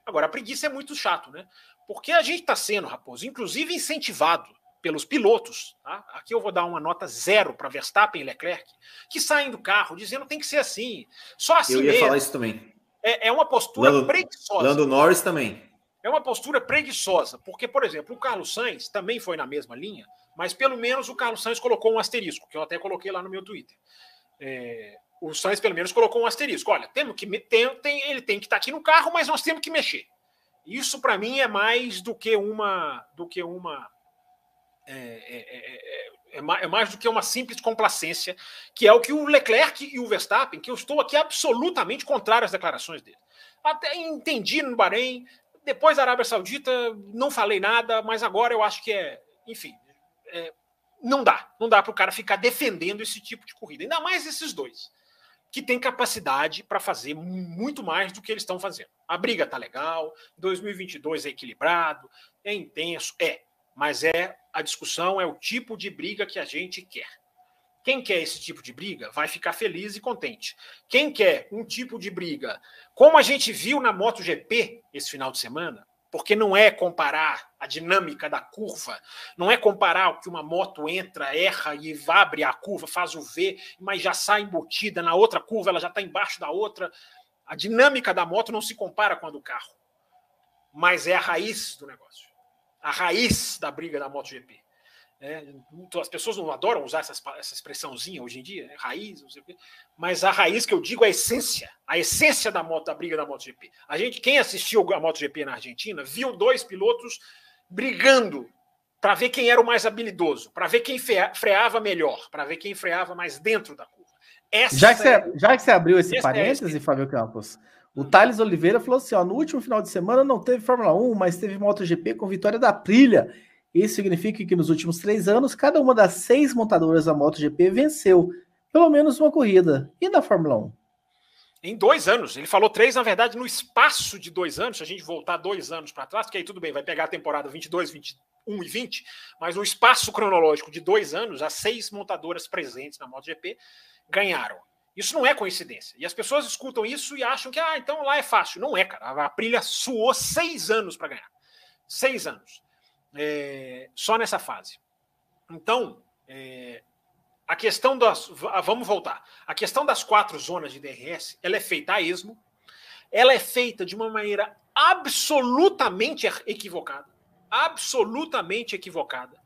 [SPEAKER 3] Agora, a preguiça é muito chato, né? Porque a gente está sendo, Raposo, inclusive incentivado pelos pilotos. Tá? Aqui eu vou dar uma nota zero para Verstappen e Leclerc, que saem do carro dizendo que tem que ser assim. Só assim
[SPEAKER 2] Eu ia mesmo. falar isso também.
[SPEAKER 3] É, é uma postura
[SPEAKER 2] Lando, preguiçosa. Lando Norris também.
[SPEAKER 3] É uma postura preguiçosa, porque, por exemplo, o Carlos Sainz também foi na mesma linha, mas pelo menos o Carlos Sainz colocou um asterisco, que eu até coloquei lá no meu Twitter. É, o Sainz, pelo menos, colocou um asterisco. Olha, temos que tem, tem, ele tem que estar tá aqui no carro, mas nós temos que mexer. Isso, para mim, é mais do que uma. Do que uma é é, é, é, é, mais do que uma simples complacência, que é o que o Leclerc e o Verstappen, que eu estou aqui absolutamente contrário às declarações dele. Até entendi no Bahrein, depois da Arábia Saudita, não falei nada, mas agora eu acho que é, enfim, é, não dá. Não dá para o cara ficar defendendo esse tipo de corrida. Ainda mais esses dois, que têm capacidade para fazer muito mais do que eles estão fazendo. A briga tá legal, 2022 é equilibrado, é intenso, é. Mas é a discussão é o tipo de briga que a gente quer. Quem quer esse tipo de briga vai ficar feliz e contente. Quem quer um tipo de briga, como a gente viu na MotoGP esse final de semana, porque não é comparar a dinâmica da curva, não é comparar o que uma moto entra, erra e abre a curva, faz o V, mas já sai embutida na outra curva, ela já está embaixo da outra. A dinâmica da moto não se compara com a do carro, mas é a raiz do negócio, a raiz da briga da MotoGP. É, as pessoas não adoram usar essa, essa expressãozinha hoje em dia, né? raiz, não sei o quê. Mas a raiz que eu digo é a essência, a essência da moto, da briga da MotoGP. A gente, quem assistiu a MotoGP na Argentina, viu dois pilotos brigando para ver quem era o mais habilidoso, para ver quem freava melhor, para ver quem freava mais dentro da curva.
[SPEAKER 1] Essa já, que você, já que você abriu esse parêntese, é Fábio Campos, o Thales Oliveira falou assim: ó, no último final de semana não teve Fórmula 1, mas teve MotoGP com vitória da Prilha isso significa que nos últimos três anos, cada uma das seis montadoras da MotoGP venceu pelo menos uma corrida. E na Fórmula 1?
[SPEAKER 3] Em dois anos. Ele falou três, na verdade, no espaço de dois anos. Se a gente voltar dois anos para trás, que aí tudo bem, vai pegar a temporada 22, 21 e 20, mas no espaço cronológico de dois anos, as seis montadoras presentes na MotoGP ganharam. Isso não é coincidência. E as pessoas escutam isso e acham que, ah, então lá é fácil. Não é, cara. A Aprilia suou seis anos para ganhar. Seis anos é, só nessa fase. Então, é, a questão das. Vamos voltar. A questão das quatro zonas de DRS ela é feita a esmo, ela é feita de uma maneira absolutamente equivocada. Absolutamente equivocada.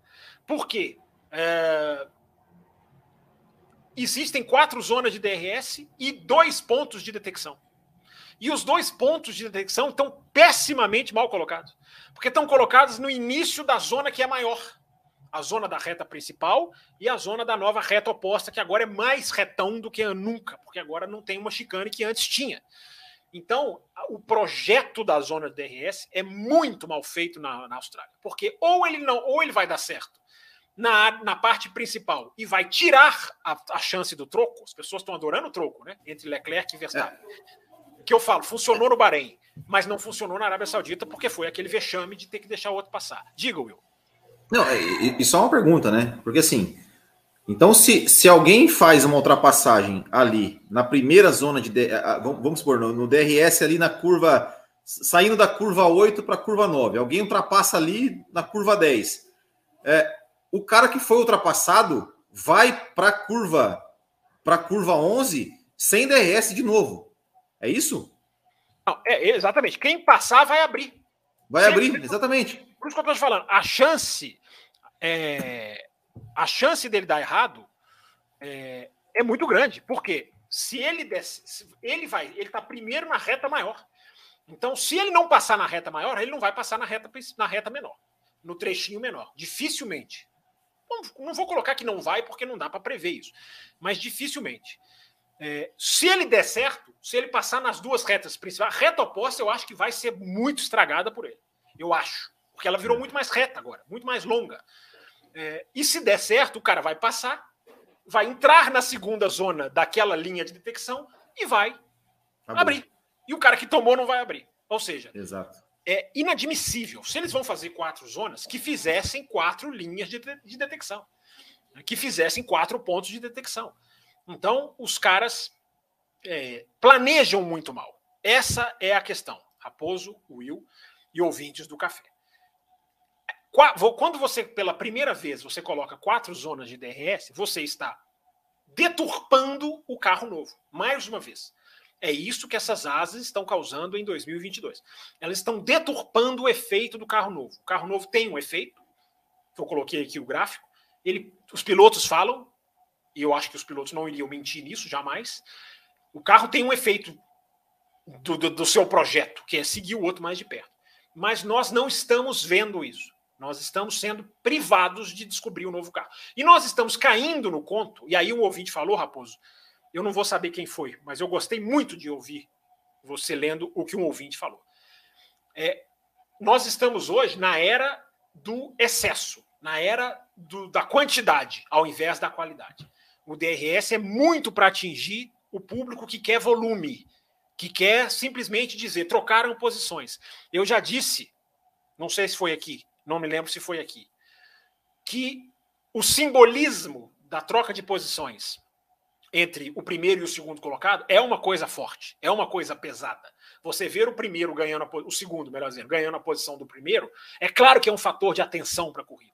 [SPEAKER 3] Por quê? É, existem quatro zonas de DRS e dois pontos de detecção. E os dois pontos de detecção estão pessimamente mal colocados, porque estão colocados no início da zona que é maior. A zona da reta principal e a zona da nova reta oposta, que agora é mais retão do que nunca, porque agora não tem uma chicane que antes tinha. Então, o projeto da zona de DRS é muito mal feito na, na Austrália, porque ou ele não, ou ele vai dar certo na, na parte principal e vai tirar a, a chance do troco. As pessoas estão adorando o troco, né? Entre Leclerc e Verstappen. É. que eu falo, funcionou no Bahrein, mas não funcionou na Arábia Saudita porque foi aquele vexame de ter que deixar o outro passar. Diga, Will.
[SPEAKER 2] Não, e, e só uma pergunta, né? Porque assim, então se, se alguém faz uma ultrapassagem ali na primeira zona de. Vamos supor, no, no DRS ali na curva. Saindo da curva 8 para a curva 9. Alguém ultrapassa ali na curva 10. É, o cara que foi ultrapassado vai para a curva para curva 11 sem DRS de novo. É isso?
[SPEAKER 3] Não, é, exatamente. Quem passar vai abrir.
[SPEAKER 2] Vai abrir, exatamente.
[SPEAKER 3] Por isso que eu estou te falando. A chance, é, a chance dele dar errado é, é muito grande. Porque se ele desce, ele vai, ele está primeiro na reta maior. Então, se ele não passar na reta maior, ele não vai passar na reta, na reta menor, no trechinho menor. Dificilmente. Não, não vou colocar que não vai, porque não dá para prever isso. Mas dificilmente. É, se ele der certo, se ele passar nas duas retas principais, a reta oposta eu acho que vai ser muito estragada por ele. Eu acho. Porque ela virou muito mais reta agora, muito mais longa. É, e se der certo, o cara vai passar, vai entrar na segunda zona daquela linha de detecção e vai abrir. E o cara que tomou não vai abrir. Ou seja,
[SPEAKER 2] Exato.
[SPEAKER 3] É inadmissível. Se eles vão fazer quatro zonas, que fizessem quatro linhas de, de detecção. Que fizessem quatro pontos de detecção. Então, os caras é, planejam muito mal. Essa é a questão. Raposo, Will e ouvintes do café. Quando você, pela primeira vez, você coloca quatro zonas de DRS, você está deturpando o carro novo, mais uma vez. É isso que essas asas estão causando em 2022. Elas estão deturpando o efeito do carro novo. O carro novo tem um efeito, eu coloquei aqui o gráfico. Ele, os pilotos falam, e eu acho que os pilotos não iriam mentir nisso jamais. O carro tem um efeito do, do, do seu projeto, que é seguir o outro mais de perto. Mas nós não estamos vendo isso. Nós estamos sendo privados de descobrir um novo carro. E nós estamos caindo no conto, e aí um ouvinte falou, Raposo, eu não vou saber quem foi, mas eu gostei muito de ouvir você lendo o que um ouvinte falou. É, nós estamos hoje na era do excesso, na era do, da quantidade, ao invés da qualidade. O DRS é muito para atingir o público que quer volume, que quer simplesmente dizer trocaram posições. Eu já disse, não sei se foi aqui, não me lembro se foi aqui, que o simbolismo da troca de posições entre o primeiro e o segundo colocado é uma coisa forte, é uma coisa pesada. Você ver o primeiro ganhando o segundo, melhor dizendo, ganhando a posição do primeiro, é claro que é um fator de atenção para a corrida.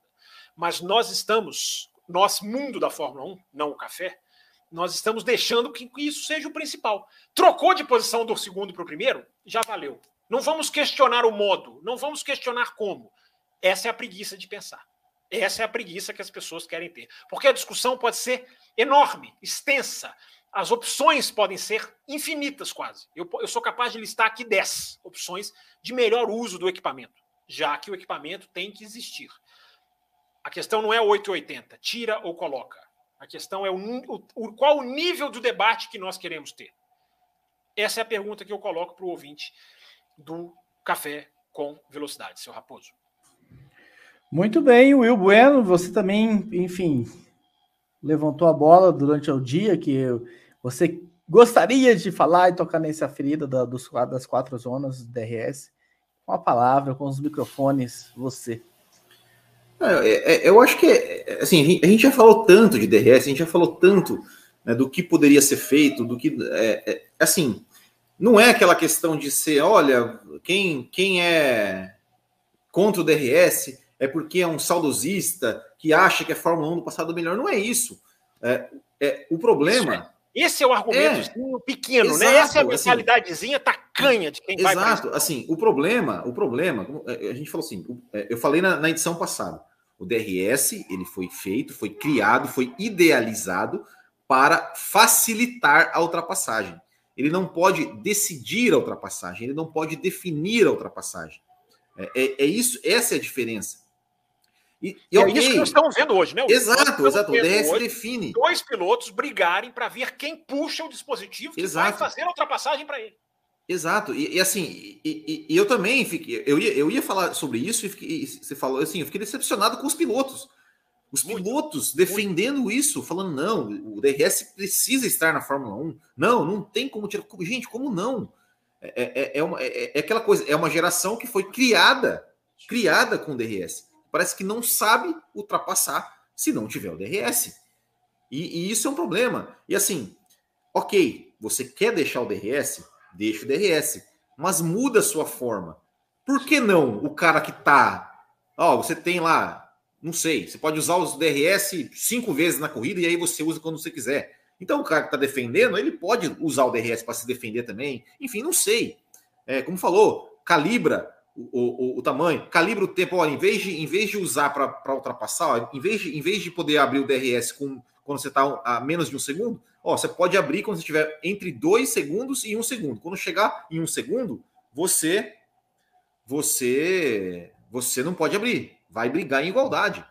[SPEAKER 3] Mas nós estamos, nós mundo da Fórmula 1, não o café, nós estamos deixando que isso seja o principal. Trocou de posição do segundo para o primeiro, já valeu. Não vamos questionar o modo, não vamos questionar como. Essa é a preguiça de pensar. Essa é a preguiça que as pessoas querem ter. Porque a discussão pode ser enorme, extensa. As opções podem ser infinitas, quase. Eu, eu sou capaz de listar aqui 10 opções de melhor uso do equipamento, já que o equipamento tem que existir. A questão não é 880, tira ou coloca. A questão é o, o, qual o nível do debate que nós queremos ter. Essa é a pergunta que eu coloco para o ouvinte do Café com Velocidade, seu Raposo.
[SPEAKER 1] Muito bem, Will Bueno, você também, enfim, levantou a bola durante o dia que você gostaria de falar e tocar nessa ferida da, dos, das quatro zonas do DRS. Com a palavra, com os microfones, você.
[SPEAKER 2] É, é, eu acho que, é, assim, a gente já falou tanto de DRS, a gente já falou tanto né, do que poderia ser feito, do que, é, é, assim, não é aquela questão de ser, olha, quem, quem é contra o DRS é porque é um saudosista que acha que a Fórmula 1 do passado é melhor. Não é isso. É, é o problema.
[SPEAKER 3] Esse é o argumento é, pequeno, exato, né? Essa é a mentalidadezinha assim, tacanha de quem
[SPEAKER 2] exato, vai. Exato, assim, o problema, o problema, é, a gente falou assim, é, eu falei na, na edição passada, o DRS ele foi feito, foi criado, foi idealizado para facilitar a ultrapassagem. Ele não pode decidir a ultrapassagem, ele não pode definir a ultrapassagem. É, é, é isso, essa é a diferença.
[SPEAKER 3] E, e é isso que nós estamos vendo hoje, né?
[SPEAKER 2] Exato, exato. O DRS define.
[SPEAKER 3] Dois pilotos brigarem para ver quem puxa o dispositivo que exato. vai fazer a ultrapassagem para ele.
[SPEAKER 2] Exato, e, e assim, e, e, eu também fiquei, eu ia, eu ia falar sobre isso e, fiquei, você falou assim, eu fiquei decepcionado com os pilotos. Os muito, pilotos defendendo muito. isso, falando, não, o DRS precisa estar na Fórmula 1. Não, não tem como tirar. Gente, como não? É, é, é, uma, é, é aquela coisa, é uma geração que foi criada, criada com DRS. Parece que não sabe ultrapassar se não tiver o DRS. E, e, isso é um problema. E assim, ok, você quer deixar o DRS? Deixa o DRS. Mas muda a sua forma. Por que não o cara que tá. Ó, você tem lá, não sei, você pode usar os DRS cinco vezes na corrida e aí você usa quando você quiser. Então o cara que está defendendo, ele pode usar o DRS para se defender também. Enfim, não sei. É, como falou, calibra o, o, o, tamanho, calibra o tempo. Olha, em vez de, em vez de usar para ultrapassar, em, vez de, em vez de poder abrir o DRS com, quando você está a menos de um segundo, ó, você pode abrir quando você estiver entre dois segundos e um segundo. Quando chegar em um segundo, você você você não pode abrir. Vai brigar em igualdade.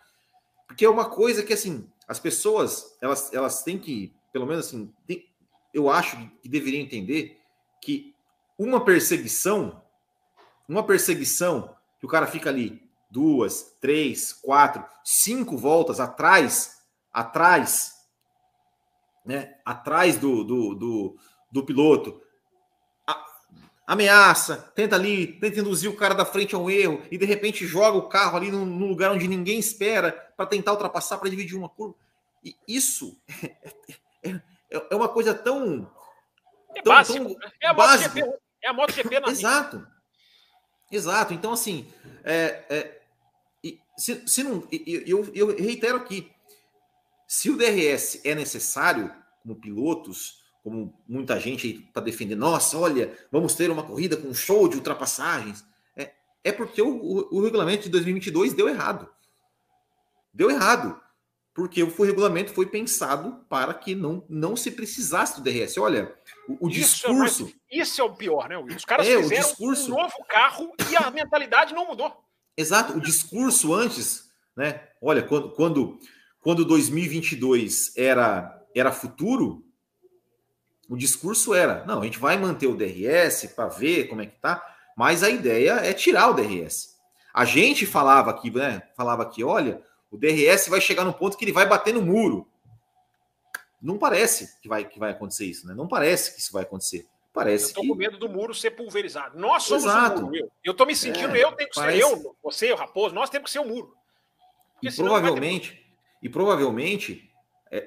[SPEAKER 2] Porque é uma coisa que assim, as pessoas elas, elas têm que pelo menos assim, tem, eu acho que deveria entender que uma perseguição, uma perseguição que o cara fica ali duas, três, quatro, cinco voltas atrás, atrás, né, atrás do, do, do, do piloto, a, ameaça, tenta ali, tenta induzir o cara da frente a um erro e de repente joga o carro ali num, lugar onde ninguém espera para tentar ultrapassar, para dividir uma curva. E isso é, é uma coisa tão.
[SPEAKER 3] É tão, básico. Tão né? é, a. MotoGP, é a MotoGP na
[SPEAKER 2] Exato. Exato. Então, assim, é, é, se, se não, eu, eu reitero aqui: se o DRS é necessário, como pilotos, como muita gente está defendendo, nossa, olha, vamos ter uma corrida com show de ultrapassagens, é, é porque o, o, o regulamento de 2022 deu errado. Deu errado porque o regulamento foi pensado para que não, não se precisasse do DRS. Olha, o, o isso é discurso.
[SPEAKER 3] Isso é o pior, né? Os caras é, fizeram discurso... um novo carro e a mentalidade não mudou.
[SPEAKER 2] Exato, o discurso antes, né? Olha, quando, quando, quando 2022 era, era futuro, o discurso era: não, a gente vai manter o DRS para ver como é que tá, mas a ideia é tirar o DRS. A gente falava aqui, né? Falava aqui, olha, o DRS vai chegar no ponto que ele vai bater no muro. Não parece que vai, que vai acontecer isso, né? Não parece que isso vai acontecer. Parece. Eu
[SPEAKER 3] tô
[SPEAKER 2] que...
[SPEAKER 3] com medo do muro ser pulverizado. Nós somos Exato. o muro. Eu, eu tô me sentindo, é, eu tenho que parece... ser eu, você, o Raposo, nós temos que ser o muro.
[SPEAKER 2] e provavelmente, e provavelmente,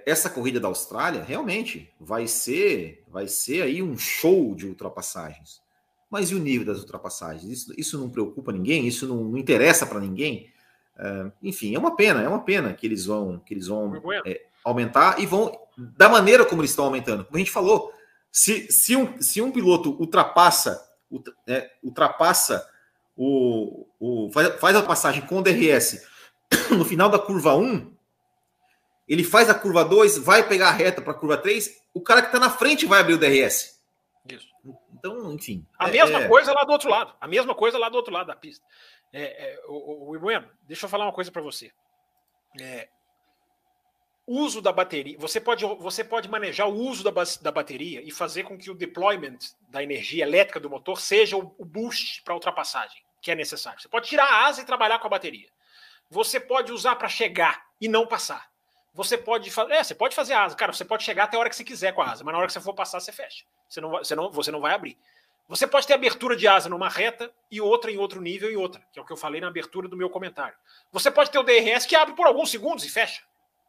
[SPEAKER 2] essa corrida da Austrália realmente vai ser, vai ser aí um show de ultrapassagens. Mas e o nível das ultrapassagens? Isso, isso não preocupa ninguém? Isso não, não interessa para ninguém? Uh, enfim, é uma pena, é uma pena que eles vão, que eles vão é, aumentar e vão da maneira como eles estão aumentando. Como a gente falou, se, se, um, se um piloto ultrapassa, é, ultrapassa o, o faz, faz a passagem com o DRS no final da curva 1, ele faz a curva 2, vai pegar a reta para a curva 3, o cara que está na frente vai abrir o DRS. Isso. Então, enfim.
[SPEAKER 3] A é, mesma é... coisa lá do outro lado. A mesma coisa lá do outro lado da pista. É, é, o, o, deixa eu falar uma coisa para você. É, uso da bateria. Você pode, você pode manejar o uso da, da bateria e fazer com que o deployment da energia elétrica do motor seja o, o boost para ultrapassagem que é necessário. Você pode tirar a asa e trabalhar com a bateria. Você pode usar para chegar e não passar. Você pode fazer. É, você pode fazer asa. Cara, você pode chegar até a hora que você quiser com a asa, mas na hora que você for passar, você fecha. Você não, você não, você não vai abrir. Você pode ter abertura de asa numa reta e outra em outro nível e outra, que é o que eu falei na abertura do meu comentário. Você pode ter o DRS que abre por alguns segundos e fecha.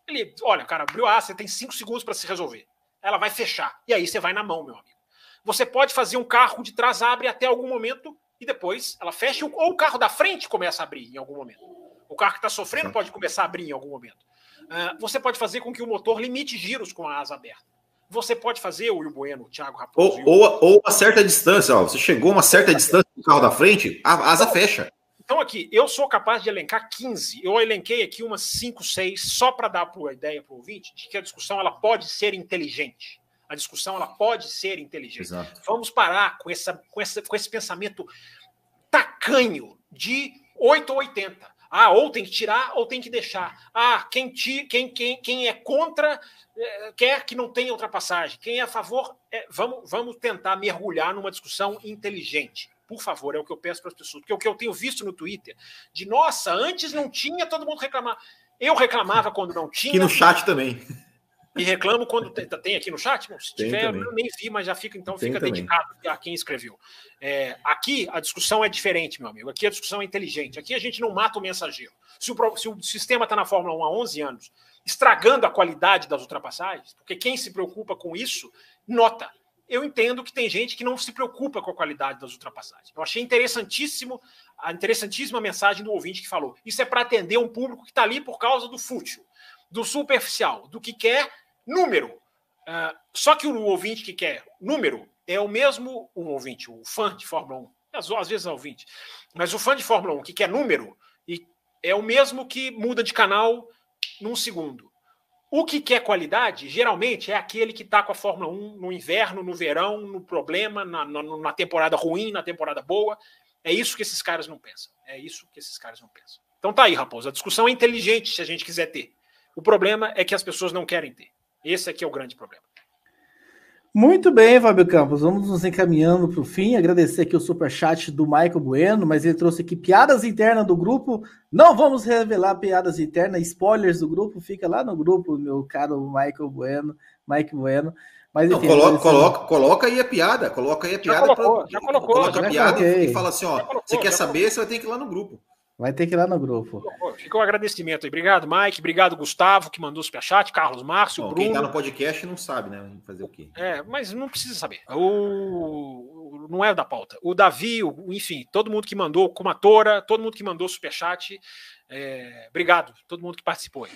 [SPEAKER 3] Ele, olha, cara, abriu a asa, você tem cinco segundos para se resolver. Ela vai fechar. E aí você vai na mão, meu amigo. Você pode fazer um carro de trás abre até algum momento e depois ela fecha, ou o carro da frente começa a abrir em algum momento. O carro que está sofrendo pode começar a abrir em algum momento. Uh, você pode fazer com que o motor limite giros com a asa aberta você pode fazer, o Will Bueno, o Thiago Raposo.
[SPEAKER 2] Ou, ou, ou a certa distância, ó, você chegou a uma certa distância do carro da frente, a asa fecha.
[SPEAKER 3] Então, aqui, eu sou capaz de elencar 15. Eu elenquei aqui umas 5, 6, só para dar a ideia para o ouvinte de que a discussão ela pode ser inteligente. A discussão ela pode ser inteligente. Exato. Vamos parar com, essa, com, essa, com esse pensamento tacanho de 8 ou 80. Ah, ou tem que tirar ou tem que deixar. Ah, quem, ti, quem, quem, quem é contra é, quer que não tenha ultrapassagem. Quem é a favor, é, vamos, vamos tentar mergulhar numa discussão inteligente. Por favor, é o que eu peço para as pessoas. Porque é o que eu tenho visto no Twitter, de nossa, antes não tinha, todo mundo reclamar. Eu reclamava quando não tinha.
[SPEAKER 2] E no chat também.
[SPEAKER 3] E reclamo quando tem, tem aqui no chat? Se tem tiver, também. eu nem vi, mas já fica, então tem fica também. dedicado a quem escreveu. É, aqui a discussão é diferente, meu amigo. Aqui a discussão é inteligente. Aqui a gente não mata o mensageiro. Se o, se o sistema está na Fórmula 1 há 11 anos, estragando a qualidade das ultrapassagens, porque quem se preocupa com isso, nota. Eu entendo que tem gente que não se preocupa com a qualidade das ultrapassagens. Eu achei interessantíssimo a interessantíssima mensagem do ouvinte que falou. Isso é para atender um público que está ali por causa do fútil, do superficial, do que quer número. Uh, só que o ouvinte que quer número é o mesmo o ouvinte, o fã de Fórmula 1. Às, às vezes é ouvinte. Mas o fã de Fórmula 1 que quer número e é o mesmo que muda de canal num segundo. O que quer qualidade, geralmente, é aquele que está com a Fórmula 1 no inverno, no verão, no problema, na, na, na, temporada ruim, na temporada boa. É isso que esses caras não pensam. É isso que esses caras não pensam. Então tá aí, Raposo. A discussão é inteligente se a gente quiser ter. O problema é que as pessoas não querem ter. Esse aqui é o grande problema.
[SPEAKER 1] Muito bem, Fábio Campos. Vamos nos encaminhando para o fim. Agradecer aqui o superchat do Michael Bueno, mas ele trouxe aqui piadas internas do grupo. Não vamos revelar piadas internas, spoilers do grupo. Fica lá no grupo, meu caro Michael Bueno. Mike Bueno. Mas,
[SPEAKER 2] enfim, Não, coloca, coloca, coloca aí a piada. Coloca aí a piada.
[SPEAKER 3] Já colocou, pra, já colocou.
[SPEAKER 2] Coloca já a piada coloquei. e fala assim: ó, colocou, você quer saber, colocou. você vai ter que ir lá no grupo.
[SPEAKER 1] Vai ter que ir lá no grupo.
[SPEAKER 3] Fica um agradecimento aí. Obrigado, Mike. Obrigado, Gustavo, que mandou o superchat. Carlos Márcio, Bom, Bruno. Quem
[SPEAKER 2] tá no podcast não sabe, né? Fazer o quê?
[SPEAKER 3] É, mas não precisa saber. O... Não é da pauta. O Davi, o... enfim, todo mundo que mandou, Comatora, todo mundo que mandou superchat. É... Obrigado, todo mundo que participou aí.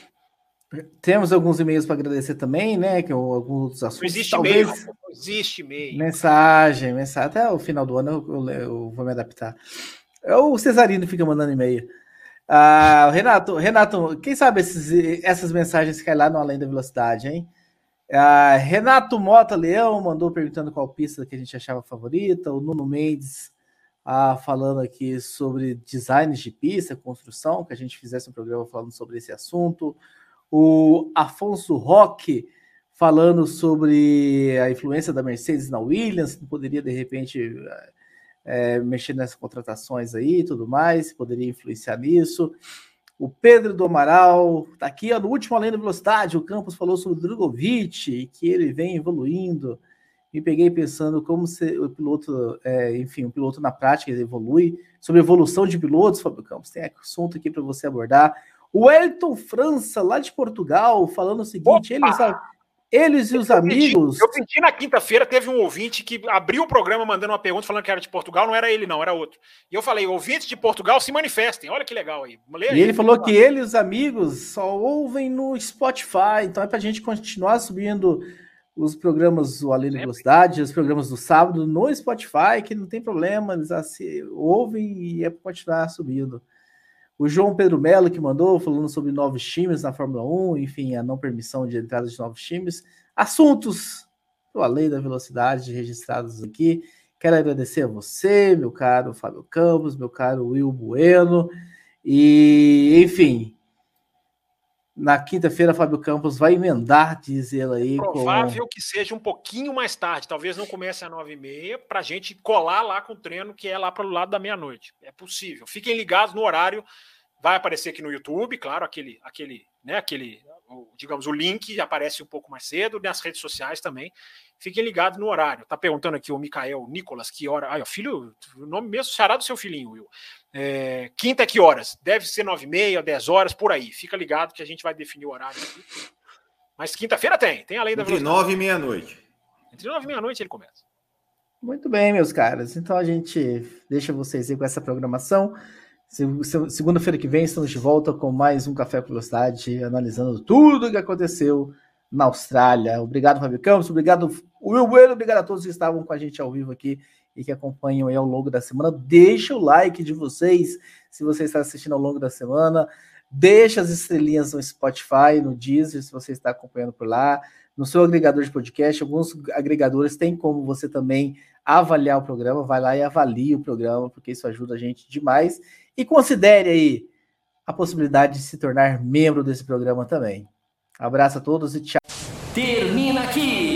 [SPEAKER 1] Temos alguns e-mails para agradecer também, né? Que alguns assuntos. Não
[SPEAKER 3] existe talvez... e-mail, não existe e-mail.
[SPEAKER 1] Mensagem, mensagem. Até o final do ano eu, eu, eu vou me adaptar. É o Cesarino fica mandando e-mail. Ah, Renato, Renato, quem sabe esses, essas mensagens caem lá no Além da Velocidade, hein? Ah, Renato Mota Leão mandou perguntando qual pista que a gente achava favorita. O Nuno Mendes ah, falando aqui sobre designs de pista, construção, que a gente fizesse um programa falando sobre esse assunto. O Afonso Roque falando sobre a influência da Mercedes na Williams, poderia de repente é, mexer nessas contratações aí e tudo mais, poderia influenciar nisso. O Pedro do Amaral está aqui ó, no último Além da Velocidade. O Campos falou sobre o Drogovic, que ele vem evoluindo. Me peguei pensando como se o piloto, é, enfim, o piloto na prática evolui. Sobre evolução de pilotos, Fábio Campos, tem assunto aqui para você abordar. O Elton França, lá de Portugal, falando o seguinte: Opa! eles eles e os eu amigos.
[SPEAKER 3] Pedi, eu pedi na quinta-feira, teve um ouvinte que abriu o programa mandando uma pergunta falando que era de Portugal, não era ele, não, era outro. E eu falei: ouvintes de Portugal se manifestem. Olha que legal aí.
[SPEAKER 1] e aí, ele falou que ele e os amigos só ouvem no Spotify, então é para a gente continuar subindo os programas do Além da Velocidade, os programas do sábado no Spotify, que não tem problema, eles assim, ouvem e é para continuar subindo. O João Pedro Melo que mandou, falando sobre novos times na Fórmula 1, enfim, a não permissão de entrada de novos times. Assuntos do Além da Velocidade registrados aqui. Quero agradecer a você, meu caro Fábio Campos, meu caro Will Bueno. E, enfim, na quinta-feira, Fábio Campos vai emendar, diz ele aí.
[SPEAKER 3] Provável com... que seja um pouquinho mais tarde, talvez não comece às nove e meia, para a gente colar lá com o treino que é lá para o lado da meia-noite. É possível. Fiquem ligados no horário. Vai aparecer aqui no YouTube, claro, aquele, aquele, né, aquele, digamos, o link aparece um pouco mais cedo, nas redes sociais também. Fiquem ligados no horário. Tá perguntando aqui o Micael Nicolas que hora. Ai, o filho, o nome mesmo, xará do seu filhinho, Will. É, quinta é que horas? Deve ser nove e meia, dez horas, por aí. Fica ligado que a gente vai definir o horário aqui. Mas quinta-feira tem, tem além da
[SPEAKER 2] Entre nove e meia-noite.
[SPEAKER 3] Entre nove e meia-noite ele começa.
[SPEAKER 1] Muito bem, meus caras. Então a gente deixa vocês aí com essa programação. Segunda-feira que vem estamos de volta com mais um Café com Velocidade, analisando tudo o que aconteceu na Austrália. Obrigado, Fábio Campos. Obrigado, Will Bueno. Obrigado a todos que estavam com a gente ao vivo aqui e que acompanham aí ao longo da semana. Deixa o like de vocês se você está assistindo ao longo da semana. Deixa as estrelinhas no Spotify, no Deezer, se você está acompanhando por lá. No seu agregador de podcast, alguns agregadores têm como você também avaliar o programa. Vai lá e avalie o programa, porque isso ajuda a gente demais. E considere aí a possibilidade de se tornar membro desse programa também. Abraço a todos e tchau.
[SPEAKER 4] Termina aqui